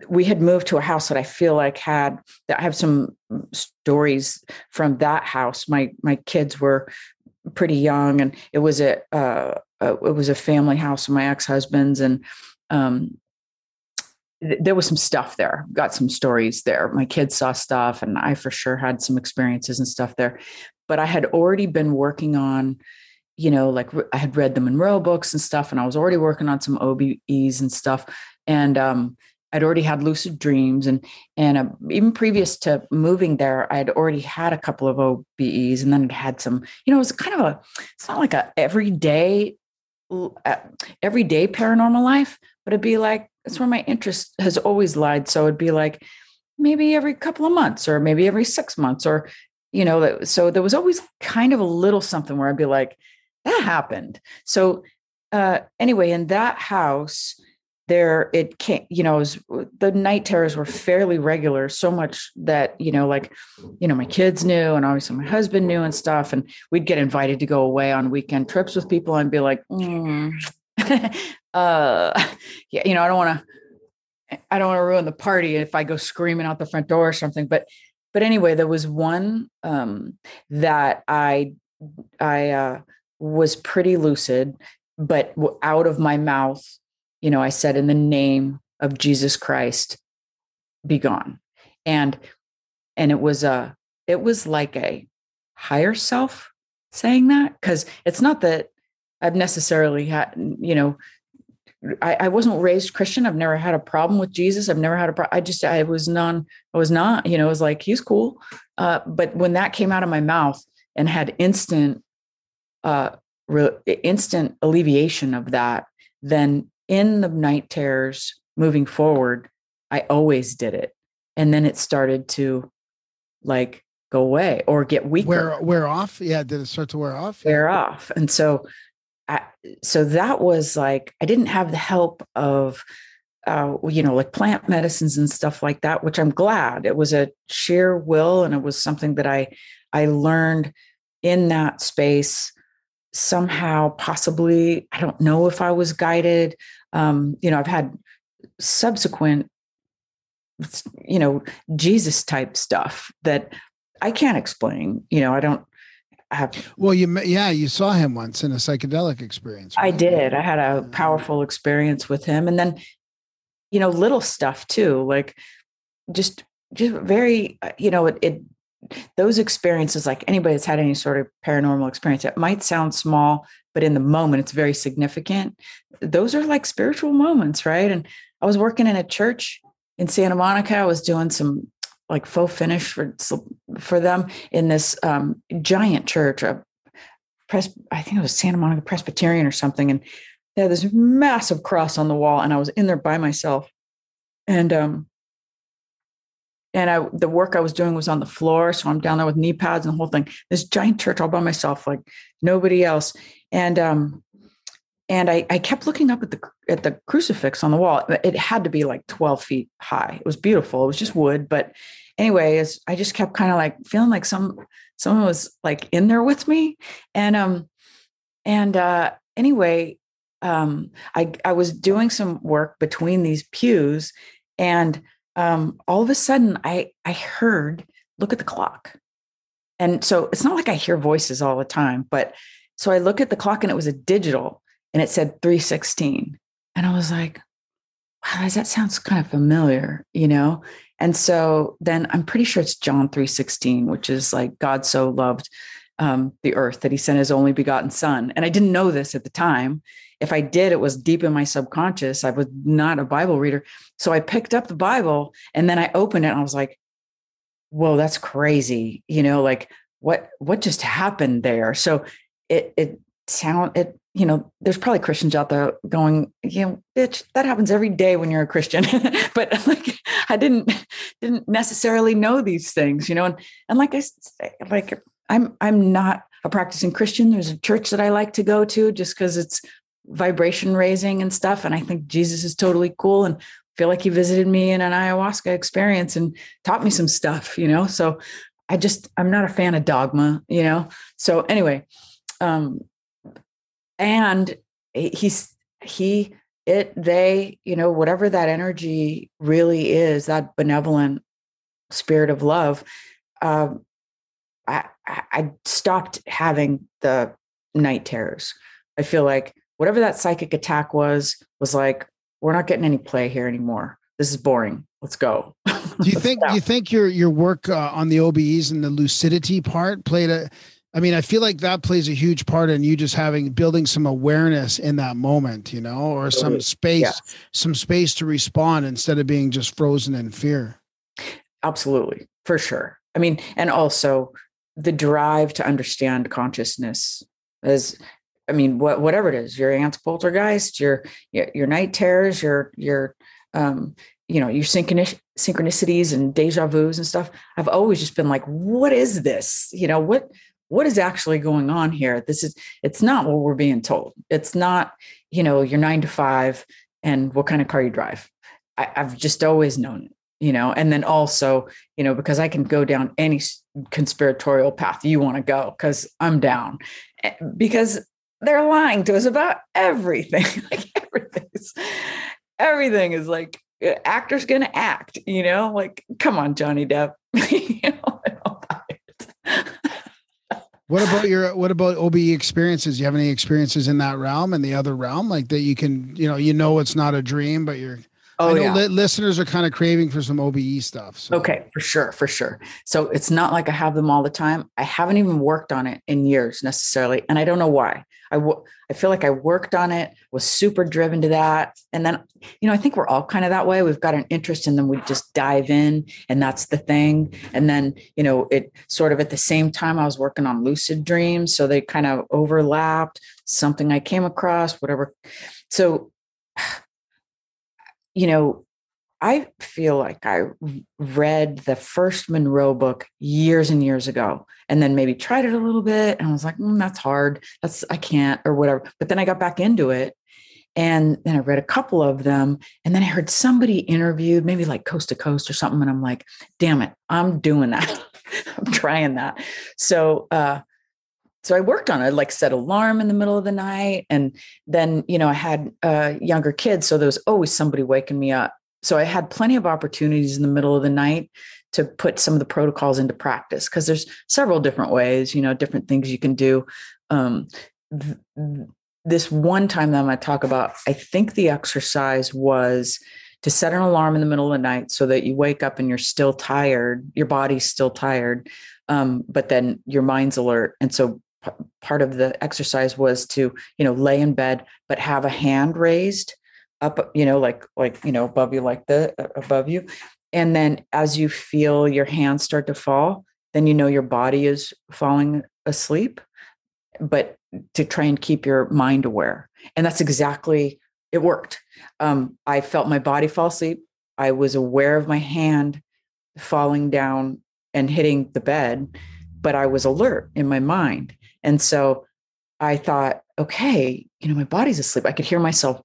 we had moved to a house that I feel like had that I have some stories from that house. My my kids were pretty young, and it was a, uh, a it was a family house of my ex husband's, and um, th- there was some stuff there. Got some stories there. My kids saw stuff, and I for sure had some experiences and stuff there. But I had already been working on you know, like I had read the Monroe books and stuff, and I was already working on some OBEs and stuff. And um, I'd already had lucid dreams, and and uh, even previous to moving there, I had already had a couple of OBEs, and then had some. You know, it was kind of a. It's not like a everyday, uh, everyday paranormal life, but it'd be like that's where my interest has always lied. So it'd be like maybe every couple of months, or maybe every six months, or you know, so there was always kind of a little something where I'd be like, that happened. So uh, anyway, in that house, there it came, you know, was, the night terrors were fairly regular, so much that, you know, like, you know, my kids knew and obviously my husband knew and stuff. And we'd get invited to go away on weekend trips with people and be like, mm, uh, yeah, you know, I don't want to, I don't want to ruin the party if I go screaming out the front door or something. But, but anyway, there was one um, that I, I uh, was pretty lucid, but out of my mouth, you know, I said, in the name of Jesus Christ, be gone. And, and it was a, it was like a higher self saying that because it's not that I've necessarily had, you know, I, I wasn't raised Christian. I've never had a problem with Jesus. I've never had a problem. I just, I was non, I was not, you know, it was like, he's cool. Uh, but when that came out of my mouth and had instant, uh, re- instant alleviation of that, then in the night terrors moving forward, I always did it. And then it started to like go away or get weaker Wear wear off. Yeah. Did it start to wear off? wear off. And so, I, so that was like I didn't have the help of, uh, you know, like plant medicines and stuff like that. Which I'm glad it was a sheer will, and it was something that I I learned in that space somehow. Possibly, I don't know if I was guided. Um, you know, I've had subsequent, you know, Jesus type stuff that I can't explain. You know, I don't have Well, you yeah, you saw him once in a psychedelic experience. I did. I had a powerful experience with him. And then, you know, little stuff too, like just just very, uh, you know, it, it those experiences, like anybody that's had any sort of paranormal experience, it might sound small, but in the moment it's very significant. Those are like spiritual moments, right? And I was working in a church in Santa Monica. I was doing some like faux finish for for them in this um, giant church, a I think it was Santa Monica Presbyterian or something, and they had this massive cross on the wall, and I was in there by myself, and um, and I the work I was doing was on the floor, so I'm down there with knee pads and the whole thing. This giant church all by myself, like nobody else, and um, and I, I kept looking up at the at the crucifix on the wall. It had to be like 12 feet high. It was beautiful. It was just wood, but anyways, I just kept kind of like feeling like some someone was like in there with me, and um, and uh, anyway, um, I I was doing some work between these pews, and um, all of a sudden I I heard look at the clock, and so it's not like I hear voices all the time, but so I look at the clock and it was a digital and it said 316. And I was like, wow, that sounds kind of familiar, you know? And so then I'm pretty sure it's John 316, which is like God so loved um, the earth that he sent his only begotten son. And I didn't know this at the time. If I did, it was deep in my subconscious. I was not a Bible reader. So I picked up the Bible and then I opened it and I was like, whoa, that's crazy. You know, like what what just happened there? So it it sound it you know there's probably christians out there going you know bitch that happens every day when you're a christian but like i didn't didn't necessarily know these things you know and and like i say like i'm i'm not a practicing christian there's a church that i like to go to just because it's vibration raising and stuff. And i think jesus is totally cool and feel like he visited me in an ayahuasca experience and taught me some stuff you know? So i just i'm not a fan of dogma you know? So anyway um and he's he it they you know whatever that energy really is that benevolent spirit of love uh, I, I I stopped having the night terrors. I feel like whatever that psychic attack was was like we're not getting any play here anymore. This is boring. Let's go. Do you think do you think your your work uh, on the OBEs and the lucidity part played a I mean, I feel like that plays a huge part in you just having building some awareness in that moment, you know, or some space, Yeah. some space to respond instead of being just frozen in fear. absolutely. For sure. I mean and also the drive to understand consciousness as i mean what, whatever it is your aunt's poltergeist your your, your night terrors your your um you know, your synchronicities and deja vus and stuff. I've always just been like, what is this? You know, what what is actually going on here? This is it's not what we're being told. It's not, you know, you're nine to five and what kind of car you drive. I, I've just always known it, you know, and then also, you know, because I can go down any conspiratorial path you want to go because I'm down. Eh, Because they're lying to us about everything. like everything's everything is like actor's gonna act, you know, like come on, Johnny Depp. you know, I don't buy it. What about your what about OBE experiences? Do you have any experiences in that realm and the other realm, like that you can, you know, you know it's not a dream, but you're. Oh yeah. li- listeners are kind of craving for some OBE stuff. So. Okay, for sure, for sure. So it's not like I have them all the time. I haven't even worked on it in years necessarily, and I don't know why. I I feel like I worked on it, was super driven to that, and then you know I think we're all kind of that way. We've got an interest, and then we just dive in, and that's the thing. And then you know it sort of at the same time I was working on lucid dreams, so they kind of overlapped. Something I came across, whatever. So you know I feel like I read the first Monroe book years and years ago, and then maybe tried it a little bit, and I was like, mm, "That's hard. That's I can't," or whatever. But then I got back into it, and then I read a couple of them, and then I heard somebody interviewed, maybe like Coast to Coast or something, and I'm like, "Damn it, I'm doing that. I'm trying that." So, uh, so I worked on it, I like set alarm in the middle of the night, and then you know I had uh, younger kids, so there was always somebody waking me up so I had plenty of opportunities in the middle of the night to put some of the protocols into practice because there's several different ways, you know, different things you can do. Um, th- this one time that I'm going to talk about, I think the exercise was to set an alarm in the middle of the night so that you wake up and you're still tired, your body's still tired, um, but then your mind's alert. And so p- part of the exercise was to, you know, lay in bed but have a hand raised up you know like like you know above you like the uh, above you. And then as you feel your hands start to fall then you know your body is falling asleep but to try and keep your mind aware. And that's exactly it worked. Um, i felt my body fall asleep. I was aware of my hand falling down and hitting the bed but i was alert in my mind. And so i thought okay you know my body's asleep. I could hear myself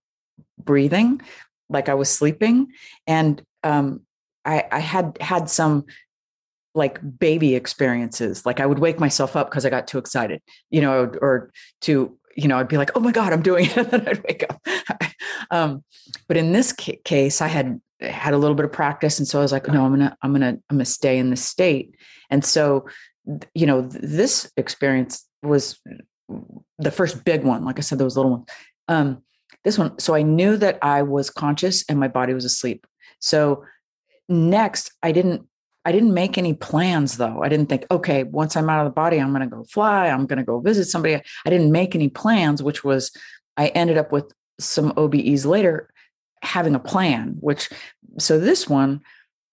breathing like I was sleeping. And um, I, I had had some like baby experiences. Like I would wake myself up because I got too excited, you know, or to, you know, I'd be like, oh my God, I'm doing it. and then I'd wake up. um, but in this ca- case, I had had a little bit of practice. And so I was like, no, I'm gonna, I'm gonna, I'm gonna stay in the state. And so, you know, th- this experience was the first big one. Like I said, there those little ones. Um, this one so i knew that i was conscious and my body was asleep. So next i didn't i didn't make any plans though. I didn't think okay once i'm out of the body i'm going to go fly i'm going to go visit somebody. I didn't make any plans which was i ended up with some obes later having a plan which so this one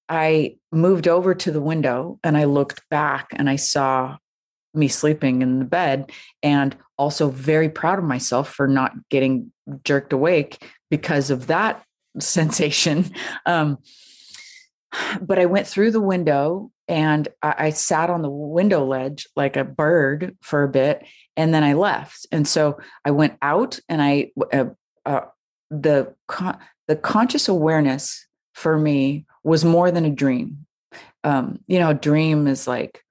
i moved over to the window and i looked back and i saw me sleeping in the bed and also very proud of myself for not getting jerked awake because of that sensation. Um, but I went through the window and I, I sat on the window ledge like a bird for a bit, and then I left. And so I went out, and I uh, uh, the con- the conscious awareness for me was more than a dream. Um, you know, a dream is like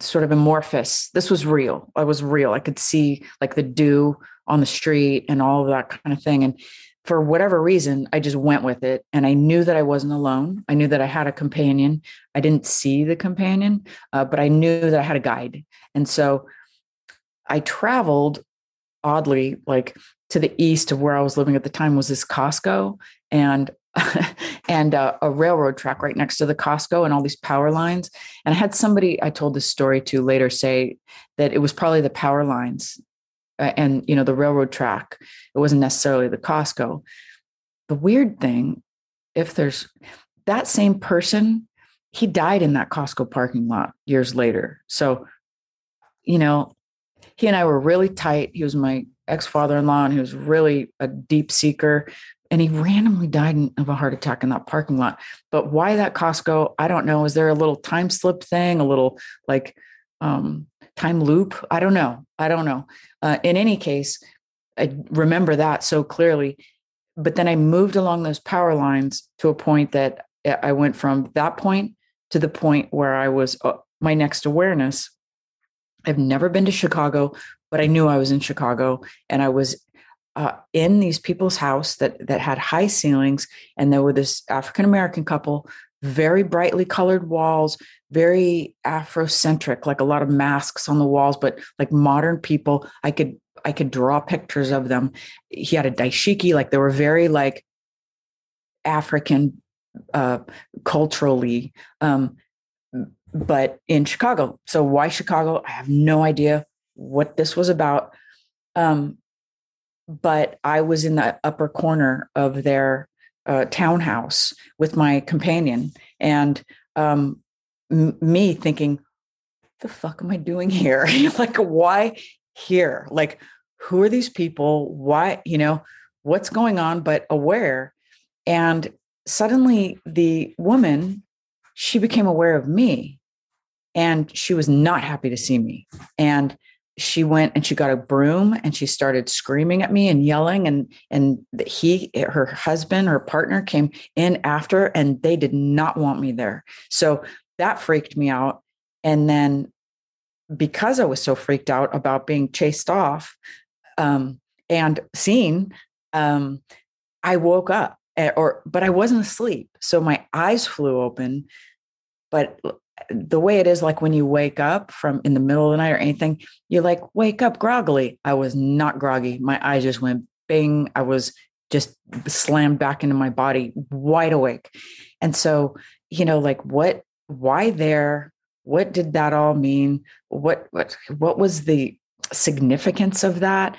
sort of amorphous. This was real. I was real. I could see like the dew on the street and all of that kind of thing. And for whatever reason, I just went with it. And I knew that I wasn't alone. I knew that I had a companion. I didn't see the companion, uh, but I knew that I had a guide. And so I traveled oddly, like to the east of where I was living at the time was this Costco and and uh, a railroad track right next to the Costco and all these power lines. And I had somebody I told this story to later say that it was probably the power lines uh, and you know the railroad track. It wasn't necessarily the Costco. The weird thing, if there's that same person, he died in that Costco parking lot years later. So, you know, he and I were really tight. He was my ex father in law, and he was really a deep seeker. And he randomly died of a heart attack in that parking lot. But why that Costco? I don't know. Is there a little time slip thing? A little like um, time loop? I don't know. I don't know. Uh, in any case, I remember that so clearly. But then I moved along those power lines to a point that I went from that point to the point where I was uh, my next awareness. I've never been to Chicago, but I knew I was in Chicago and I was uh, in these people's house that that had high ceilings and there were this African American couple, very brightly colored walls, very Afrocentric, like a lot of masks on the walls, but like modern people. I could I could draw pictures of them. He had a dashiki, like they were very like African uh, culturally, um, but in Chicago. So why Chicago? I have no idea what this was about. Um, but I was in the upper corner of their uh, townhouse with my companion, and um, m- me thinking, "The fuck am I doing here? like, why here? Like, who are these people? Why, you know, what's going on?" But aware, and suddenly the woman, she became aware of me, and she was not happy to see me, and she went and she got a broom and she started screaming at me and yelling and and he her husband her partner came in after and they did not want me there. So that freaked me out. And then because i was so freaked out about being chased off um, and seen um, i woke up eh, or but i wasn't asleep. So my eyes flew open but the way it is like when you wake up from in the middle of the night or anything you're like wake up groggily. I was not groggy. My eyes just went bing. I was just slammed back into my body wide awake. And so you know like what why there? What did that all mean? What what what was the significance of that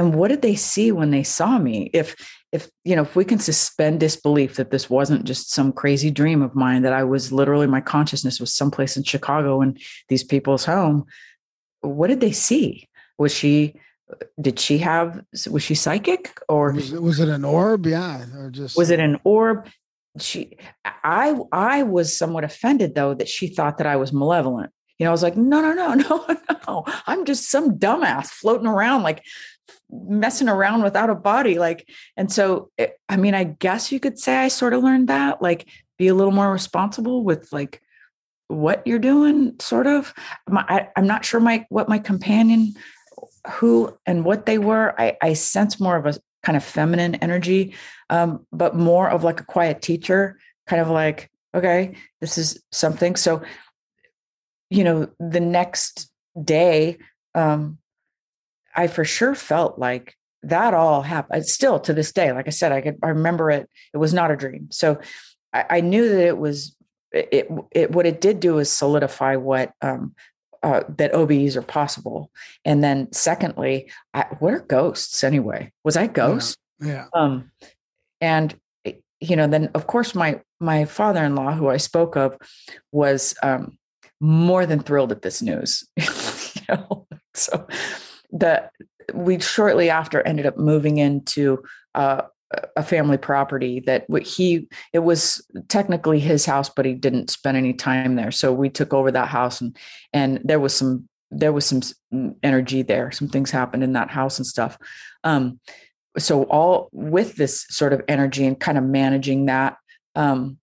and what did they see when they saw me? If if you know if we can suspend disbelief that this wasn't just some crazy dream of mine that i was literally my consciousness was someplace in chicago in these people's home what did they see? Was she did she have was she psychic or was it, was it an orb? Yeah or just was it an orb? She i i was somewhat offended though that she thought that i was malevolent. You know i was like no no no no no. I'm just some dumbass floating around like messing around without a body like and so it, i mean i guess you could say i sort of learned that like be a little more responsible with like what you're doing sort of. My, I, i'm not sure my what my companion who and what they were. I i sense more of a kind of feminine energy um but more of like a quiet teacher kind of like okay this is something. So you know the next day um I for sure felt like that all happened. Still to this day, like I said, I could I remember it. It was not a dream. So I, I knew that it was it, it. What it did do is solidify what um, uh, that OBEs are possible. And then secondly, I, what are ghosts anyway? Was I ghost? Yeah. yeah. Um, and eh, you know, then of course my my father-in-law, who I spoke of, was um, more than thrilled at this news. you know? So that we shortly after ended up moving into uh, a family property that he it was technically his house but he didn't spend any time there. So we took over that house and and there was some there was some energy there. Some things happened in that house and stuff. Um so all with this sort of energy and kind of managing that um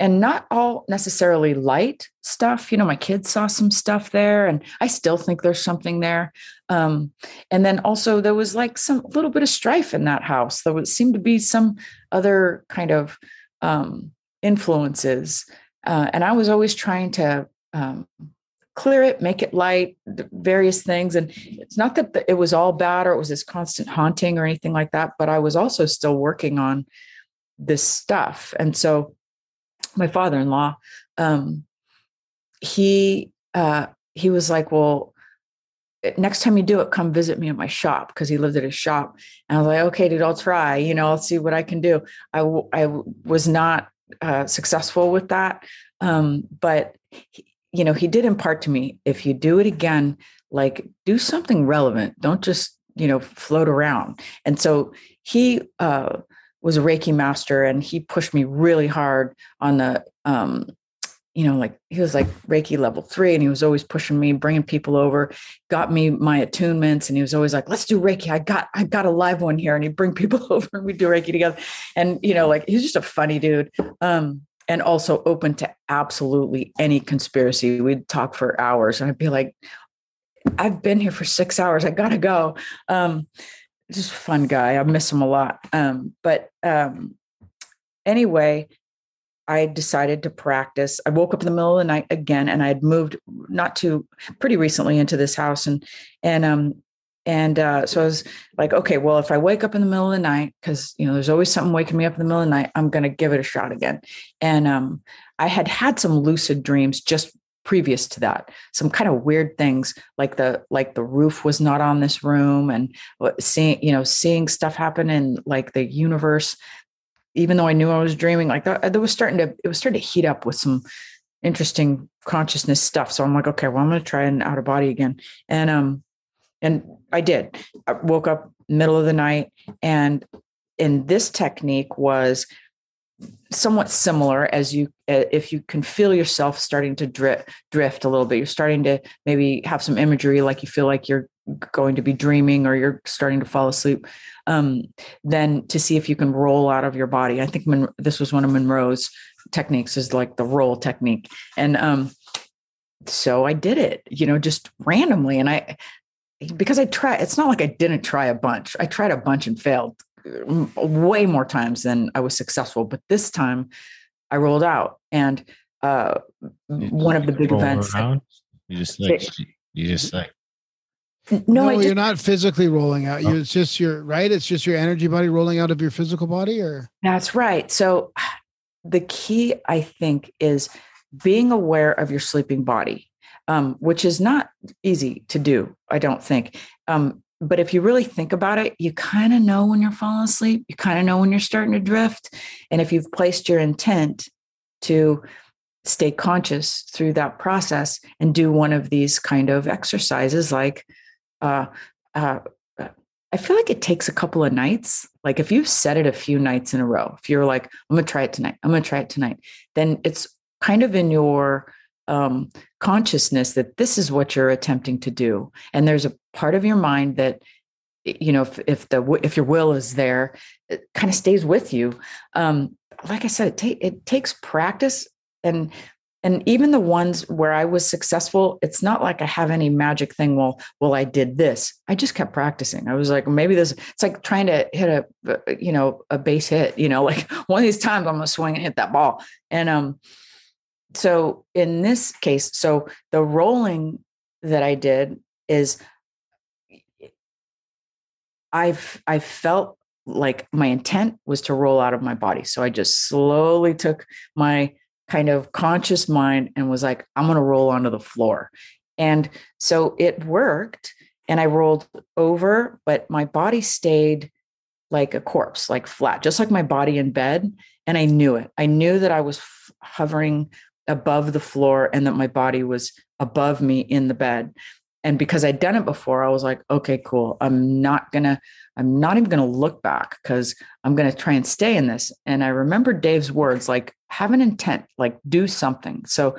and not all necessarily light stuff. You know, my kids saw some stuff there, and I still think there's something there. Um, and then also there was like some little bit of strife in that house. There would seem to be some other kind of um, influences, uh, and I was always trying to um, clear it, make it light, various things. And it's not that it was all bad or it was this constant haunting or anything like that, but I was also still working on this stuff, and so my father-in-law um, he uh, he was like well next time you do it come visit me at my shop because he lived at his shop and i was like okay dude i'll try you know i'll see what i can do i, I was not uh, successful with that um, but he, you know he did impart to me if you do it again like do something relevant. Don't just, you know, float around. And so he uh, was a Reiki master and he pushed me really hard on the, um, you know, like he was like Reiki level three and he was always pushing me, bringing people over, got me my attunements. And he was always like, let's do Reiki. I got, I got a live one here. And he'd bring people over and we'd do Reiki together. And, you know, like he's just a funny dude. Um, and also open to absolutely any conspiracy. We'd talk for hours and I'd be like, I've been here for six hours. I gotta go. Um, just fun guy. I miss him a lot. Um, but um, anyway, I decided to practice. I woke up in the middle of the night again, and I had moved not too pretty recently into this house, and and um and uh, so I was like, okay, well, if I wake up in the middle of the night, because you know there's always something waking me up in the middle of the night, I'm gonna give it a shot again. And um, I had had some lucid dreams just previous to that. Some kind of weird things like the like the roof was not on this room and seeing you know seeing stuff happen in like the universe even though i knew i was dreaming like that, that was starting to it was starting to heat up with some interesting consciousness stuff. So i'm like okay well i'm going to try an out of body again. And um and i did. I woke up middle of the night and and this technique was somewhat similar as you uh, if you can feel yourself starting to drift drift a little bit. You're starting to maybe have some imagery like you feel like you're going to be dreaming or you're starting to fall asleep um, then to see if you can roll out of your body. I think Mon- this was one of monroe's techniques is like the roll technique. And um, so i did it you know just randomly. And i because i try it's not like i didn't try a bunch. I tried a bunch and failed way more times than I was successful. But this time I rolled out. And uh, one of the big events. Around? You just like, you just like, no, no just, you're not physically rolling out. You, it's just your right. It's just your energy body rolling out of your physical body, or that's right. So the key, I think, is being aware of your sleeping body, um, which is not easy to do. I don't think. Um, but if you really think about it, you kind of know when you're falling asleep. You kind of know when you're starting to drift. And if you've placed your intent to stay conscious through that process and do one of these kind of exercises, like, uh, uh, I feel like it takes a couple of nights. Like if you've said it a few nights in a row, if you're like, I'm going to try it tonight, I'm going to try it tonight, then it's kind of in your um, consciousness that this is what you're attempting to do and there's a part of your mind that you know if, if the if your will is there it kind of stays with you. Um, like i said it, ta- it takes practice and and even the ones where i was successful it's not like i have any magic thing well well i did this. I just kept practicing. I was like maybe this it's like trying to hit a you know a base hit you know like one of these times i'm gonna swing and hit that ball. And um so in this case, so the rolling that I did is I've I felt like my intent was to roll out of my body. So I just slowly took my kind of conscious mind and was like, I'm gonna roll onto the floor. And so it worked. And I rolled over, but my body stayed like a corpse, like flat, just like my body in bed. And I knew it. I knew that I was hovering above the floor and that my body was above me in the bed. And because I'd done it before, I was like, okay, cool. I'm not gonna, I'm not even gonna look back because I'm gonna try and stay in this. And I remember Dave's words, like, have an intent, like do something. So,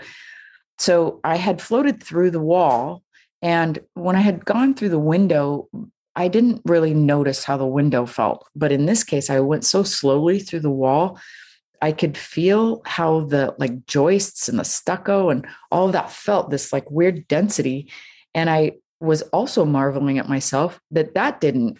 so I had floated through the wall. And when I had gone through the window, I didn't really notice how the window felt. But in this case, I went so slowly through the wall I could feel how the like joists and the stucco and all that felt this like weird density. And I was also marveling at myself that that didn't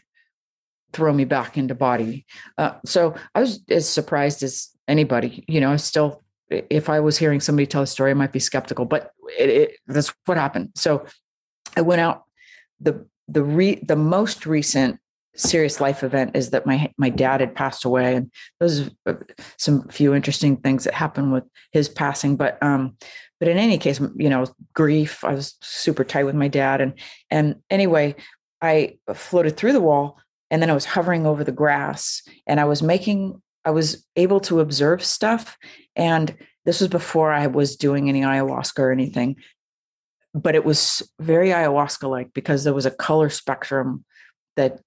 throw me back into body. Uh, so I was as surprised as anybody, you know, still, if I was hearing somebody tell a story, I might be skeptical, but it, it, that's what happened. So I went out the, the re the most recent serious life event is that my my dad had passed away and those some few interesting things that happened with his passing but um but in any case you know grief i was super tight with my dad and and anyway i floated through the wall and then i was hovering over the grass and i was making i was able to observe stuff and this was before i was doing any ayahuasca or anything but it was very ayahuasca like because there was a color spectrum that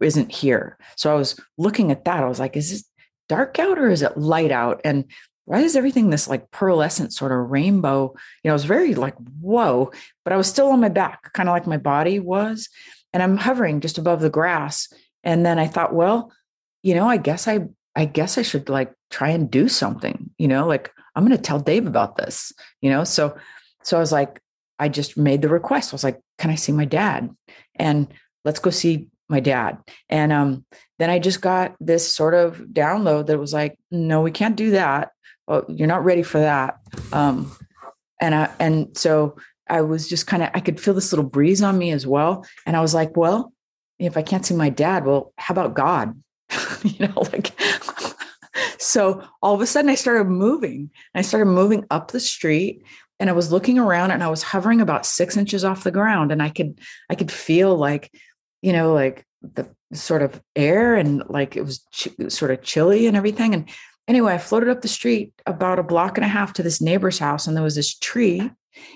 isn't here. So I was looking at that. I was like, is it dark out or is it light out? And why is everything this like pearlescent sort of rainbow? You know, I was very like, whoa, but I was still on my back, kind of like my body was. And I'm hovering just above the grass. And then I thought, well, you know, I guess I I guess I should like try and do something, you know, like I'm going to tell Dave about this, you know? So, so I was like, I just made the request. I was like, can I see my dad? And let's go see my dad. And um, then I just got this sort of download that was like, no, we can't do that. Well, you're not ready for that. Um, and I, and so I was just kind of, I could feel this little breeze on me as well. And I was like, well, if I can't see my dad, well, how about God? you know, like, so all of a sudden I started moving. I started moving up the street and I was looking around and I was hovering about six inches off the ground. And I could, I could feel like, you know, like the sort of air and like it was ch- sort of chilly and everything. And anyway, I floated up the street about a block and a half to this neighbor's house and there was this tree.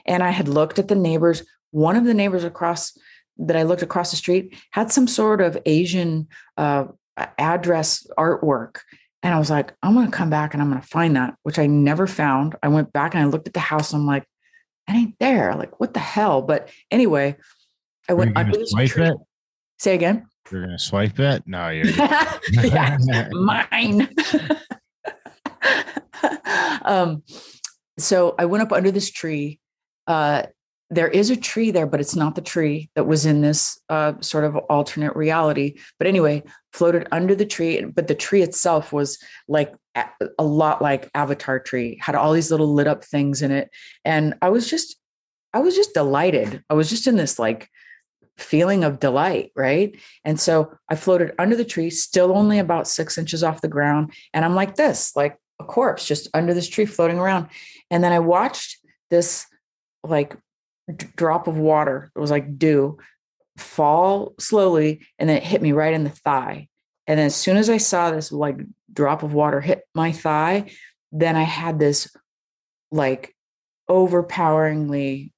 And I had looked at the neighbors. One of the neighbors across that I looked across the street had some sort of Asian uh, address artwork. And I was like, I'm going to come back and I'm going to find that, which I never found. I went back and I looked at the house. And I'm like, it ain't there. Like, what the hell? But anyway, I went under this tree. it? Say again. You're gonna swipe it? No, you're yeah, mine. um, so I went up under this tree. Uh, there is a tree there, but it's not the tree that was in this uh, sort of alternate reality. But anyway, floated under the tree, but the tree itself was like a, a lot like Avatar tree, had all these little lit up things in it. And I was just, I was just delighted. I was just in this like feeling of delight, right? And so I floated under the tree, still only about six inches off the ground. And I'm like this, like a corpse just under this tree floating around. And then I watched this like d- drop of water, it was like dew, fall slowly. And then it hit me right in the thigh. And then as soon as I saw this like drop of water hit my thigh, then I had this like overpoweringly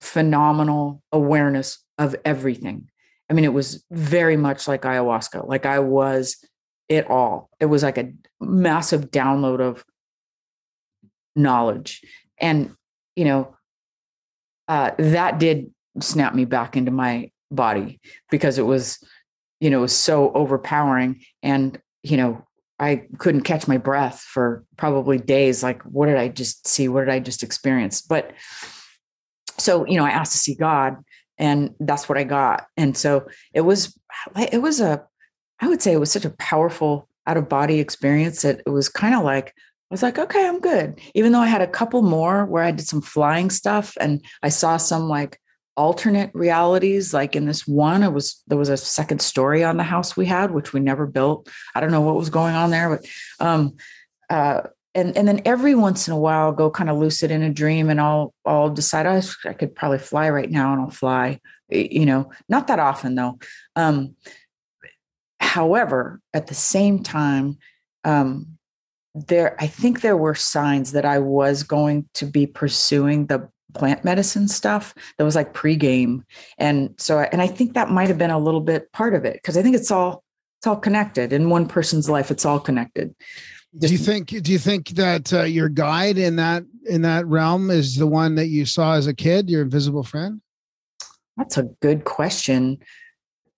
phenomenal awareness of everything. I mean, it was very much like ayahuasca. Like I was it all. It was like a massive download of knowledge. And, you know, uh, that did snap me back into my body because it was, you know, it was so overpowering. And, you know, I couldn't catch my breath for probably days. Like, what did I just see? What did I just experience? But so, you know, I asked to see God and that's what I got. And so it was, it was a, I would say it was such a powerful out of body experience that it was kind of like, I was like, okay, I'm good. Even though I had a couple more where I did some flying stuff and I saw some like alternate realities. Like in this one, it was there was a second story on the house we had, which we never built. I don't know what was going on there, but um, uh, and and then every once in a while I'll go kind of lucid in a dream and I'll I'll decide oh, I could probably fly right now and I'll fly you know not that often though. Um however at the same time um there I think there were signs that I was going to be pursuing the plant medicine stuff that was like pregame. And so and I think that might have been a little bit part of it because I think it's all it's all connected. In one person's life it's all connected do you think do you think that uh, your guide in that in that realm is the one that you saw as a kid your invisible friend? That's a good question.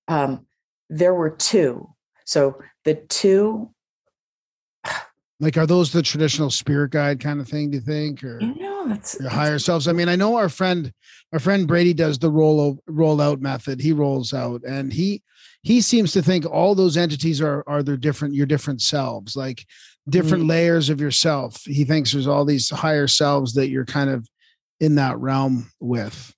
Um, there were two. So the two like are those the traditional spirit guide kind of thing do you think or you know that's your higher selves? I mean i know our friend our friend brady does the roll roll out method. He rolls out and he he seems to think all those entities are are their different your different selves. Like different mm-hmm. layers of yourself. He thinks there's all these higher selves that you're kind of in that realm with.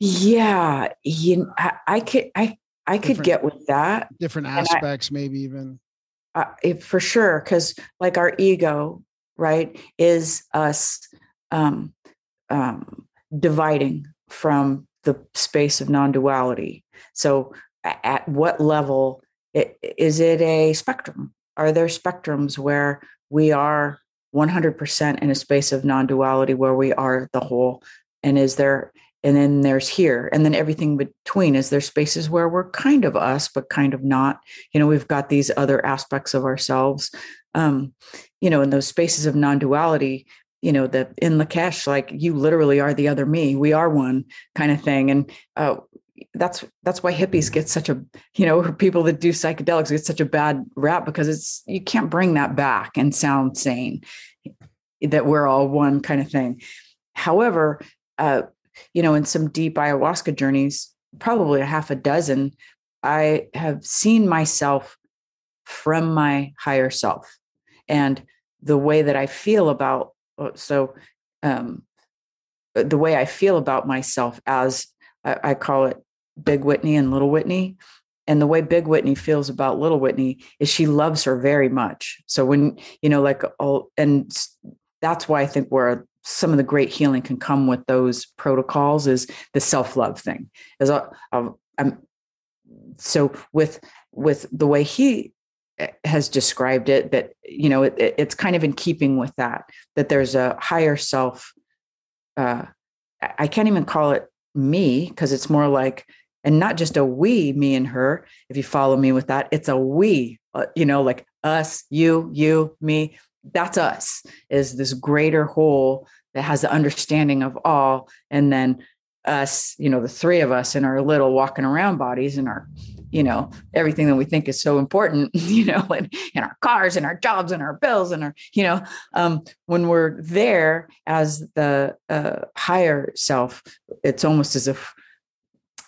Yeah, you, I, I could, I, I could Different- get with that Different I- aspects, maybe even. uh, it, for sure because like our ego right is us um, um, dividing from the space of non-duality so at what level i- is it a spectrum are there spectrums where we are 100% in a space of non-duality where we are the whole? And is there and then there's here and then everything between. Is there spaces where we're kind of us but kind of not? You know we've got these other aspects of ourselves um you know in those spaces of non-duality you know the in Lak'ech like you literally are the other me we are one kind of thing. And uh that's that's why hippies get such a you know people that do psychedelics get such a bad rap because it's you can't bring that back and sound sane that we're all one kind of thing. However uh you know in some deep ayahuasca journeys probably a half a dozen i have seen myself from my higher self and the way that i feel about uh, so um the way i feel about myself as I, I call it Big Whitney and Little Whitney. And the way Big Whitney feels about Little Whitney is she loves her very much. So when, you know, like all, and that's why I think where some of the great healing can come with those protocols is the self-love thing. Is a, a, I'm, so with with the way he eh, has described it, that you know it, it's kind of in keeping with that. That there's a higher self. Uh, I can't even call it me because it's more like and not just a we me and her if you follow me with that it's a we uh, you know like us you you me. That's us is this greater whole that has the understanding of all. And then us you know the three of us in our little walking around bodies and our you know everything that we think is so important you know and in our cars and our jobs and our bills and our you know um, when we're there as the uh, higher self it's almost as if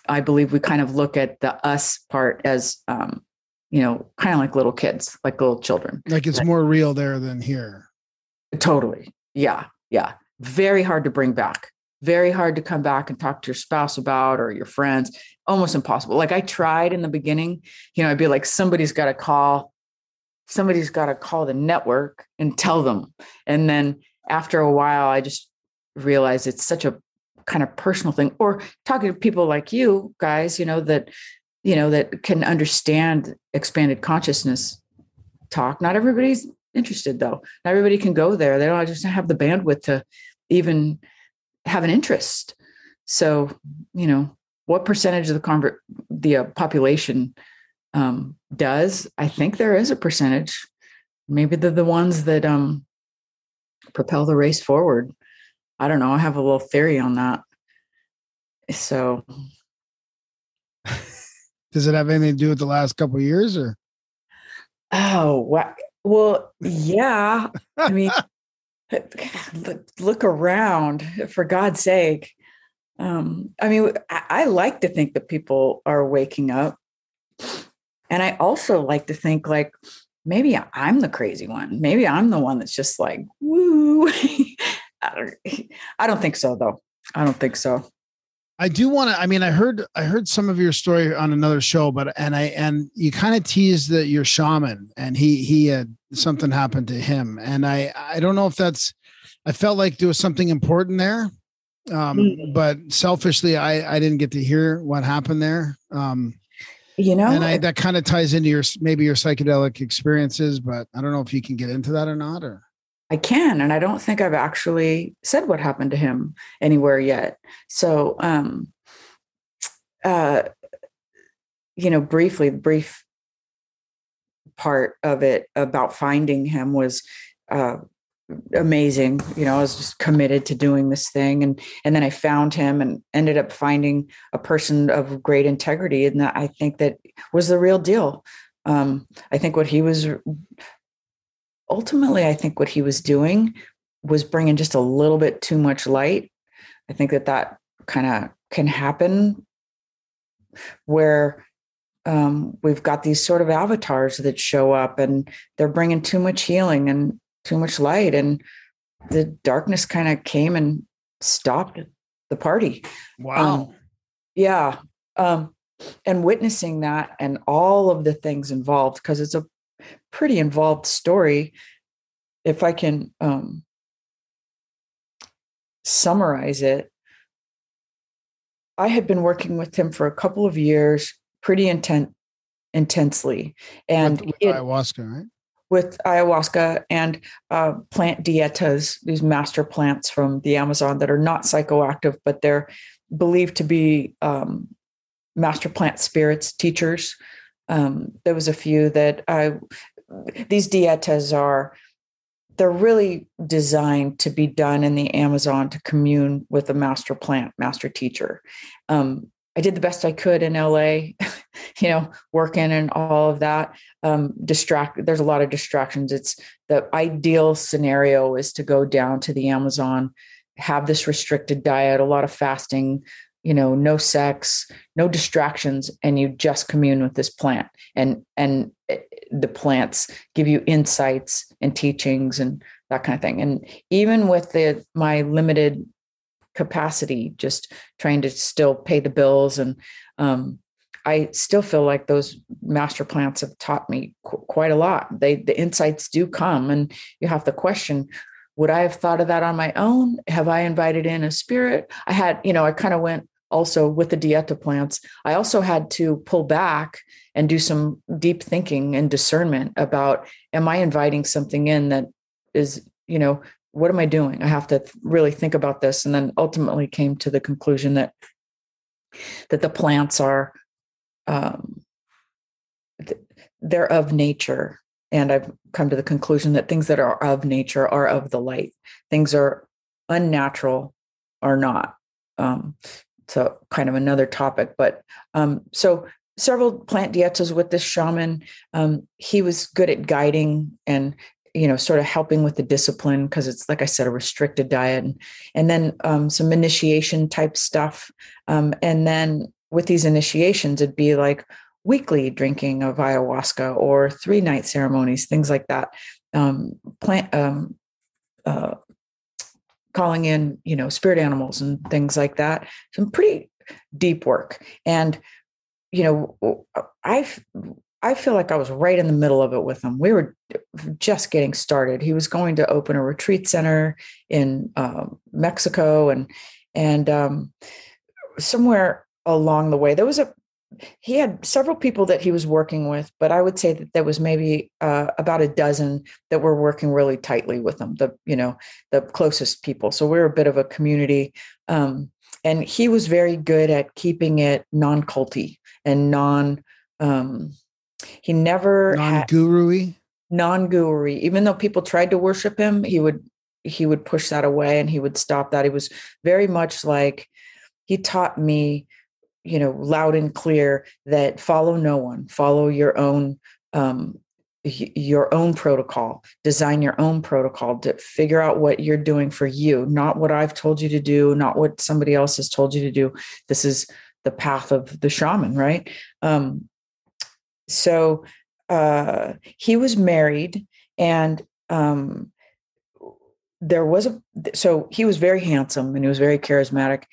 i believe we kind of look at the us part as um, you know kind of like little kids like little children. Like it's more real there than here. Totally. Yeah yeah. Very hard to bring back. Very hard to come back and talk to your spouse about or your friends. Almost impossible. Like i tried in the beginning you know i'd be like somebody's got to call somebody's got to call the network and tell them. And then after a while i just realized it's such a kind of personal thing or talking to people like you guys you know that you know that can understand expanded consciousness talk not everybody's interested though not everybody can go there they don't just have the bandwidth to even have an interest. So, you know, what percentage of the convert the uh, population um, does? I think there is a percentage. Maybe they're the ones that um, propel the race forward. I don't know. I have a little theory on that. So, does it have anything to do with the last couple years, or? Oh, well, yeah. I mean, look around for God's sake. Um, I mean, I, I like to think that people are waking up. And I also like to think like maybe I'm the crazy one. Maybe I'm the one that's just like, woo. I, don't, I don't think so though. I don't think so. I do want to. I mean, I heard I heard some of your story on another show, but and I and you kind of teased that you're shaman, and he he had something happened to him, and I I don't know if that's. I felt like there was something important there, um, mm-hmm. but selfishly, I I didn't get to hear what happened there. Um, you know, and I, that kind of ties into your maybe your psychedelic experiences, but I don't know if you can get into that or not, or. I can, and I don't think I've actually said what happened to him anywhere yet. So, um, uh, you know, briefly, the brief part of it about finding him was uh, amazing. You know, I was just committed to doing this thing, and and then I found him and ended up finding a person of great integrity, and that I think that was the real deal. Um, I think what he was ultimately, I think what he was doing was bringing just a little bit too much light. I think that that kind of can happen where um, we've got these sort of avatars that show up and they're bringing too much healing and too much light. And the darkness kind of came and stopped the party. Wow. Um, yeah. Um, and witnessing that and all of the things involved, because it's a pretty involved story. If I can um, summarize it, I had been working with him for a couple of years, pretty intent, intensely, and with, with ayahuasca, right? with ayahuasca and uh, plant dietas, these master plants from the Amazon that are not psychoactive, but they're believed to be um, master plant spirits teachers. Um, there was a few that I. These dietas are they're really designed to be done in the Amazon to commune with a master plant, master teacher. Um, I did the best I could in LA, you know, working and all of that. Um, distract. There's a lot of distractions. It's the ideal scenario is to go down to the Amazon, have this restricted diet, a lot of fasting, you know, no sex, no distractions, and you just commune with this plant. And and eh, the plants give you insights and teachings and that kind of thing. And even with the my limited capacity, just trying to still pay the bills and um, I still feel like those master plants have taught me qu- quite a lot. They the insights do come, and you have to question: Would I have thought of that on my own? Have I invited in a spirit? I had, you know, I kind of went also with the dieta plants. I also had to pull back and do some deep thinking and discernment about: Am I inviting something in that is, you know, what am I doing? I have to really think about this, and then ultimately came to the conclusion that that the plants are um, they're of nature and i've come to the conclusion that things that are of nature are of the light. Things are unnatural are not um, so kind of another topic but um, so several plant dietas with this shaman um, he was good at guiding and you know sort of helping with the discipline because it's like i said a restricted diet and, and then um, some initiation type stuff um, and then with these initiations, it'd be like weekly drinking of ayahuasca or three night ceremonies, things like that. Um, plant, um, uh, calling in, you know, spirit animals and things like that. Some pretty deep work. And, you know, I I feel like I was right in the middle of it with him. We were just getting started. He was going to open a retreat center in um, Mexico, and and um, somewhere along the way. There was a he had several people that he was working with, but I would say that there was maybe uh, about a dozen that were working really tightly with him. The you know the closest people. So we are a bit of a community, um, and he was very good at keeping it non culty and non. Um, he never non guru non guru Even though people tried to worship him, he would he would push that away and he would stop that. He was very much like he taught me you know loud and clear that follow no one follow your own um, your own protocol design your own protocol to figure out what you're doing for you not what i've told you to do not what somebody else has told you to do. This is the path of the shaman right? Um, so uh, he was married and um, there was a so he was very handsome and he was very charismatic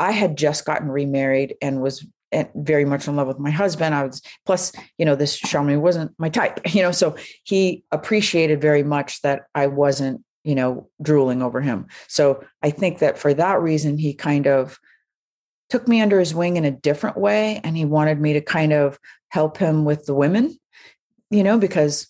I had just gotten remarried and was very much in love with my husband. I was plus, you know, this shaman wasn't my type, you know, so he appreciated very much that I wasn't, you know, drooling over him. So I think that for that reason, he kind of took me under his wing in a different way. And he wanted me to kind of help him with the women, you know, because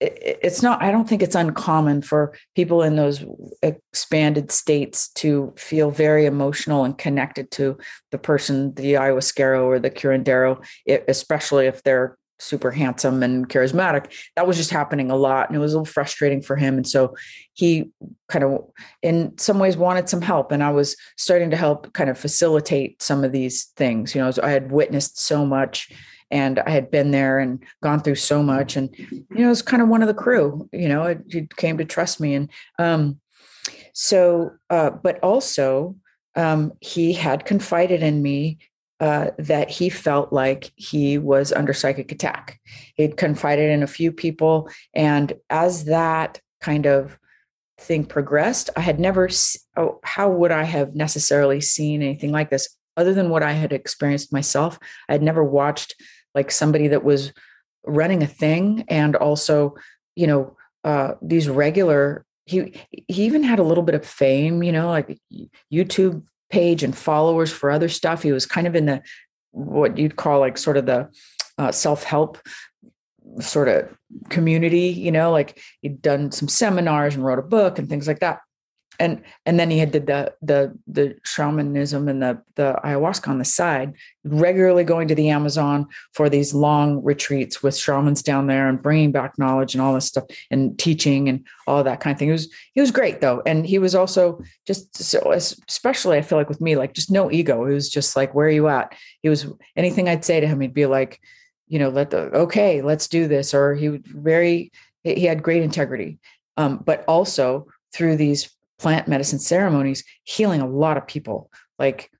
it's not i don't think it's uncommon for people in those expanded states to feel very emotional and connected to the person the ayahuasquero or the curandero especially if they're super handsome and charismatic. That was just happening a lot and it was a little frustrating for him. And so he kind of in some ways wanted some help. And i was starting to help kind of facilitate some of these things. You know i had witnessed so much and I had been there and gone through so much, and you know, it was kind of one of the crew. You know, it, it came to trust me, and um, so, uh, but also um, he had confided in me uh, that he felt like he was under psychic attack. He'd confided in a few people, and as that kind of thing progressed, I had never. Oh, how would I have necessarily seen anything like this? Other than what I had experienced myself, I had never watched like somebody that was running a thing and also you know uh, these regular he he even had a little bit of fame you know like youtube page and followers for other stuff he was kind of in the what you'd call like sort of the uh, self-help sort of community, you know, like he'd done some seminars and wrote a book and things like that. And and then he had did the the the shamanism and the the ayahuasca on the side, regularly going to the Amazon for these long retreats with shamans down there and bringing back knowledge and all this stuff and teaching and all that kind of thing. He was he was great though, and he was also just so especially I feel like with me like just no ego. It was just like where are you at? He was anything I'd say to him, he'd be like, you know, let the okay, let's do this. Or he would very he had great integrity, um, but also through these plant medicine ceremonies, healing a lot of people. Like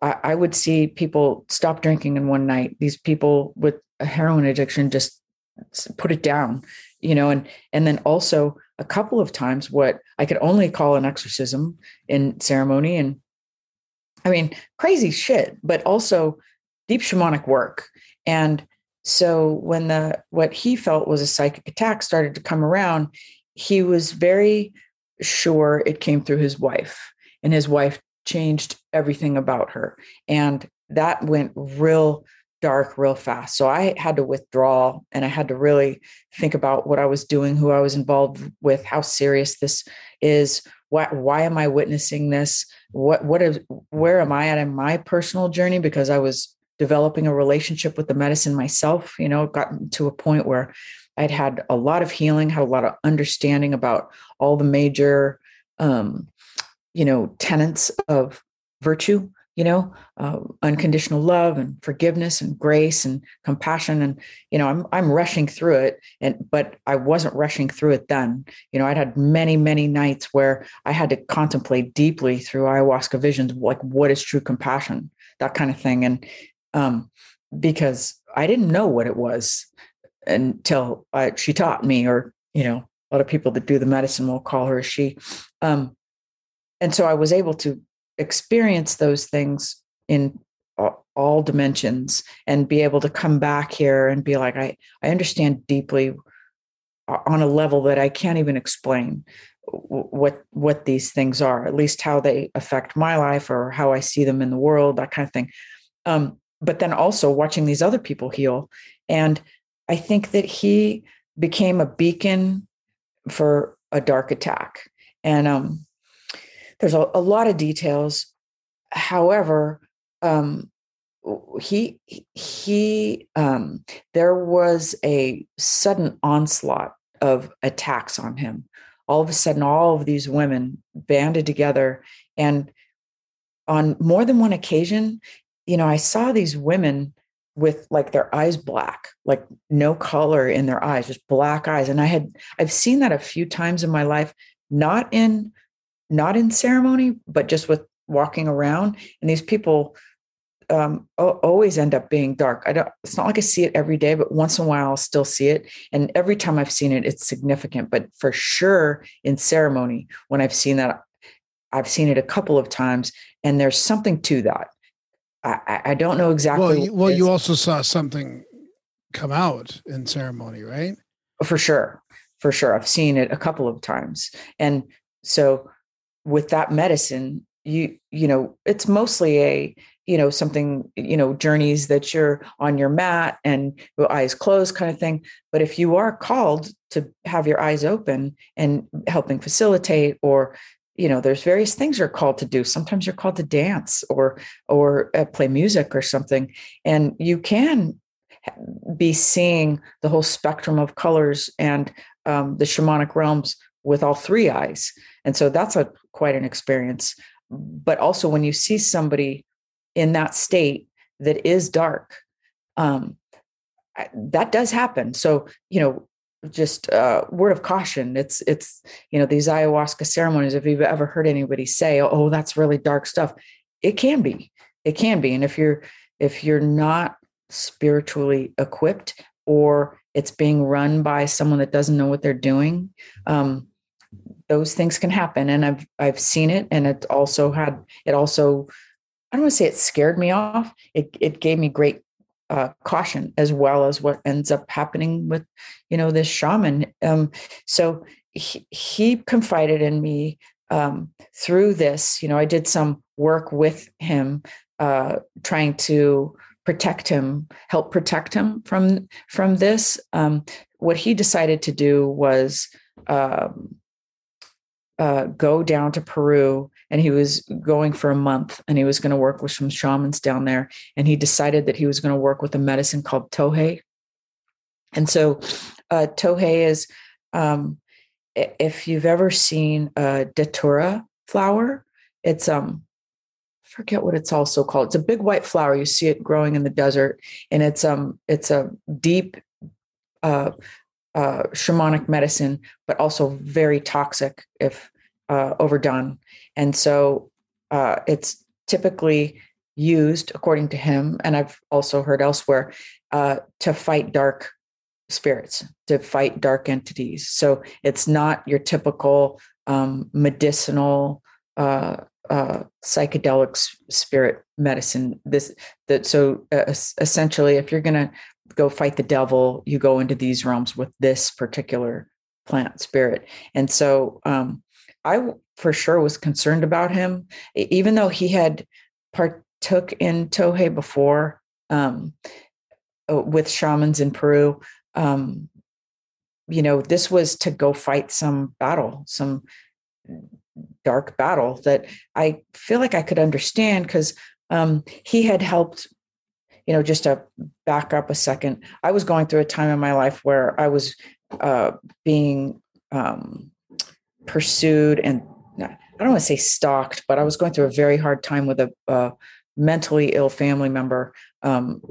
I, I would see people stop drinking in one night. These people with a heroin addiction just put it down, you know, and and then also a couple of times what I could only call an exorcism in ceremony and I mean crazy shit, but also deep shamanic work. And so when the what he felt was a psychic attack started to come around, he was very sure it came through his wife, and his wife changed everything about her. And that went real dark real fast. So I had to withdraw and I had to really think about what I was doing, who I was involved with, how serious this is. Why, why am I witnessing this? What what is where am I at in my personal journey? Because I was developing a relationship with the medicine myself, you know, gotten to a point where I'd had a lot of healing, had a lot of understanding about all the major, um, you know, tenets of virtue, you know, uh, unconditional love and forgiveness and grace and compassion. And, you know, I'm, I'm rushing through it and, but I wasn't rushing through it then, you know, I'd had many, many nights where I had to contemplate deeply through ayahuasca visions, like what is true compassion, that kind of thing. And, um, because I didn't know what it was until I, she taught me, or you know, a lot of people that do the medicine will call her she. Um, and so I was able to experience those things in all, dimensions and be able to come back here and be like, I I understand deeply on a level that I can't even explain what what these things are at least how they affect my life or how i see them in the world that kind of thing um, but then also watching these other people heal. And I think that he became a beacon for a dark attack. And um, there's a, a, lot of details. However, um, he he um, there was a sudden onslaught of attacks on him. All of a sudden, all of these women banded together, and on more than one occasion, you know, I saw these women with like their eyes black, like no color in their eyes, just black eyes. And I had I've seen that a few times in my life, not in not in ceremony, but just with walking around. And these people um, always end up being dark. I don't. It's not like I see it every day, but once in a while I'll still see it. And every time I've seen it, it's significant. But for sure, in ceremony, when I've seen that, I've seen it a couple of times, and there's something to that. I, I don't know exactly. Well, you, well, you also saw something come out in ceremony, right? For sure, for sure. I've seen it a couple of times, and so with that medicine, you you know, it's mostly a you know something you know journeys that you're on your mat and your eyes closed kind of thing but if you are called to have your eyes open and helping facilitate or you know there's various things you're called to do. Sometimes you're called to dance or or uh, play music or something. And you can be seeing the whole spectrum of colors and um, the shamanic realms with all three eyes. And so that's a quite an experience. But also when you see somebody in that state that is dark um, that does happen. So you know just uh, word of caution. It's it's you know these ayahuasca ceremonies if you've ever heard anybody say oh that's really dark stuff it can be. It can be. And if you're if you're not spiritually equipped or it's being run by someone that doesn't know what they're doing um, those things can happen. And i've i've seen it and it also had it also i don't want to say it scared me off. It it gave me great uh, caution as well as what ends up happening with you know this shaman um, so he, he, confided in me um, through this you know i did some work with him uh, trying to protect him, help protect him from from this. Um, what he decided to do was um, uh, go down to Peru, and he was going for a month, and he was going to work with some shamans down there, and he decided that he was going to work with a medicine called toé. And so, uh, toé is um, if you've ever seen a datura flower, it's um forget what it's also called. It's a big white flower. You see it growing in the desert, and it's um it's a deep uh, uh, shamanic medicine, but also very toxic if uh, overdone. And so uh, it's typically used, according to him, and I've also heard elsewhere, uh, to fight dark spirits, to fight dark entities. So it's not your typical um, medicinal uh, uh, psychedelic spirit medicine. This that so uh, essentially, if you're going to go fight the devil, you go into these realms with this particular plant spirit. And so um, I for sure was concerned about him, even though he had partook in Toé before um, uh, with shamans in Peru. Um, you know, this was to go fight some battle, some dark battle that I feel like I could understand because um, he had helped. You know, just to back up a second, I was going through a time in my life where I was uh, being um, pursued and I don't want to say stalked, but I was going through a very hard time with a, mentally ill family member um,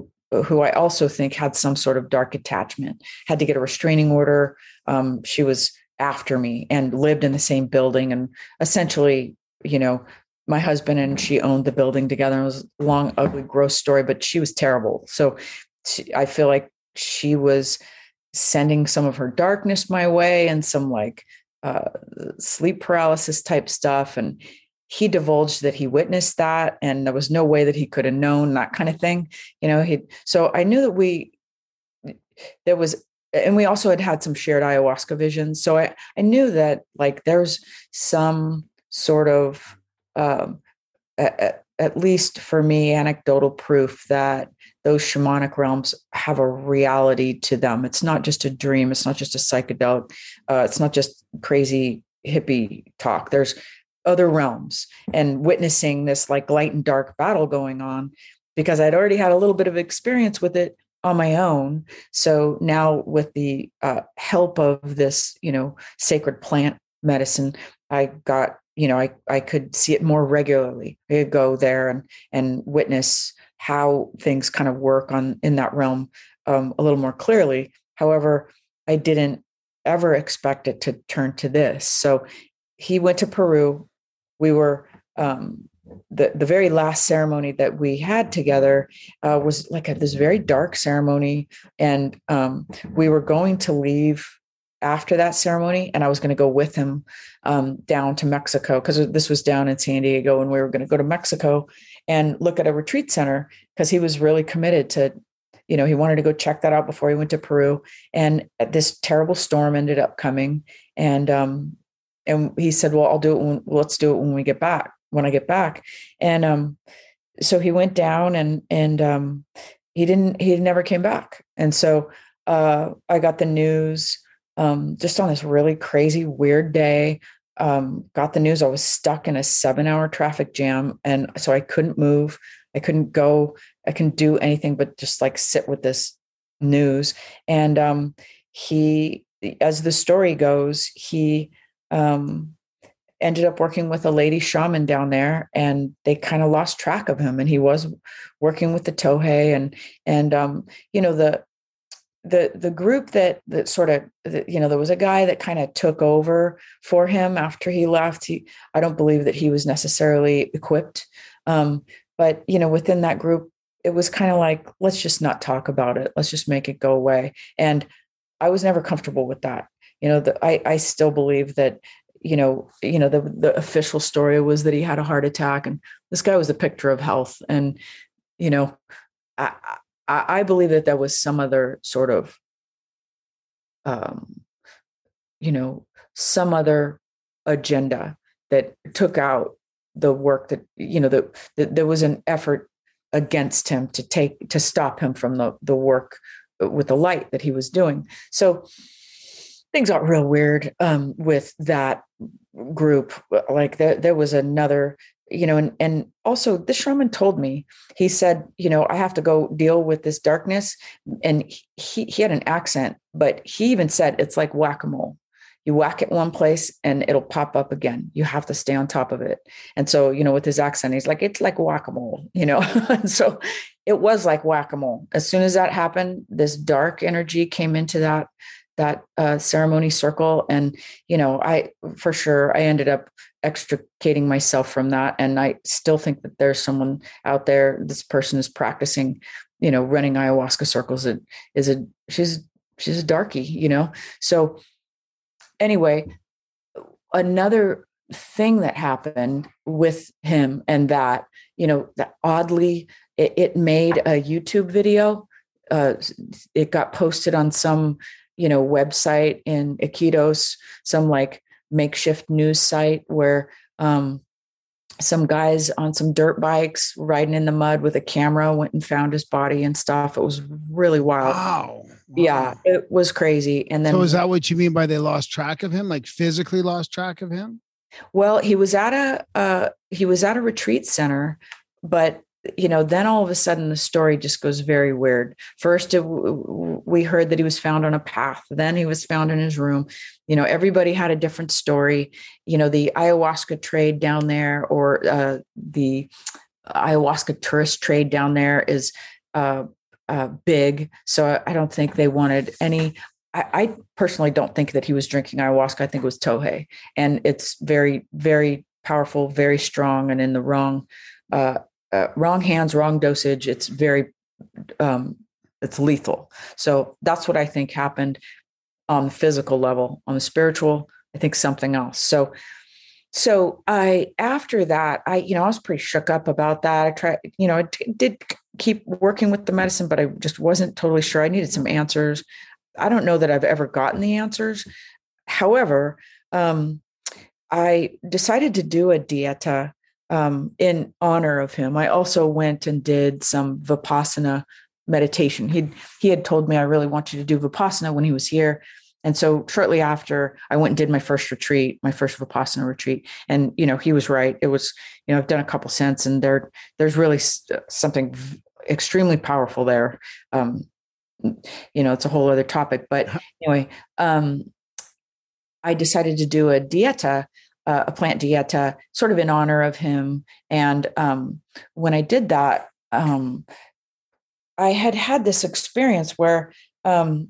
who I also think had some sort of dark attachment, had to get a restraining order. Um, she was after me and lived in the same building and essentially you know my husband and she owned the building together. It was a long ugly gross story but she was terrible. So i feel like she was sending some of her darkness my way and some like uh, sleep paralysis type stuff. And he divulged that he witnessed that and there was no way that he could have known that kind of thing you know he so i knew that we there was and we also had had some shared ayahuasca visions. So i i knew that like there's some sort of um at, at least for me anecdotal proof that those shamanic realms have a reality to them it's not just a dream it's not just a psychedelic uh, it's not just crazy hippie talk there's other realms and witnessing this like light and dark battle going on because i'd already had a little bit of experience with it on my own. So now, with the uh, help of this, you know, sacred plant medicine, I got, you know, I I could see it more regularly. I could go there and and witness how things kind of work on in that realm um, a little more clearly. However, I didn't ever expect it to turn to this. So he went to Peru. We were um, the the very last ceremony that we had together uh, was like a, this very dark ceremony, and um, we were going to leave after that ceremony, and I was going to go with him um, down to Mexico because this was down in San Diego, and we were going to go to Mexico and look at a retreat center because he was really committed to. You know, he wanted to go check that out before he went to Peru, and this terrible storm ended up coming, and um, and he said, "Well, I'll do it. When, let's do it when we get back." when I get back. And um, so he went down and and um, he didn't he never came back. And so uh, I got the news um, just on this really crazy weird day. Um, got the news I was stuck in a seven hour traffic jam, and so I couldn't move. I couldn't go. I couldn't do anything but just like sit with this news. And um, he, as the story goes, he um, ended up working with a lady shaman down there and they kind of lost track of him and he was working with the toé and and um you know the the the group that that sort of you know there was a guy that kind of took over for him after he left. He i don't believe that he was necessarily equipped um but you know within that group it was kind of like let's just not talk about it. Let's just make it go away. And i was never comfortable with that. You know the, i i still believe that you know, you know, the the official story was that he had a heart attack, and this guy was a picture of health. And you know, I I, I believe that there was some other sort of, um, you know, some other agenda that took out the work that you know that, that there was an effort against him to take to stop him from the the work with the light that he was doing. So things got real weird um, with that group. Like there, there was another, you know, and and also the shaman told me he said, you know, I have to go deal with this darkness, and he he had an accent, but he even said it's like whack a mole. You whack it one place and it'll pop up again. You have to stay on top of it. And so, you know, with his accent, he's like, it's like whack a mole, you know? and so it was like whack a mole. As soon as that happened, this dark energy came into that that uh, ceremony circle and you know i for sure i ended up extricating myself from that. And i still think that there's someone out there this person is practicing you know running ayahuasca circles. It is a she's she's a darky you know? So anyway another thing that happened with him and that you know that oddly it, it made a youtube video uh, it got posted on some you know website in Iquitos, some like makeshift news site where um, some guys on some dirt bikes riding in the mud with a camera went and found his body and stuff. It was really wild. Wow. wow. Yeah, it was crazy. And then So is that what you mean by they lost track of him? Like physically lost track of him? Well, he was at a uh, he was at a retreat center, but you know, then all of a sudden the story just goes very weird. First, it, we heard that he was found on a path. Then he was found in his room. You know, everybody had a different story. You know, the ayahuasca trade down there, or uh, the ayahuasca tourist trade down there, is uh, uh, big. So I don't think they wanted any. I, I personally don't think that he was drinking ayahuasca. I think it was toé, and it's very, very powerful, very strong, and in the wrong uh, uh, wrong hands, wrong dosage. It's very, um, it's lethal. So that's what I think happened on the physical level. On the spiritual, I think something else. So, so I after that, I you know I was pretty shook up about that. I tried, you know, I t- did keep working with the medicine, but I just wasn't totally sure. I needed some answers. I don't know that I've ever gotten the answers. However, um, I decided to do a dieta um, in honor of him. I also went and did some vipassana meditation. He he had told me I really want you to do vipassana when he was here. And so shortly after I went and did my first retreat, my first Vipassana retreat. And, you know, he was right. It was, you know, I've done a couple since and there, there's really something extremely powerful there. Um, you know, it's a whole other topic, but anyway, um, I decided to do a dieta uh, a plant dieta, sort of in honor of him. And um, when I did that, um, I had had this experience where um,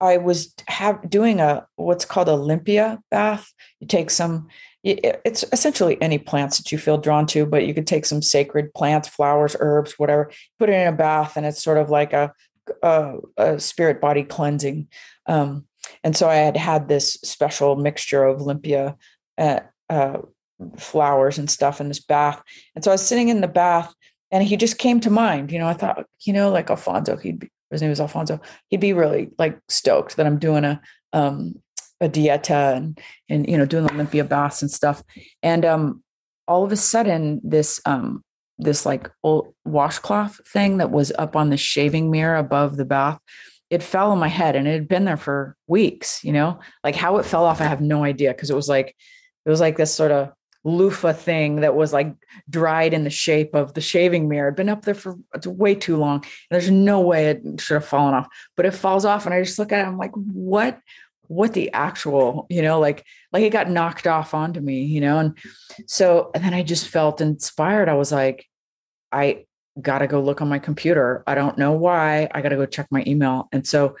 I was have doing a what's called a limpia bath. You take some. It's essentially any plants that you feel drawn to, but you could take some sacred plants, flowers, herbs, whatever. Put it in a bath, and it's sort of like a, a, a spirit body cleansing. Um, and so I had had this special mixture of limpia uh, uh, flowers and stuff in this bath. And so I was sitting in the bath and he just came to mind. You know, I thought, you know, like Alfonso, he'd be, his name was Alfonso, he'd be really like stoked that I'm doing a, um, a dieta and, and, you know, doing the limpia baths and stuff. And, um, all of a sudden this, um, this like old washcloth thing that was up on the shaving mirror above the bath it fell on my head and it had been there for weeks you know like how it fell off i have no idea because it was like it was like this sort of loofah thing that was like dried in the shape of the shaving mirror. It'd been up there for way too long. There's no way it should have fallen off, but it falls off. And I just look at it. I'm like, what, what the actual, you know, like, like it got knocked off onto me, you know? And so, and then I just felt inspired. I was like, I got to go look on my computer. I don't know why. I got to go check my email. And so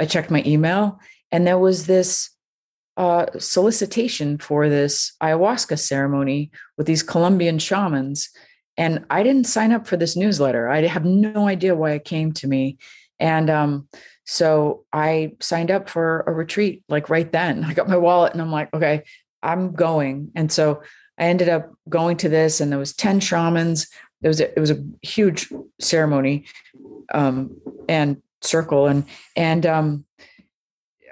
I checked my email and there was this uh, solicitation for this ayahuasca ceremony with these Colombian shamans. And I didn't sign up for this newsletter. I have no idea why it came to me. And um, so I signed up for a retreat like right then. I got my wallet and I'm like, okay, I'm going. And so I ended up going to this, and there was 10 shamans. It was a, it was a huge ceremony um, and circle. And and um,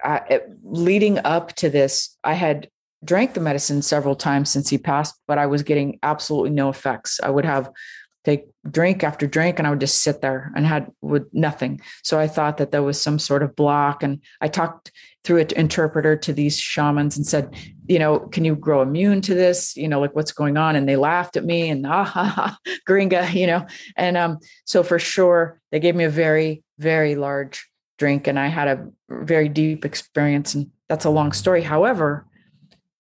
I, leading up to this, I had drank the medicine several times since he passed, but I was getting absolutely no effects. I would have take drink after drink and I would just sit there and had with nothing. So I thought that there was some sort of block. And I talked through an interpreter to these shamans and said, you know, can you grow immune to this? You know, like what's going on? And they laughed at me and ah ha ha gringa, you know. And um, so for sure they gave me a very, very large drink and I had a very deep experience. And that's a long story. However,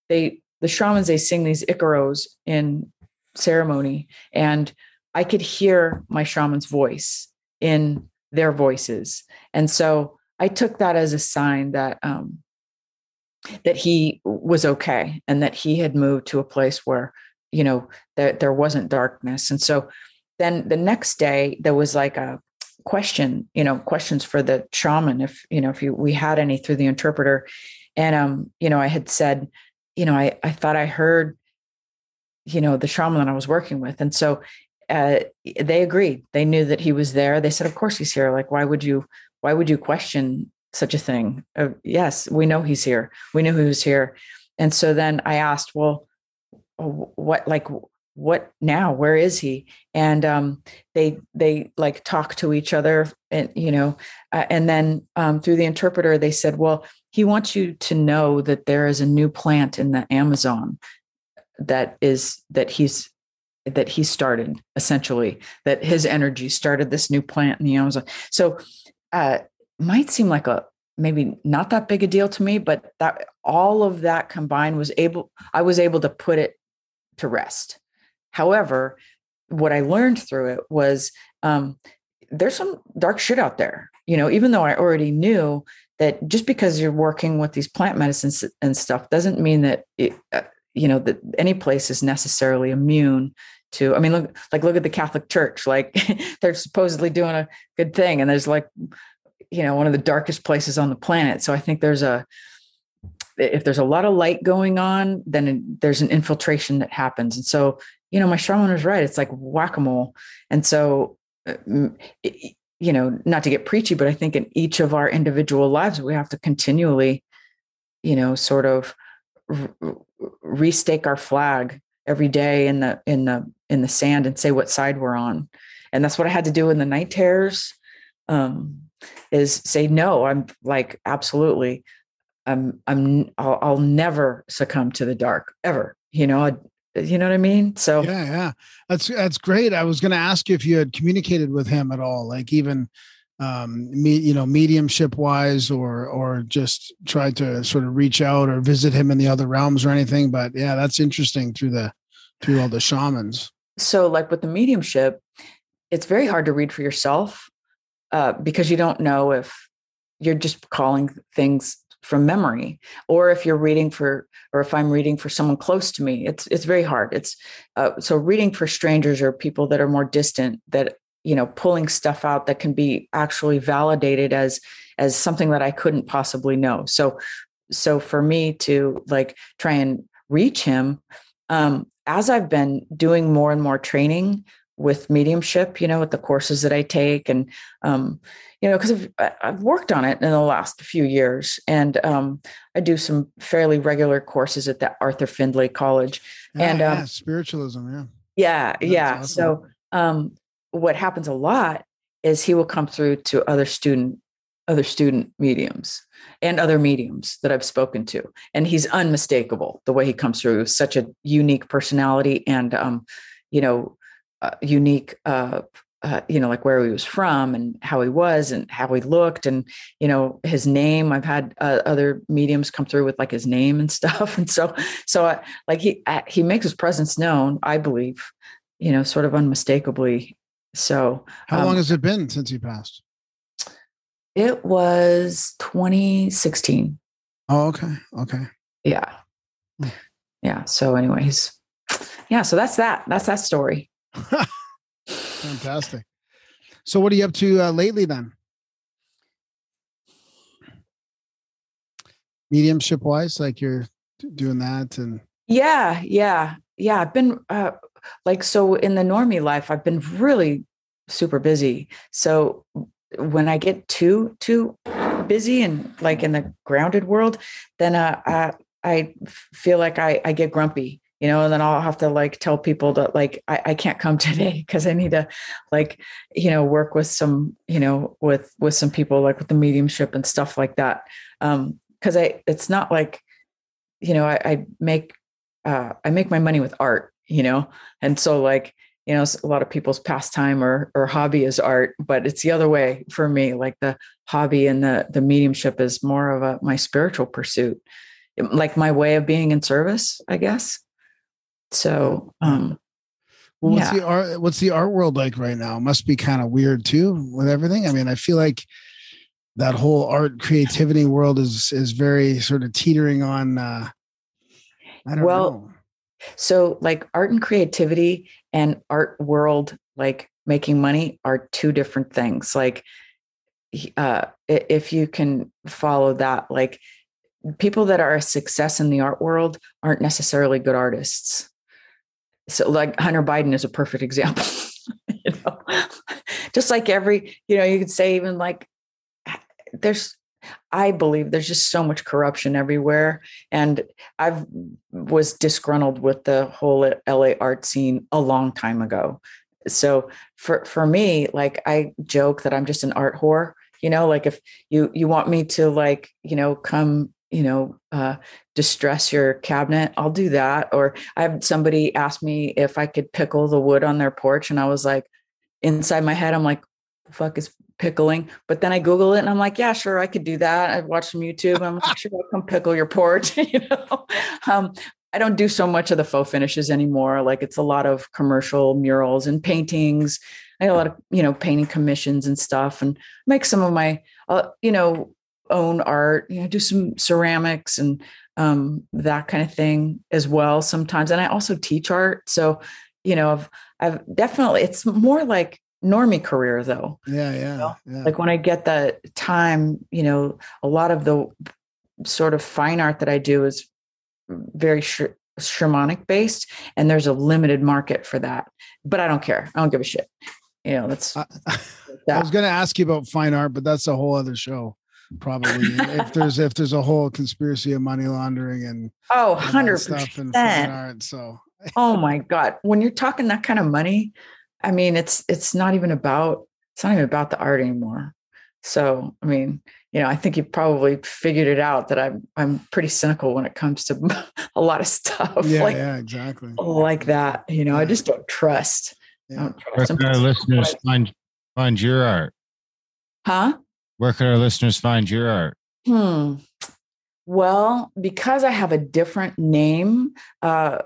they the shamans they sing these icaros in ceremony and I could hear my shaman's voice in their voices. And so I took that as a sign that um, that he was okay and that he had moved to a place where you know there, there wasn't darkness. And so then the next day there was like a question, you know, questions for the shaman if you know if you, we had any through the interpreter. And um, you know, I had said, you know, I I thought I heard you know the shaman that I was working with, and so uh, they agreed. They knew that he was there. They said, "Of course he's here. Like, why would you? Why would you question such a thing?" Uh, yes, we know he's here. We knew he was here. And so then I asked, "Well, what? Like, what now? Where is he?" And um, they they like talk to each other, and you know, uh, and then um, through the interpreter, they said, "Well, he wants you to know that there is a new plant in the Amazon." that is that he's that he started essentially that his energy started this new plant in the amazon so uh might seem like a maybe not that big a deal to me but that all of that combined was able i was able to put it to rest however what i learned through it was um there's some dark shit out there you know even though i already knew that just because you're working with these plant medicines and stuff doesn't mean that it, uh, you know that any place is necessarily immune to i mean look like look at the catholic church like they're supposedly doing a good thing and there's like you know one of the darkest places on the planet so i think there's a if there's a lot of light going on then there's an infiltration that happens and so you know my shaman was right it's like whack-a-mole. And so uh, you know not to get preachy but i think in each of our individual lives we have to continually you know sort of restake our flag every day in the in the in the sand and say what side we're on. And that's what i had to do in the night terrors um, is say no i'm like absolutely i'm i'm I'll, I'll never succumb to the dark ever. You know you know what i mean? So yeah yeah. That's that's great. I was going to ask you if you had communicated with him at all like even um me you know mediumship wise or or just tried to sort of reach out or visit him in the other realms or anything but yeah that's interesting through the through all the shamans. So like with the mediumship it's very hard to read for yourself uh, because you don't know if you're just calling things from memory or if you're reading for or if i'm reading for someone close to me it's it's very hard. It's uh, so reading for strangers or people that are more distant that you know pulling stuff out that can be actually validated as as something that i couldn't possibly know. So so for me to like try and reach him um as i've been doing more and more training with mediumship you know with the courses that i take and um you know because I've, I've worked on it in the last few years and um i do some fairly regular courses at the arthur findlay college yeah, and yeah, um, spiritualism yeah yeah That's yeah awesome. so um what happens a lot is he will come through to other student other student mediums and other mediums that I've spoken to and he's unmistakable the way he comes through such a unique personality and um you know uh, unique uh, uh you know like where he was from and how he was and how he looked and you know his name. I've had uh, other mediums come through with like his name and stuff. And so so uh, like he uh, he makes his presence known i believe you know sort of unmistakably. So how um, long has it been since he passed? It was 2016 oh okay okay. Yeah. Hmm. yeah so anyways yeah so that's that that's that story fantastic so what are you up to uh, lately then mediumship wise like you're doing that and Yeah, yeah, yeah. I've been uh, like so in the normie life. I've been really super busy. So when I get too too busy and like in the grounded world, then uh, I, I feel like I, I get grumpy you know, and then I'll have to like tell people that like I, I can't come today because I need to like, you know, work with some, you know, with with some people like with the mediumship and stuff like that. Um, because I it's not like, you know, I, I make uh I make my money with art, you know, and so like you know a lot of people's pastime or or hobby is art but it's the other way for me like the hobby and the the mediumship is more of a my spiritual pursuit like my way of being in service i guess so um Well, what's yeah. the art? What's the art world like right now? It must be kind of weird too with everything. I mean, I feel like that whole art creativity world is is very sort of teetering on. uh I don't Well, know. So, like art and creativity and art world, like making money, are two different things. Like, uh, if you can follow that, like people that are a success in the art world aren't necessarily good artists. So, like Hunter Biden is a perfect example. you know, just like every, you know, you could say even like there's I believe there's just so much corruption everywhere. And I've was disgruntled with the whole LA art scene a long time ago. So for for me, like I joke that I'm just an art whore. You know, like if you you want me to like, you know, come, you know, uh distress your cabinet, I'll do that. Or I have somebody ask me if I could pickle the wood on their porch. And I was like, inside my head, I'm like, the fuck is pickling? But then I Google it and I'm like, yeah, sure, I could do that. I've watched some YouTube. I'm like, sure, I'll come pickle your porch. you know, um, I don't do so much of the faux finishes anymore. Like it's a lot of commercial murals and paintings. I have a lot of you know painting commissions and stuff, and make some of my uh, you know own art. You know, do some ceramics and um, that kind of thing as well sometimes. And I also teach art, so you know I've I've definitely it's more like normie career though Yeah, yeah, know, yeah. like when I get the time, you know, a lot of the sort of fine art that I do is very sh- shamanic based, and there's a limited market for that. But I don't care. I don't give a shit. You know, that's I, I was going to ask you about fine art, but that's a whole other show. Probably if there's if there's a whole conspiracy of money laundering and oh, 100 stuff in fine percent. art. So Oh my god, when you're talking that kind of money, I mean, it's it's not even about it's not even about the art anymore. So, I mean, you know, I think you probably figured it out that I'm I'm pretty cynical when it comes to a lot of stuff yeah, like yeah, exactly. like that. You know, I just don't trust. I Yeah. don't trust. our uh, listeners find find your art? Huh? Where could our listeners find your art? Hmm. Well, because I have a different name uh,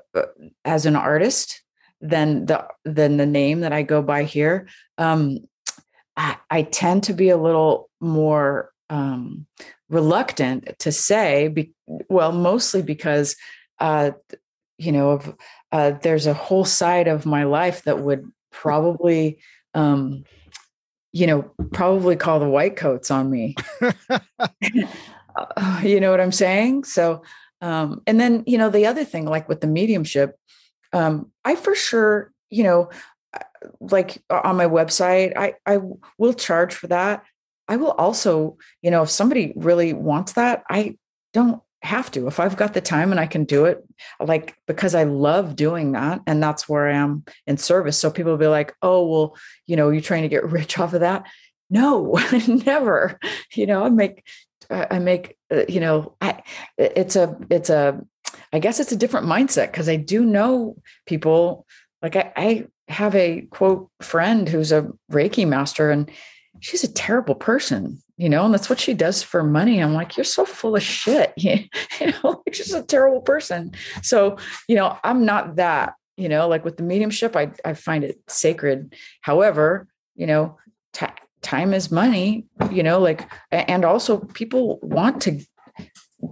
as an artist than the than the name that I go by here, um, I, I tend to be a little more um, reluctant to say. Be, well, mostly because uh, you know of uh, there's a whole side of my life that would probably. Um, you know, probably call the white coats on me. You know what I'm saying? So, um, and then, you know, the other thing, like with the mediumship, um, I for sure, you know, uh, like on my website, I, I will charge for that. I will also, you know, if somebody really wants that, I don't have to. If I've got the time and I can do it, like because I love doing that, and that's where I am in service. So people will be like, "Oh, well, you know, you're trying to get rich off of that." No, never. You know, I make, I make, uh, you know, I, it's a, it's a, I guess it's a different mindset because I do know people. Like I, I have a quote friend who's a Reiki master, and she's a terrible person, you know, and that's what she does for money. I'm like, you're so full of shit. you know, like she's a terrible person. So, you know, I'm not that, you know, like with the mediumship, I, I find it sacred. However, you know, ti time is money, you know, like, and also people want to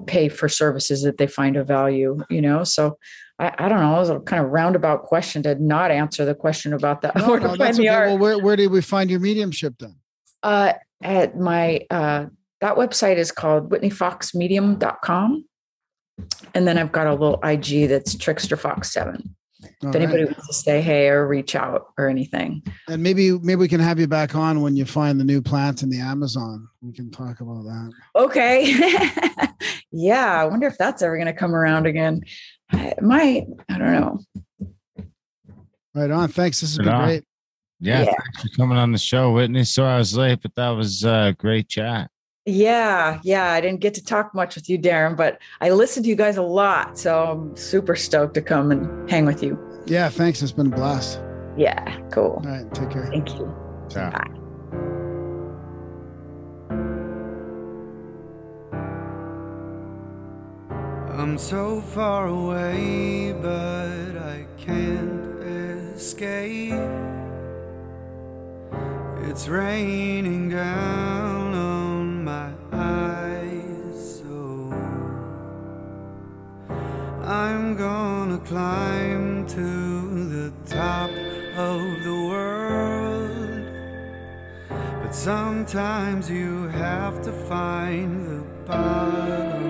pay for services that they find of value, you know? So I, I don't know. It was a kind of roundabout question to not answer the question about that. No, where no, that's okay. Well, where where did we find your mediumship then? Uh, at my uh, that website is called whitneyfoxmedium.com. And then I've got a little IG that's Trickster Fox 7. All if anybody right. wants to say hey or reach out or anything. And maybe maybe we can have you back on when you find the new plant in the Amazon. We can talk about that. Okay. yeah, I wonder if that's ever going to come around again. I might. I don't know. Right on. Thanks. This has been great. Yeah, Yeah. thanks for coming on the show, Whitney. Sorry I was late, but that was a great chat. Yeah, yeah. I didn't get to talk much with you, Darren, but I listened to you guys a lot. So I'm super stoked to come and hang with you. Yeah, thanks. It's been a blast. Yeah, cool. All right, take care. Thank you. Ciao. Bye. I'm so far away, but I can't escape. It's raining down on my eyes, so I'm gonna climb to the top of the world. But sometimes you have to find the bottom